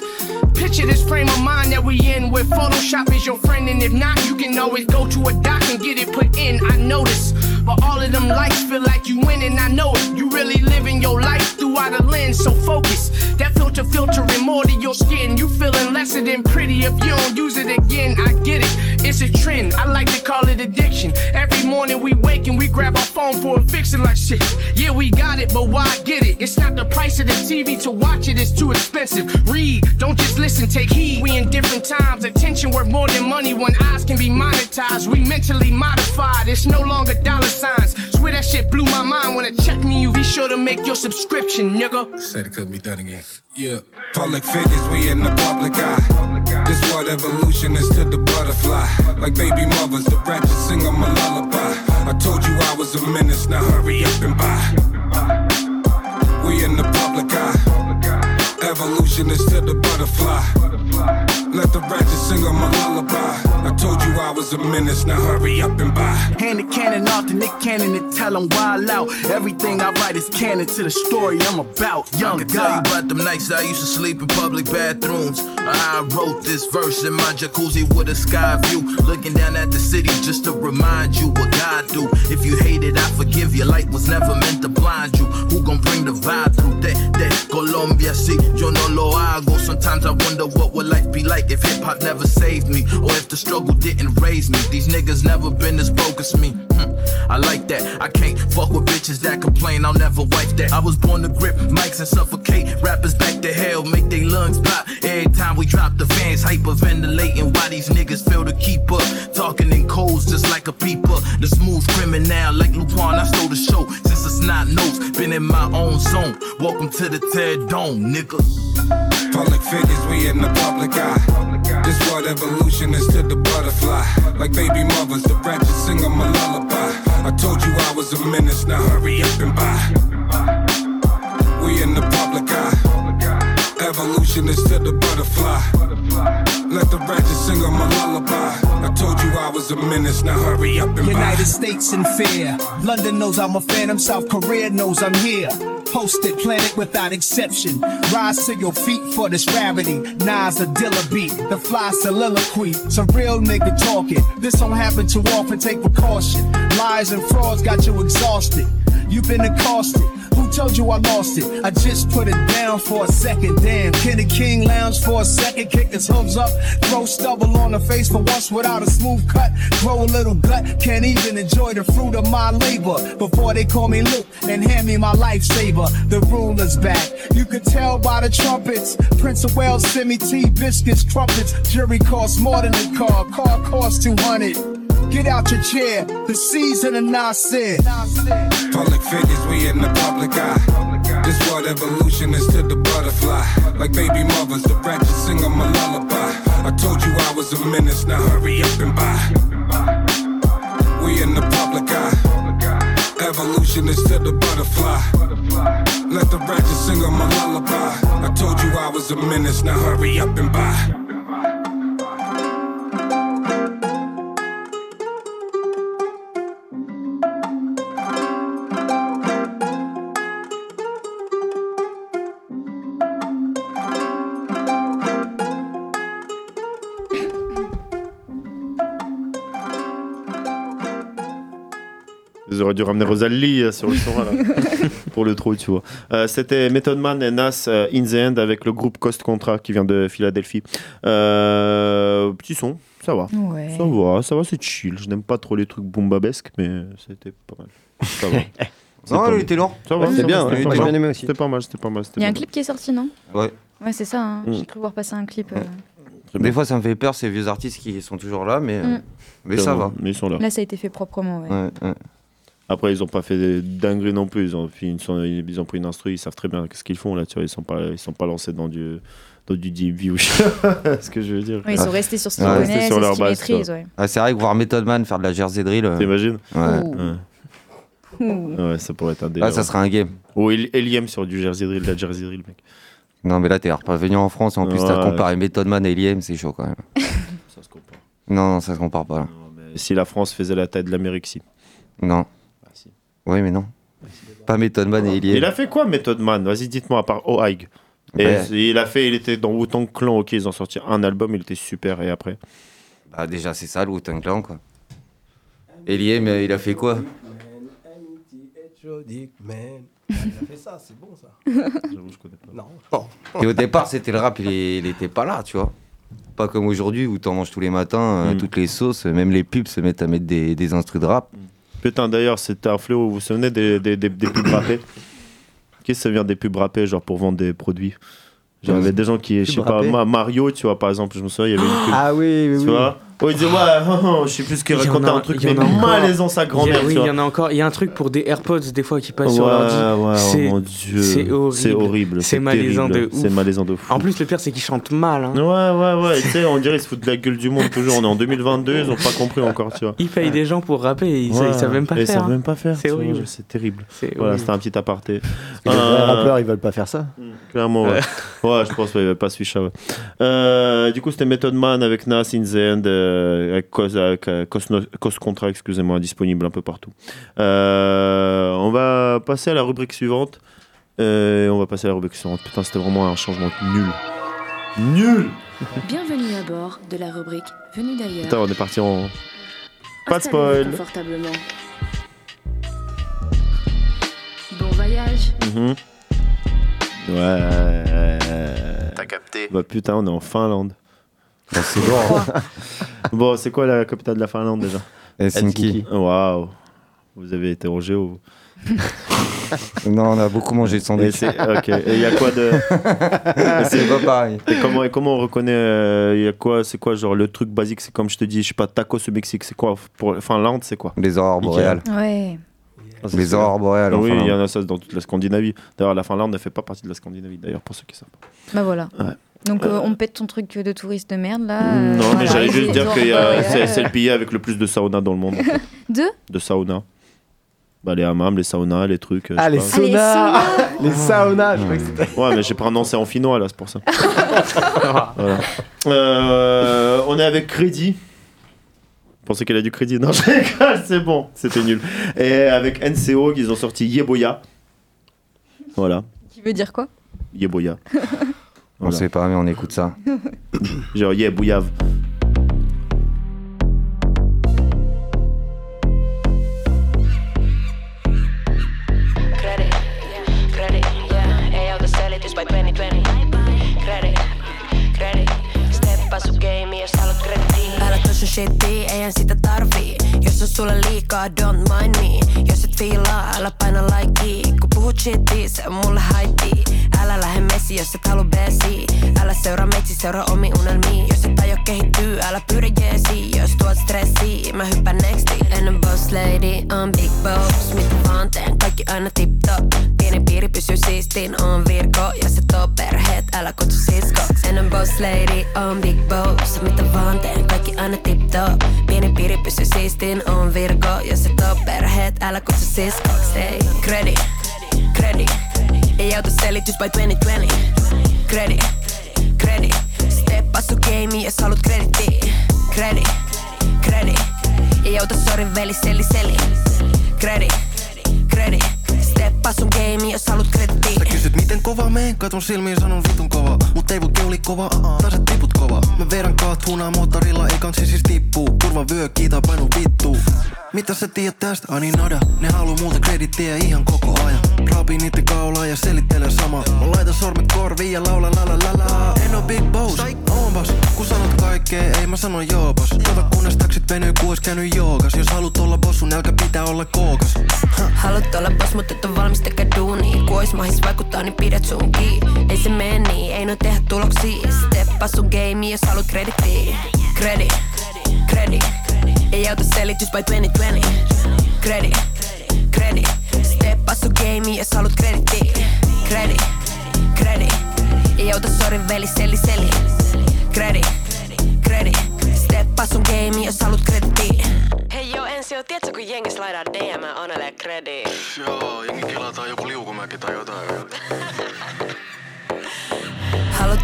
Picture this frame of mind that we in where Photoshop is your friend, and if not, you can always go to a doc and get it put in. I notice, but all of them lights feel like you win, and I know it. You really living your life throughout a lens, so focus. That filter filtering more to your skin. You feeling lesser than pretty if you don't use it again. I get it, it's a trend. I like to call it addiction. Every morning we wake and we grab our phone for a fixin' like shit. Yeah, we got it, but why get it? It's not the price of the TV to watch it, it's too expensive. Read, don't just listen, take heed. We in different times. Attention worth more than money when eyes can be monetized. We mentally modified, it's no longer dollar signs. Swear that shit blew my mind when it checked me. You be sure to make your subscription, nigga. Said it couldn't be done again. Yeah. Public figures, we in the public eye. This what evolution is to the butterfly. Like baby mothers, the ratchet sing 'em a lullaby. I told you I was a menace, now hurry up and buy. We in the public eye. Evolution is to the butterfly. Let the ratchet sing 'em my lullaby. I told you I was a menace, now hurry up and buy. Hand the cannon off to Nick Cannon and tell him wild out. Everything I write is canon to the story I'm about. Young I can tell you about them nights I used to sleep in public bathrooms. I wrote this verse in my jacuzzi with a sky view, looking down at the city just to remind you what God do. If you hate it, I forgive you. Light was never meant to blind you. Who gon' bring the vibe through that? That Colombia, see, yo no lo hago. Sometimes I wonder what would life be like if hip hop never saved me, or if the struggle didn't raise me. These niggas never been as broke as me. Hmm, I like that. I can't fuck with bitches that complain. I'll never wipe that. I was born to grip mics and suffocate rappers back to hell, make their lungs pop. Every time we drop the fans, hyperventilating. Why these niggas fail to keep up? Talking in codes just like a peeper. The smooth criminal, like Lupin, I stole the show. Since it's not notes, been in my own zone. Welcome to the Ted Dome, nigga. Public figures, we in the public eye. This what evolution is to the butterfly. Like baby mothers, the ratchet sing 'em a lullaby. I told you I was a menace, now hurry up and buy. We in the public eye. Evolution is to the butterfly. Let the ratchet sing 'em a lullaby. I told you I was a menace, now hurry up and. United States in fear. London knows I'm a phantom. South Korea knows I'm here. Posted planet without exception. Rise to your feet for this gravity. Nas a Dilla beat. The fly soliloquy. Some real nigga talking. This don't happen too often. Take precaution. Lies and frauds got you exhausted. You've been accosted. Who Who told you I lost it? I just put it down for a second. Damn, Kenny King lounge for a second, kick his hooves up, throw stubble on the face for once without a smooth cut, grow a little gut, can't even enjoy the fruit of my labor before they call me Luke and hand me my lifesaver. The ruler's back. You could tell by the trumpets. Prince of Wales send me tea, biscuits, crumpets. Jury costs more than a car. Car costs 200. Get out your chair. The season of Nasir. Public figures, we in the public eye. This what evolution is to the butterfly. Like baby mothers, the ratchet sing 'em a lullaby. I told you I was a menace, now hurry up and buy. We in the public eye. Evolution is to the butterfly. Let the ratchet sing 'em a lullaby. I told you I was a menace, now hurry up and buy. Dû ramener Rosalie euh, sur le son là, pour le trou, tu vois. Euh, C'était Method Man et Nas euh, In The End avec le groupe Cost Contra qui vient de Philadelphie. Euh, petit son, ça va. Ouais. Ça va, ça va, c'est chill. Je n'aime pas trop les trucs boom-babesques, mais c'était pas mal. Ça va. C'est Non, il était lourd. Ça va, Ouais, c'était ça bien, j'ai pas bien mal. aimé aussi. C'était pas mal, c'était pas mal. Il y a un clip qui est sorti, non Ouais. Ouais, c'est ça. hein. Mm. J'ai cru voir passer un clip. euh. Des fois, ça me fait peur, ces vieux artistes qui sont toujours là, mais, Mm. mais ça va. Mais ils sont là. Là, ça a été fait proprement. Ouais. Ouais, ouais. Après, ils ont pas fait des dingueries non plus. Ils ont, ils sont- ils ont pris une instru, ils savent très bien ce qu'ils font là. Tu vois, ils sont pas, ils sont pas lancés dans du, dans du deep view. ce que je veux dire. Ouais, ils sont restés sur ce qu'ils Ouais, connaissent sur leur ce qu'ils base, maîtrisent, quoi. ouais. Ah, c'est vrai que voir Method Man faire de la Jersey Drill. euh, T'imagines Ouais. Ouais. Ouh. Ouais, ça pourrait être un délire. Ah, ça serait un game. Ou El- Eliem sur du Jersey Drill, de la Jersey Drill, mec. Non, mais là, t'es pas venu en France, en plus, t'as Ouais. comparé Method Man et Liem, c'est chaud quand même. Ça se compare. Non, non, ça se compare pas. là. Si la France faisait la taille de l'Amérique, si. Non. Oui, mais non. Pas Method Man et Liem. Il a fait quoi, Method Man? Vas-y, dites-moi, à part Ohaig. Et Ouais. il a fait, il était dans Wu-Tang Clan, ok, ils ont sorti un album, il était super, et après? Bah, déjà, c'est ça, le Wu-Tang Clan, quoi. Et Liem, euh, il a fait quoi? Il a fait ça, c'est bon ça. J'avoue, je connais pas. Non. Et au départ, c'était le rap, il, est- il était pas là, tu vois. Pas comme aujourd'hui où t'en manges tous les matins, euh, Mm. toutes les sauces, même les pubs se mettent à mettre des, des instrus de rap. Putain, d'ailleurs, c'était un fléau, vous vous souvenez des, des, des, des pubs rappées Qu'est-ce que ça vient des pubs rappées, genre pour vendre des produits avait des gens qui, je sais pas, Mario, tu vois, par exemple, je me souviens, il y avait une pub. Ah oui, oui, tu oui. vois Oh, il disait, ouais, je sais plus ce qu'il Il y en racontait, a- un truc, mais malaisant sa grand-mère, Oui, il y en a encore. Il y a un truc pour des AirPods des fois qui passent sur l'ordi. ouais, oh C'est- mon Dieu. C'est horrible. C'est horrible, C'est c'est malaisant de ouf. c'est malaisant de fou. En plus, le pire, c'est qu'ils chantent mal. hein. Ouais, ouais, ouais, tu sais, on dirait qu'ils se foutent de la gueule du monde toujours. On est en 2022, ils ont pas compris encore, tu vois. Ils payent des gens pour rapper et ils, Ouais, ils savent même pas et Ils faire. savent hein. même pas faire. C'est horrible. C'est terrible. C'est Voilà, horrible. c'était un petit aparté. Les Euh, rappeurs, ils veulent pas faire ça. Clairement, ouais. ouais, je pense qu'il n'y avait pas ça. ouais. Euh, du coup, c'était Method Man avec Nas in the End, euh, avec, Cos, avec euh, Cosno- Cos Contra, excusez-moi, disponible un peu partout. Euh, on va passer à la rubrique suivante. Euh, on va passer à la rubrique suivante. Putain, c'était vraiment un changement nul. Nul Bienvenue à bord de la rubrique Venu d'ailleurs. Putain, on est parti en. Pas de spoil. confortablement. Bon voyage. Mhm. Ouais. T'as capté Bah putain, on est en Finlande. Bah, c'est lourd. bon, c'est quoi la capitale de la Finlande déjà Helsinki. Waouh. Vous avez géo. vous. Non, on a beaucoup mangé de Et sandwich. c'est- ok. Et il y a quoi de. c'est pas pareil. Et comment, et comment on reconnaît euh, Il y a quoi C'est quoi genre le truc basique C'est comme je te dis, je sais pas, tacos au Mexique, c'est quoi Pour Finlande, c'est quoi? Les aurores boréales. Ouais. Ah, Les aurores boréales. Oui, il y en a ça dans toute la Scandinavie. D'ailleurs, la Finlande ne fait pas partie de la Scandinavie, d'ailleurs, pour ceux qui savent. Bah voilà. Ouais. Donc euh, on pète ton truc de touriste de merde là. euh, non, mais voilà, j'allais juste dire que c'est le pays avec le plus de sauna dans le monde. en fait. Deux De sauna. Bah, les hammams, les saunas, les trucs. euh, Ah, je les saunas Les saunas, je croyais que c'était. Ouais, mais j'ai prononcé en finnois là, c'est pour ça. Voilà. Euh, on est avec Crédit. Vous pensez qu'elle a du crédit? Non, je rigole, c'est bon, c'était nul. Et avec NCO, ils ont sorti Yeboya. Voilà, Qui veut dire quoi? Yeboya. On sait pas, mais on écoute ça. Genre, yeah, bouillave. Shitti, eihän sitä tarvii. Jos on sulle liikaa, don't mind me. Jos et fiilaa, älä paina likea Kun puhut shitti, se on mulle haiti Älä lähde messi, jos et halua besi Älä seuraa metsi, seuraa omi unelmii Jos et aio kehittyy, älä pyri jeesi Jos tuot stressi, mä hyppään nexti En on boss lady, on big boss. Mitä vaan teen, kaikki aina tip top Pieni piiri pysyy siistiin, on virko. Ja se tuo perheet, älä kutsu siskoks En on boss lady, on big boss. Mitä vaan teen, kaikki aina tip top Pieni piiri pysyy siistiin, on virko Ja se tuo perheet, älä kutsu siskoks Hey, kredi, kredi. Ei auta selitys by 2020 Kredi, kredi. Step assu game, jos haluat kreditti. Kredi, kredi. Ei auta sorry veli, seli, seli. Kredi, kredi Step assu game, jos haluat kreditti Sä kysyt miten kova? Meen, katon silmiin sanon vitun kova. Mut ei voi keuli kova, taas et tiput kova. Mä vedän kaat hunaa moottorilla, ei kansi siis tippuu. Turva vyö, kiitä painu vittu Mitä sä tiedät tästä? Ani nada Ne haluu multa kredittiä ihan koko ajan. Raapii niitten kaulaa ja selittelen sama Mä laitan sormet korviin ja laula la la la la. En oo big boss, oon boss Kun sanot kaikkea, ei mä sano joo boss Kato kunnes taksit venyy, kun ois käynyt joogas. Jos haluat olla boss, sun nälkä pitää olla kookas. Haluat olla boss, mutta et on valmis tekee duunia. Kun ois mahis vaikuttaa, niin pidät sun kiinni. Ei se mene niin, ei noin tehdä tuloksia. Steppa sun game, jos haluat kredittiä. Kredi, kredi Ei auta selitys by 2020 Kredi, kredi Steppa sun game, jos haluat kredittiä. Kredi, kredi Ei auta sorry veli, seli, seli. Kredi, kredi Steppa sun game, jos haluat kredittiä. Hei joo, ensi on, tiedätkö kun jengi slaidaa DM Onelle kredi? Joo, jengi kilataan joku liukumäki tai jotain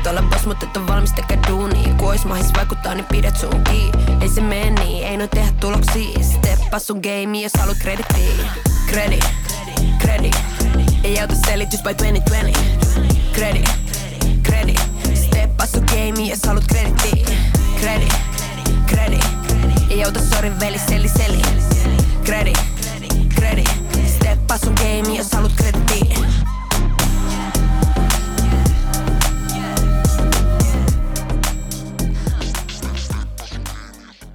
Haluat olla boss, mutta et on valmis tekee duunia. Kun ois mahis vaikuttaa, niin pidät sun kiinni. Ei se mene niin, ei noin tehdä tuloksia. Steppa sun game, jos haluat kredittiä. Kredi, kredi. Ei auta selitys by 2020 Kredi, kredi. Steppa sun game, jos haluat kredittiä. Kredi, kredi. Ei auta sorry veli, seli, seli. Kredi, kredi. Steppa sun game, jos haluat kredittiä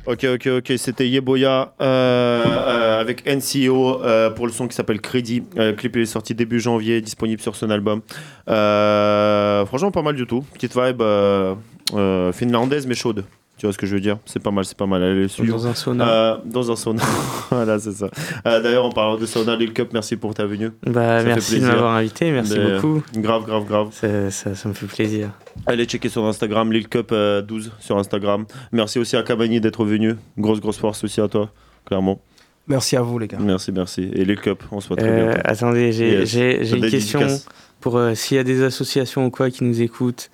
Ok, ok, ok. C'était Yeboya euh, euh, avec NCO euh, pour le son qui s'appelle Crédit. Le clip est sorti début janvier, disponible sur son album. Franchement, pas mal du tout. Petite vibe finlandaise mais chaude. Tu vois ce que je veux dire? C'est pas mal, c'est pas mal. Dessus. Dans un sauna. Euh, dans un sauna. voilà, c'est ça. Euh, D'ailleurs, en parlant de sauna, Lil Cup, merci pour ta venue. Bah, Ça merci de m'avoir invité, merci Mais, beaucoup. Grave, grave, grave. Ça, ça, ça me fait plaisir. Allez checker sur Instagram, Lil Cup euh, 12 sur Instagram. Merci aussi à Kamani d'être venu. Grosse, grosse force aussi à toi, clairement. Merci à vous, les gars. Merci, merci. Et Lil Cup, on se voit très Euh, bientôt. attendez, j'ai Yes. j'ai- j'ai T'as une question dédicaces pour euh, s'il y a des associations ou quoi qui nous écoutent.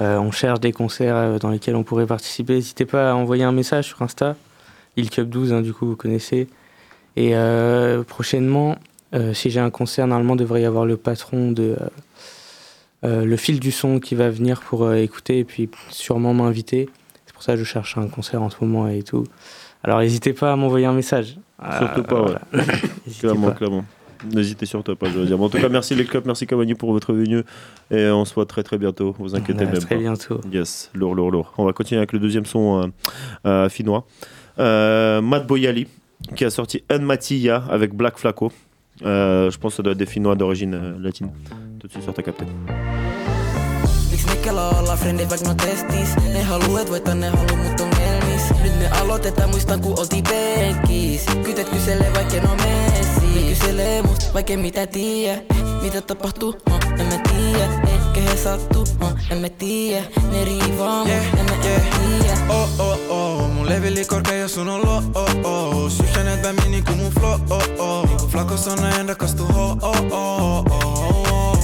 Euh, on cherche des concerts euh, dans lesquels on pourrait participer. N'hésitez pas à envoyer un message sur Insta, ilcup12, hein, du coup vous connaissez. Et euh, prochainement, si j'ai un concert, normalement devrait y avoir le patron de euh, le fil du son qui va venir pour euh, écouter et puis sûrement m'inviter. C'est pour ça que je cherche un concert en ce moment et tout. Alors n'hésitez pas à m'envoyer un message. Surtout Euh, pas, ouais. voilà. N'hésitez clairement, pas. clairement. N'hésitez surtout pas, je veux dire. Bon, en tout cas, merci Lil Cup, merci Kamani pour votre venue. Et on se voit très très bientôt. Vous inquiétez Ouais, même très pas. bientôt. Yes, lourd, lourd, lourd. On va continuer avec le deuxième son euh, euh, finnois. Euh, Matt Boyali, qui a sorti Un Matilla avec Black Flaco. Euh, je pense que ça doit être des Finnois d'origine euh, latine. Tout de suite sur ta captée. Miksi me kelaa olla frendit vaik no testis Ne haluu et voita, ne haluu mut ongelmis Nyt me aloitetaan, muistan ku oltiin penkis Kytet kyselee vaik en oo messi. Ne kyselee must vaik en mitä tiiä. Mitä tapahtuu, oh, en mä tiiä. Ehkä he sattuu, oh, en mä tiiä. Ne riivaa, yeah, en mä yeah. tiiä. Oh oh oh, mun leveli korkea ja sun on low oh oh. Syyskänet vämi niinku mun flow oh oh. Niinku flakosana en rakastu ho oh oh oh oh.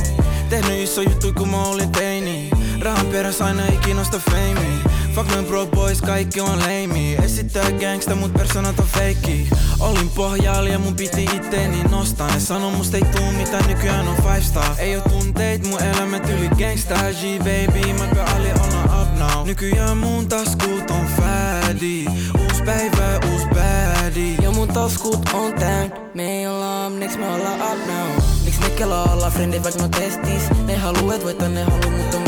Tehnyt iso juttu kun mä olin teini Rahan peräs aina ei kiinnosta feimi. Fuck me bro boys, kaikki on leimi. Esittää gangsta, mut persoonat on feikki. Olin pohjaali ja mun piti itteeni nostaa. Ne sano musta ei tuu mitä nykyään on five star. Ei oo tunteit, mun elämä tyli gangsta. G baby, mäkö ali olla up now. Nykyään mun taskut on fädi Uus päivä, uus bädi. Ja mun taskut on tän. Me ei olla amneks, me ollaan up now. Miks me kelaa olla frendit vaik no testis? Ne haluu et voita, ne haluu mut Nyt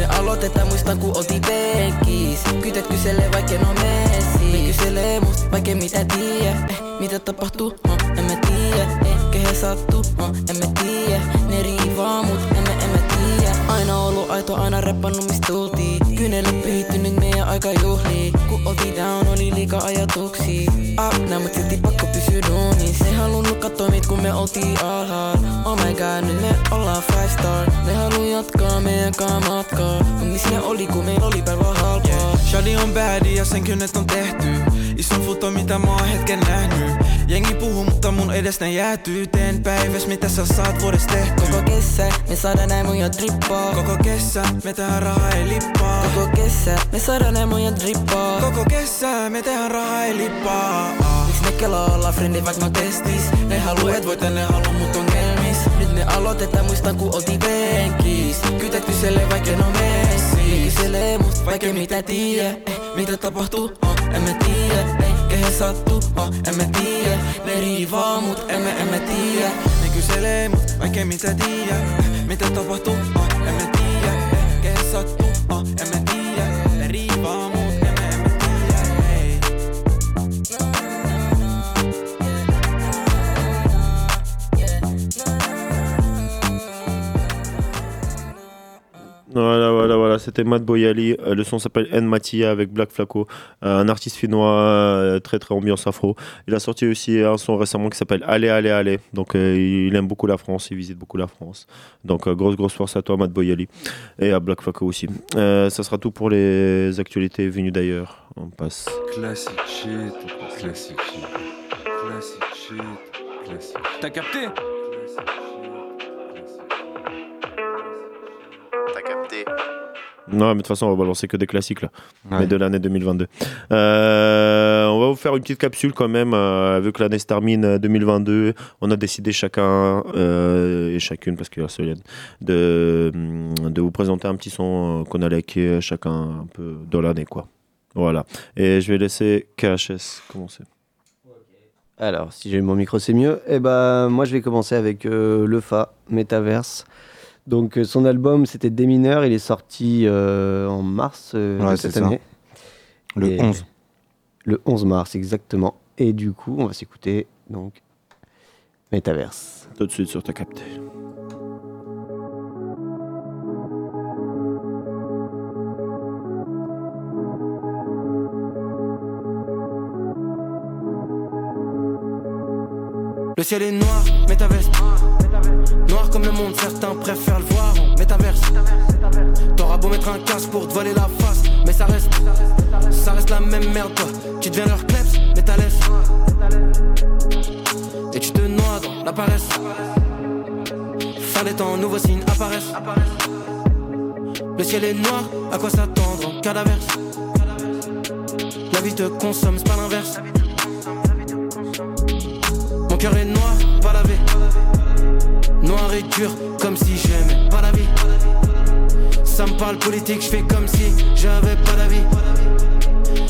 me aloitetaan, muistan kun oltiin penkis Kytet kyselee vaikka en oo messi? Ne kyselee must vaikka mitä tiedä eh, Mitä tapahtuu, no, en mä tiedä eh, Kehen sattuu, no, en mä tiedä Ne riivaa mut, en mä, en mä tiedä Aina ollut aito, aina reppannut mistä tultiin. Kyynelle pyhittynyt meidän aika juhlii Kun oltiin down, oli liikaa ajatuksia. Up, nää mut silti pakko pysyä duunis Ne halunnut katsoa mit kun me oltiin alhaal Oh my god, nyt me ollaan five star. Ne haluu jatkaa meidän kaa matkaa. Mut missä oli kun meillä oli päivä halpaa. Shadi on badi ja sen kynnet on tehty Iso futo mitä mä oon hetken nähnyt. Jengi puhuu mutta mun edes ne jäätyy Teen päiväs mitä sä saat vuodes tehty Koko kesä, me saadaan näin mun ja drippaa. Koko kesä, me tehdään rahaa ei lippaa. Koko kesä, me saadaan näin mun ja drippaa. Koko kesä, me tehdään rahaa ei lippaa. Miks me kello ollaan frendit vaik mä testis? Ne haluu et voit ja ne haluu mut ongelmis Nyt me aloitetaan muistan kun oltiin penkis Kytet kyselee vaik en oo messi Ne kyselee must vaik en mitä tiedä. Eh, Mitä tapahtuu, oh, en mä tiedä. Eh, Kehen sattuu, oh, en mä tiedä. Ne riivaa mut, en mä, tiedä. Ne kyselee mut vaikka mitä tiedä. Mitä tapahtuu, oh, en mä tiedä Kehen sattuu, oh, en mä tiedä. Ne riivaa mut, en mä, en c'était Matt Boyali. Euh, le son s'appelle N Matia avec Black Flaco, euh, un artiste finnois euh, très très ambiance afro. Il a sorti aussi un son récemment qui s'appelle Allez, allez, allez. Donc euh, il aime beaucoup la France, il visite beaucoup la France. Donc euh, grosse grosse force à toi, Matt Boyali, et à Black Flaco aussi. Euh, ça sera tout pour les actualités venues d'ailleurs. On passe. Classic shit, classic shit, classic shit, classic T'as capté? Non, mais de toute façon, on va balancer que des classiques là, Ouais. mais de l'année 2022. Euh, on va vous faire une petite capsule quand même, euh, vu que l'année se termine euh, 2022. On a décidé chacun euh, et chacune, parce qu'il y a Solène, de, hum, de vous présenter un petit son qu'on a liké chacun un peu dans l'année, quoi. Voilà. Et je vais laisser KHS commencer. Alors, si j'ai mon micro, c'est mieux. Eh ben, moi, je vais commencer avec Le Fa, Metaverse. Donc, euh, son album, c'était Des mineurs. Il est sorti euh, en mars euh, Ouais, cette ça. année. Le Et- 11. Le 11 mars, exactement. Et du coup, on va s'écouter donc Metaverse. Tout de suite sur ta capté. Le ciel est noir, métaverse. Noir comme le monde, certains préfèrent le voir en métaverse. T'auras beau mettre un casque pour te voiler la face, mais ça reste, ça reste la même merde, toi. Tu deviens leur kleps, mais t'as laisse. Et tu te noies dans la paresse. Fin des temps, nouveaux signes apparaissent. Le ciel est noir, à quoi s'attendre en cas La vie te consomme, c'est pas l'inverse. Cœur est noir, pas lavé. Noir et dur, comme si j'aimais pas la vie. Ça me parle politique, je fais comme si j'avais pas d'avis.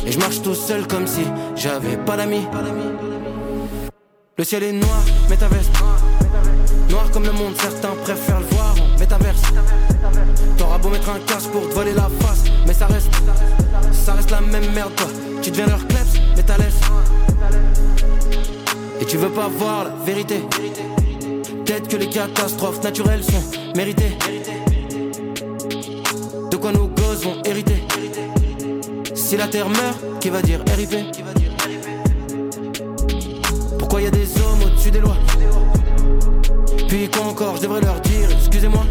Et je marche tout seul comme si j'avais pas d'amis. Le ciel est noir, métaverse. Noir comme le monde, certains préfèrent le voir en métaverse. T'auras beau mettre un casque pour te voiler la face, mais ça reste, ça reste la même merde, toi. Tu deviens leur kleps, mais t'as. Et tu veux pas voir la vérité. Peut-être que les catastrophes naturelles sont méritées. De quoi nos gosses vont hériter. Si la terre meurt, qui va dire RIP Pourquoi y a des hommes au-dessus des lois? Puis quoi encore, je devrais leur dire excusez-moi.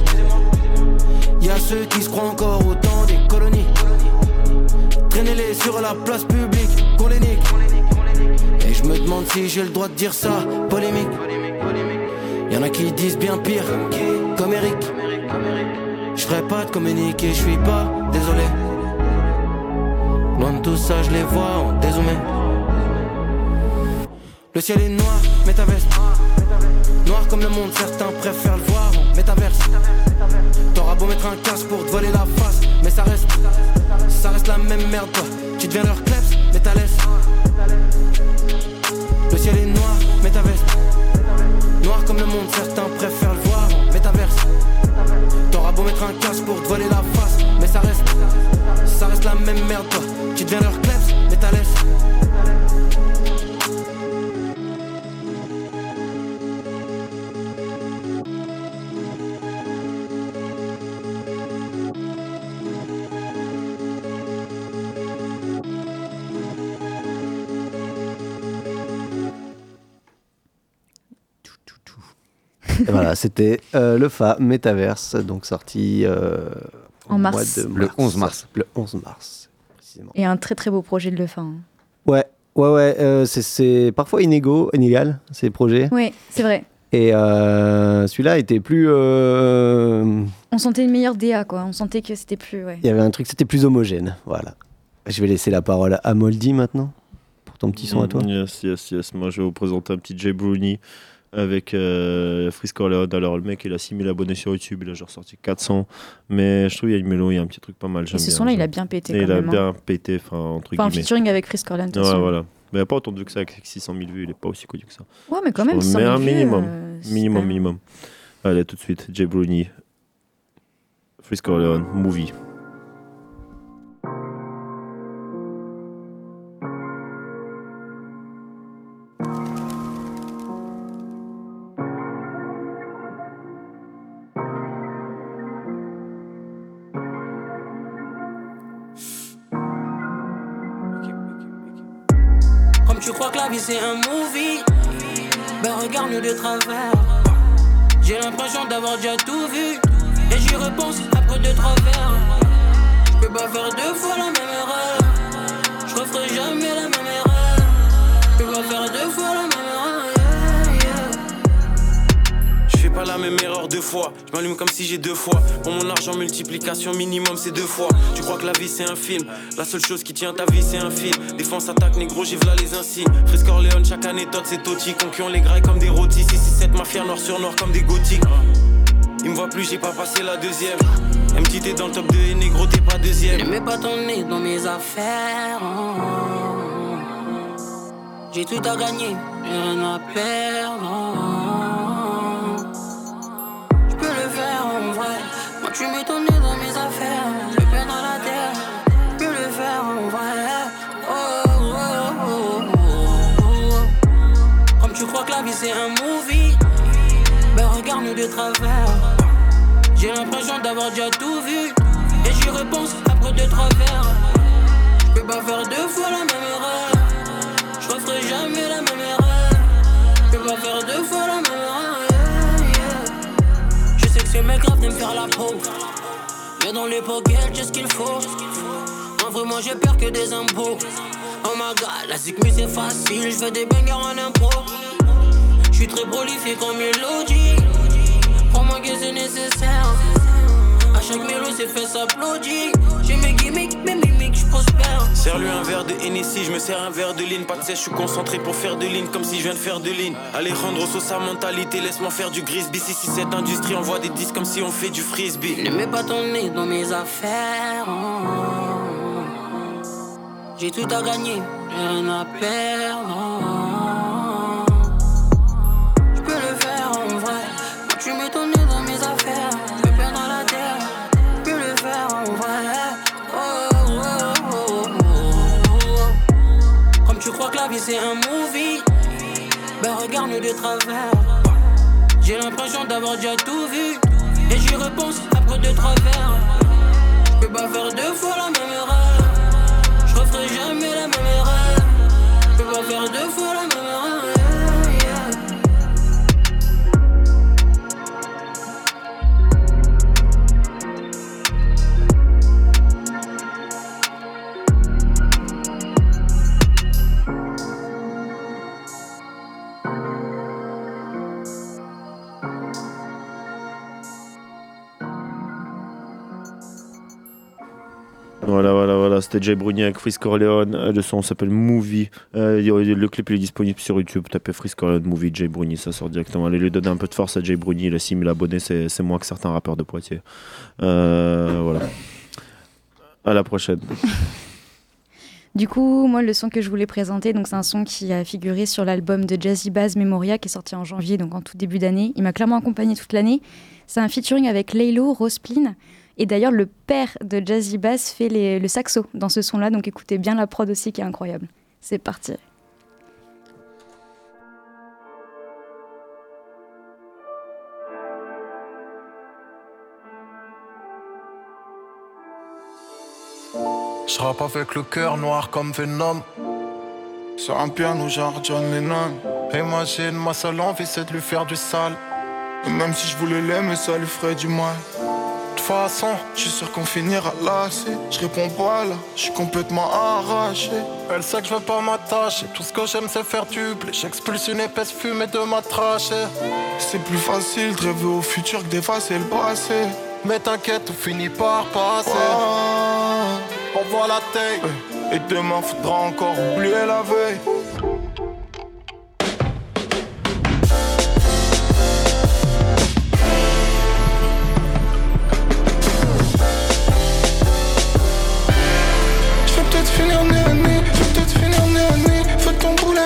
Y a ceux qui se croient encore au temps des colonies. Traînez-les sur la place publique, qu'on les nique. Et je me demande si j'ai le droit de dire ça, polémique. Y'en a qui disent bien pire, comme Eric. Je ferai pas de communiquer, je suis pas désolé. Loin de tout ça, je les vois en dézoomé. Le ciel est noir, métaverse. Noir comme le monde, certains préfèrent le voir en métaverse. T'auras beau mettre un casque pour te voiler la face, mais ça reste, ça reste la même merde. Tu deviens leur kleps, mais t'as laisse ciel est noir, mets ta veste. Noir comme le monde, certains préfèrent le voir en métaverse. T'auras beau mettre un casque pour te voler la face, mais ça reste, ça reste la même merde, toi. C'était euh, le FA Metaverse, donc sorti euh, En mois mars. Le 11 mars. Le 11 mars, précisément. Et un très très beau projet de le fin. Ouais, ouais, ouais. euh, c'est- c'est parfois inégaux, inégal, ces projets. Oui, c'est vrai. Et euh, celui-là était plus. euh, On sentait une meilleure DA, quoi. On sentait que c'était plus. Ouais. Il y avait un truc, c'était plus homogène. Voilà. Je vais laisser la parole à Moldy maintenant, pour ton petit son à toi. Mm, Yes, yes, yes. Moi, je vais vous présenter un petit Jay Bruni avec euh, Corleone. Alors, le mec, il a 6000 abonnés sur YouTube. Il a genre sorti 400. Mais je trouve qu'il y a une mélo, il y a un petit truc pas mal. Et ce son-là, il a bien pété. Quand il a hein. bien pété, enfin, entre Enfin, en guillemets. featuring avec Ouais, façon. voilà. Mais il n'y a pas autant de vues que ça, avec 600 000 vues. Il est pas aussi connu que ça. Ouais, mais quand même, trouve. 600 Mais 000 un minimum. euh, minimum, minimum. Allez, tout de suite. Jay Bruni. Freeze Corleone, movie. C'est un movie, ben regarde-nous de travers. J'ai l'impression d'avoir déjà tout vu, et j'y repense après deux trois verres. Je peux pas faire deux fois la même erreur, je referai jamais la même erreur. Je peux pas faire deux fois la même erreur. yeah, yeah. Je fais pas la même erreur deux fois. Je m'allume comme si j'ai deux fois. Pour mon argent, multiplication minimum, c'est deux fois. Tu crois que la vie c'est un film? La seule chose qui tient ta vie, c'est un fil. Défense, attaque, négro, j'ai v'là les insignes. Frisco Corleone, chaque anecdote, c'est Toti. Concurrent les grailles comme des rôtis. 6, 6, 7, mafia noir sur noir comme des gothiques. Il me voit plus, j'ai pas passé la deuxième. MT, t'es dans le top 2 et négro, t'es pas deuxième. Ne mets pas ton nez dans mes affaires. J'ai tout à gagner, rien à perdre. Je Ton nez dans mes affaires. Je perds dans la terre. Je peux le faire en vrai. Oh, oh, oh, oh, oh. Comme tu crois que la vie c'est un movie, ben regarde-nous de travers. J'ai l'impression d'avoir déjà tout vu. Et j'y repense après deux, trois verres. Je peux pas faire deux fois la même erreur. Je referai jamais de me faire la peau. Mais dans les pockets, j'ai ce qu'il faut. En vrai, moi j'ai peur que des impôts. Oh my god, la zik mais c'est facile. Je des bangers en impro. Je suis très prolifique en mélodie. Crois-moi que c'est nécessaire. À chaque mélo, c'est fait s'applaudir. J'ai mes gimmicks, mes mimiques, je prospère. Serre-lui un verre de Hennessy, je me sers un verre de ligne. Pas de sèche, je suis concentré pour faire de ligne comme si je viens de faire de ligne. Alejandro Sosa mentalité, laisse-moi faire du grisby. Si, si cette industrie envoie des disques comme si on fait du frisbee. Ne mets pas ton nez dans mes affaires. J'ai tout à gagner, rien à perdre. Je c'est un movie, ben regarde-nous de travers. J'ai l'impression d'avoir déjà tout vu. Et j'y repense après deux, trois verres. Je peux pas faire deux fois la même erreur. Je referai jamais la même erreur. Je peux pas faire deux fois la même erreur. C'était Jay Bruni avec Freeze Corleone. Euh, Le son s'appelle Movie. Euh, le clip est disponible sur YouTube. Tapez Freeze Corleone Movie Jay Bruni, ça sort directement. Allez lui donner un peu de force à Jay Bruni. Il a 6000 abonnés, c'est c'est moins que certains rappeurs de Poitiers. Euh, voilà. À la prochaine. Du coup, moi, le son que je voulais présenter, donc c'est un son qui a figuré sur l'album de Jazzy Bass Memoria qui est sorti en janvier, donc en tout début d'année. Il m'a clairement accompagné toute l'année. C'est un featuring avec Laylo, Rosplin Et d'ailleurs, le père de Jazzy Bass fait les- le saxo dans ce son-là, donc écoutez bien la prod aussi qui est incroyable. C'est parti. Je rappe avec le cœur noir comme Venom. Sur un piano genre John Lennon. Imagine, ma seule envie c'est de lui faire du sale. Et même si je voulais l'aimer, ça lui ferait du mal. Façon, je suis sûr qu'on finira lassé. Je réponds pas là, je suis complètement arraché. Elle sait que je veux pas m'attacher. Tout ce que j'aime c'est faire du blé. J'expulse une épaisse fumée de ma trachée. C'est plus facile de rêver au futur que d'effacer le passé. Mais t'inquiète, tout finit par passer. On voit la taille. Et demain faudra encore oublier la veille.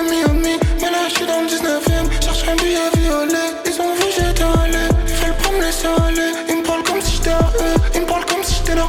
Mais là je suis dans le 19ème. Cherche un billet violet, ils ont vu j'étais allé. Ils veulent pas me laisser aller, ils me parlent comme si j'étais à eux, ils me parlent comme si j'étais là.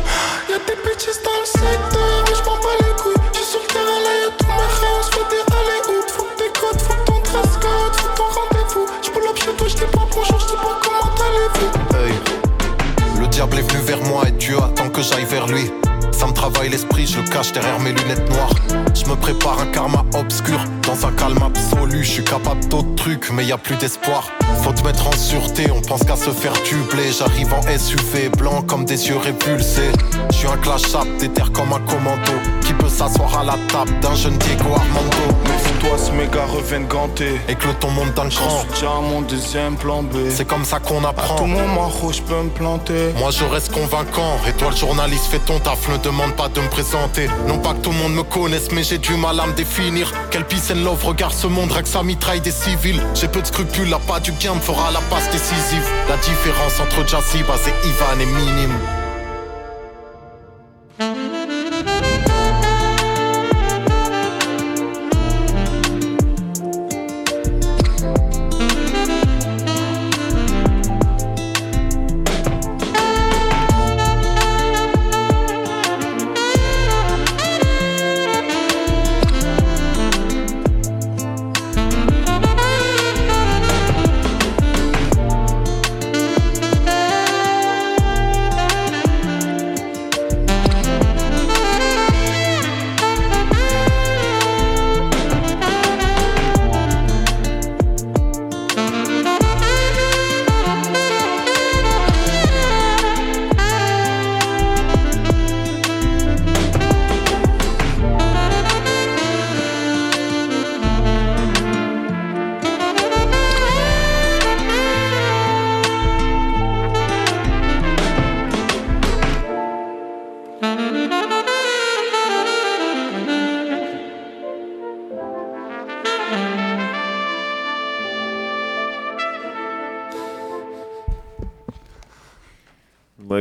Y'a des bitches dans le secteur, mais m'en bats les couilles. Je suis sur le terrain là, y'a mes frères, on se fait des allées-outs. Faut que t'écoutes, faut que ton dress code, faut ton rendez-vous. J'pull up chez toi, j't'ai pas bonjour, j'sais pas comment allez-vous. Hey. Le diable est venu vers moi et Dieu attend que j'aille vers lui. Ça me travaille l'esprit, je le cache derrière mes lunettes noires. Je me prépare un karma obscur, dans un calme absolu. Je suis capable d'autres trucs, mais y a plus d'espoir. Faut te mettre en sûreté, on pense qu'à se faire tubler. J'arrive en SUV, blanc comme des yeux répulsés. Je suis un clash up, déter comme un commando. Qui peut s'asseoir à la table d'un jeune Diego Armando. Méfie-toi, ce méga reviennent gantés. Et que le ton monte dans le à mon deuxième plan B. C'est comme ça qu'on À apprend. tout moment, je peux me planter. Moi je reste convaincant. Et toi le journaliste fais ton taf. Ne demande pas de me présenter. Non pas que tout le monde me connaisse Mais j'ai du mal à me définir. Quel peace and love regarde ce monde. Avec sa mitraille des civils. J'ai peu de scrupules La pas du gain me fera la passe décisive. La différence entre Jazzy Baz et Ivan est minime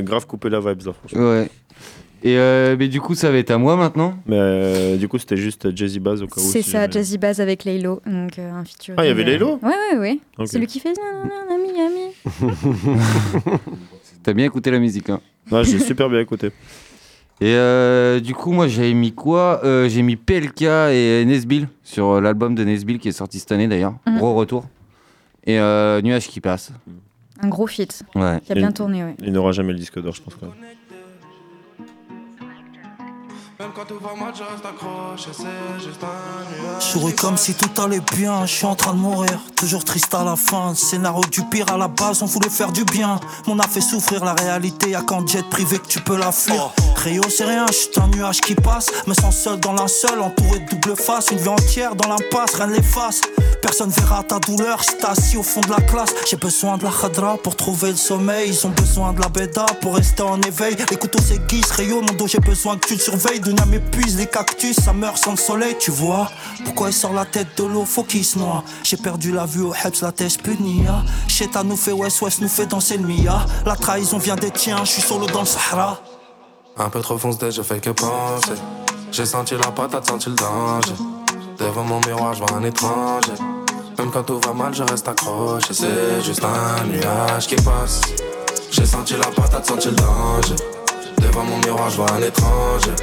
grave couper la vibe, ça, franchement. Ouais. Et euh, mais du coup, ça va être à moi maintenant. Mais euh, du coup, c'était juste Jazzy Bass au cas où. C'est si ça, jamais- Jazzy Bass avec Laylo. Donc, euh, un featuring. Ah, il y avait Laylo Ouais, ouais, ouais. Ok. C'est lui qui fait. Ami, ami. T'as bien écouté la musique, hein Ouais, j'ai super bien écouté. Et euh, du coup, moi, j'avais mis quoi Euh, J'ai mis PLK et Nesbill sur l'album de Nesbill qui est sorti cette année d'ailleurs. Mhm. Gros retour. Et euh, Nuage qui passe. Un gros feat. Ouais. Qui a bien tourné, ouais. Il n'aura jamais le disque d'or, je pense. Quand même. Quand tout va mal, je reste c'est juste un souris comme si tout allait bien, je suis en train de mourir, toujours triste à la fin. Scénario du pire à la base, on voulait faire du bien. On a fait souffrir la réalité, y'a qu'en jet privé que tu peux la fuir. Rio, c'est rien, je suis un nuage qui passe. Me sens seul dans la seule, entouré de double face. Une vie entière dans l'impasse, rien ne l'efface. Personne verra ta douleur t'es assis au fond de la classe. J'ai besoin de la khadra pour trouver le sommeil. Ils ont besoin de la bêta pour rester en éveil. Les couteaux s'aiguisent, Rio, mon dos, j'ai besoin que tu le surveilles. Dunia m'épuise, les cactus, ça meurt sans le soleil, tu vois. Pourquoi il sort la tête de l'eau, faut qu'il se noie. J'ai perdu la vue au Hebs, la tête punia. Cheta nous fait West West, nous fait danser le Mia. La trahison vient des tiens, je suis solo dans le Sahara. Un peu trop foncé, je fais que penser. J'ai senti la patate, senti le danger. Devant mon miroir, je vois un étranger. Même quand tout va mal, je reste accroché. C'est juste un nuage qui passe. J'ai senti la patate, senti le danger. Devant mon miroir, je vois un étranger.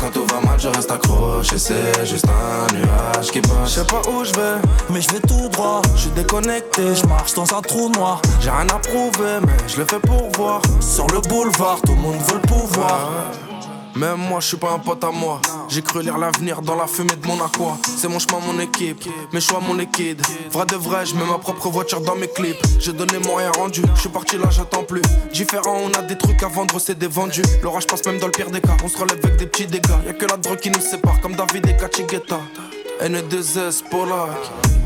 Quand tout va mal, je reste accroché. C'est juste un nuage qui passe. Je sais pas où je vais, mais je vais tout droit. Je suis déconnecté, je marche dans un trou noir. J'ai rien à prouver, mais je le fais pour voir. Sur le boulevard, tout le monde veut le pouvoir. Même moi, je suis pas un pote à moi. J'ai cru lire l'avenir dans la fumée de mon aqua. C'est mon chemin, mon équipe, mes choix, mon liquide. Vrai de vrai, je mets ma propre voiture dans mes clips. J'ai donné mon rien rendu, je suis parti là, j'attends plus. Différent, on a des trucs à vendre, c'est des vendus. L'orage passe même dans le pire des cas. On se relève avec des petits dégâts. Y'a que la drogue qui nous sépare, comme David et Kachigeta. N2S, Polak.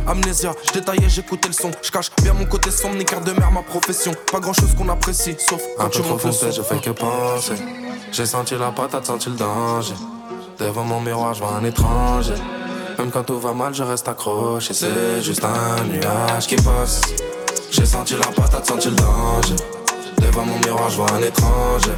Amnésia, je détaillais, j'écoutais le son. Je cache bien mon côté sombre, ni quart de mer, ma profession. Pas grand chose qu'on apprécie, sauf Un quand peu tu son. je fais que penser. J'ai senti la patate, senti le danger. Devant mon miroir, je vois un étranger. Même quand tout va mal, je reste accroché. C'est juste un nuage qui passe. J'ai senti la patate, senti le danger. Devant mon miroir, je vois un étranger.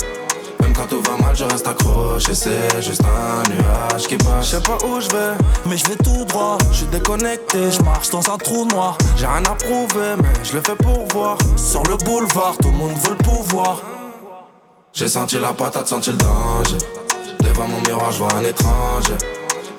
Même quand tout va mal, je reste accroché. C'est juste un nuage qui passe. Je sais pas où je vais, mais je vais tout droit. Je suis déconnecté, je marche dans un trou noir. J'ai rien à prouver, mais je le fais pour voir. Sur le boulevard, tout le monde veut le pouvoir. J'ai senti la patate, senti le danger. Devant mon miroir, je vois un étranger.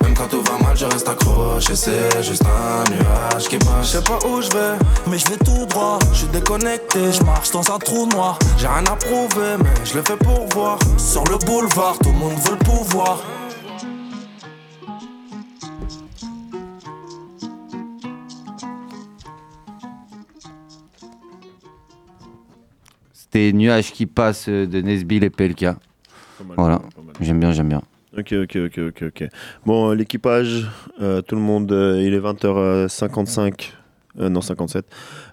Même quand tout va mal, je reste accroché. C'est juste un nuage qui passe. Je sais pas où je vais, mais je vais tout droit. Je suis déconnecté, je marche dans un trou noir. J'ai rien à prouver, mais je le fais pour voir. Sur le boulevard, tout le monde veut le pouvoir. C'était Nuages qui passent de Nesbill et Pelka. Voilà, j'aime bien, j'aime bien. Ok, ok, ok, ok, ok. Bon, euh, l'équipage, euh, tout le monde, euh, il est 20h55. Euh, non, 57.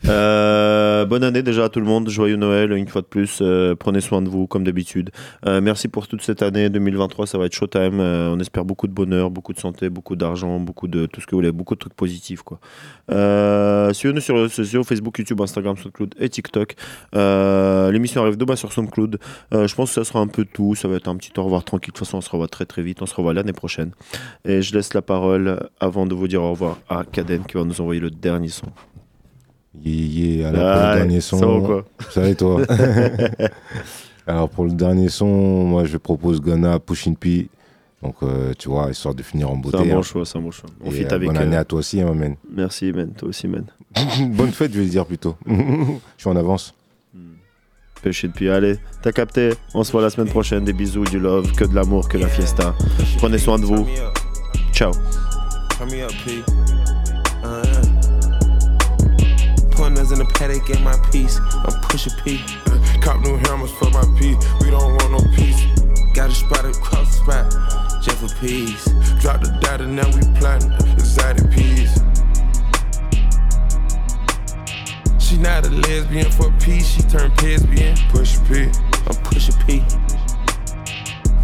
Euh, bonne année déjà à tout le monde. Joyeux Noël, une fois de plus. Euh, prenez soin de vous, comme d'habitude. Merci pour toute cette année 2023. Ça va être showtime. On espère beaucoup de bonheur, beaucoup de santé, beaucoup d'argent, beaucoup de tout ce que vous voulez, beaucoup de trucs positifs. Quoi. Suivez-nous sur les réseaux sociaux Facebook, YouTube, Instagram, SoundCloud et TikTok. L'émission arrive demain sur SoundCloud. Je pense que ça sera un peu tout. Ça va être un petit au revoir tranquille. De toute façon, on se revoit très très vite. On se revoit l'année prochaine. Et je laisse la parole avant de vous dire au revoir à Kaden qui va nous envoyer le dernier son. Yeah, yeah, alors pour Ouais, le dernier son. ça va quoi Ça va et toi Alors pour le dernier son, moi je propose Ghana Pushing P. Donc euh, tu vois, histoire de finir en beauté. C'est un bon hein. choix, c'est un bon choix. On fit euh, avec, Bonne année euh, à toi aussi, hein, man. Merci, man. Toi aussi, man. Bonne fête, je vais dire plutôt. je suis en avance. Péché depuis. Allez, t'as capté. On se voit la semaine prochaine. Des bisous, du love, que de l'amour, que la fiesta. Prenez soin de vous. Ciao. Pointers in the paddock, get my piece. I'm pushing P. Cop new hammers for my P. We don't want no peace. Got a spot across the spot, just for peace. Drop the data, now we plotting exotic peas. She not a lesbian for peace, she turned lesbian. Push. I'm pushing P.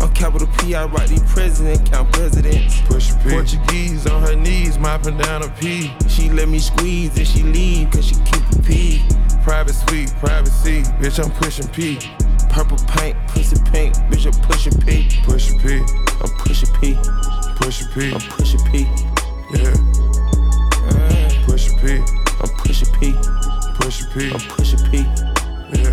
On capital P, I write the president, count presidents. Push P. Portuguese on her knees, mopping down a P. She let me squeeze and she leave, cause she keep a P. Private suite, privacy. Bitch, I'm pushing P. Purple paint, pussy pink, bitch, I'm pushing P. Push P. I'm pushing P. Push P. I'm pushing P. Yeah. Uh. Push P. I'm pushing P. Push P. I'm pushing P. Yeah.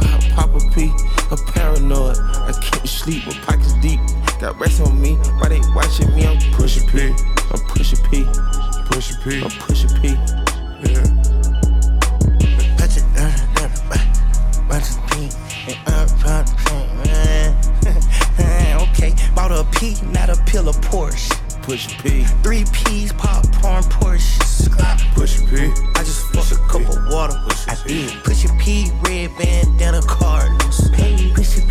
Uh, I pop a P, a paranoid. I can't sleep, my pockets deep. Got rest on me, why they watching me? I'm pushing P. I'm pushing P. Push P. I'm pushing P. Yeah. Touch it, uh, uh, uh, bunch of pink, and uh, uh, uh, okay, bought a P, not a pill of Porsche. Push P. Three P's, popcorn, Porsche. Push P. I just fucked a cup of water. I did. Push a P, red bandana, Cardinals.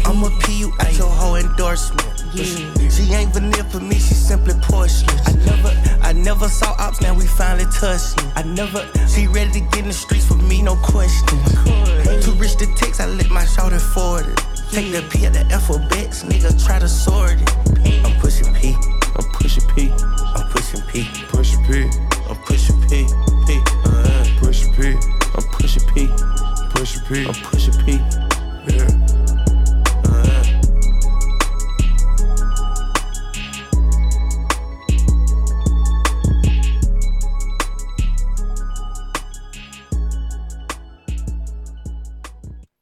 I'm a P, you out your whole endorsement. Yeah. She ain't vanilla for me, she simply porcelain. I never, I never saw ops, now we finally touched. I never, she ready to get in the streets for me, no question. Too rich to text, I let my shoulder forward it. Take the P at the alphabets, nigga try to sort it. I'm pushing P. Pushing P. I'm pushing P. Push P. I'm pushing P. P. Uh, Push P. I'm pushing P. Push P. I'm pushing P. Yeah.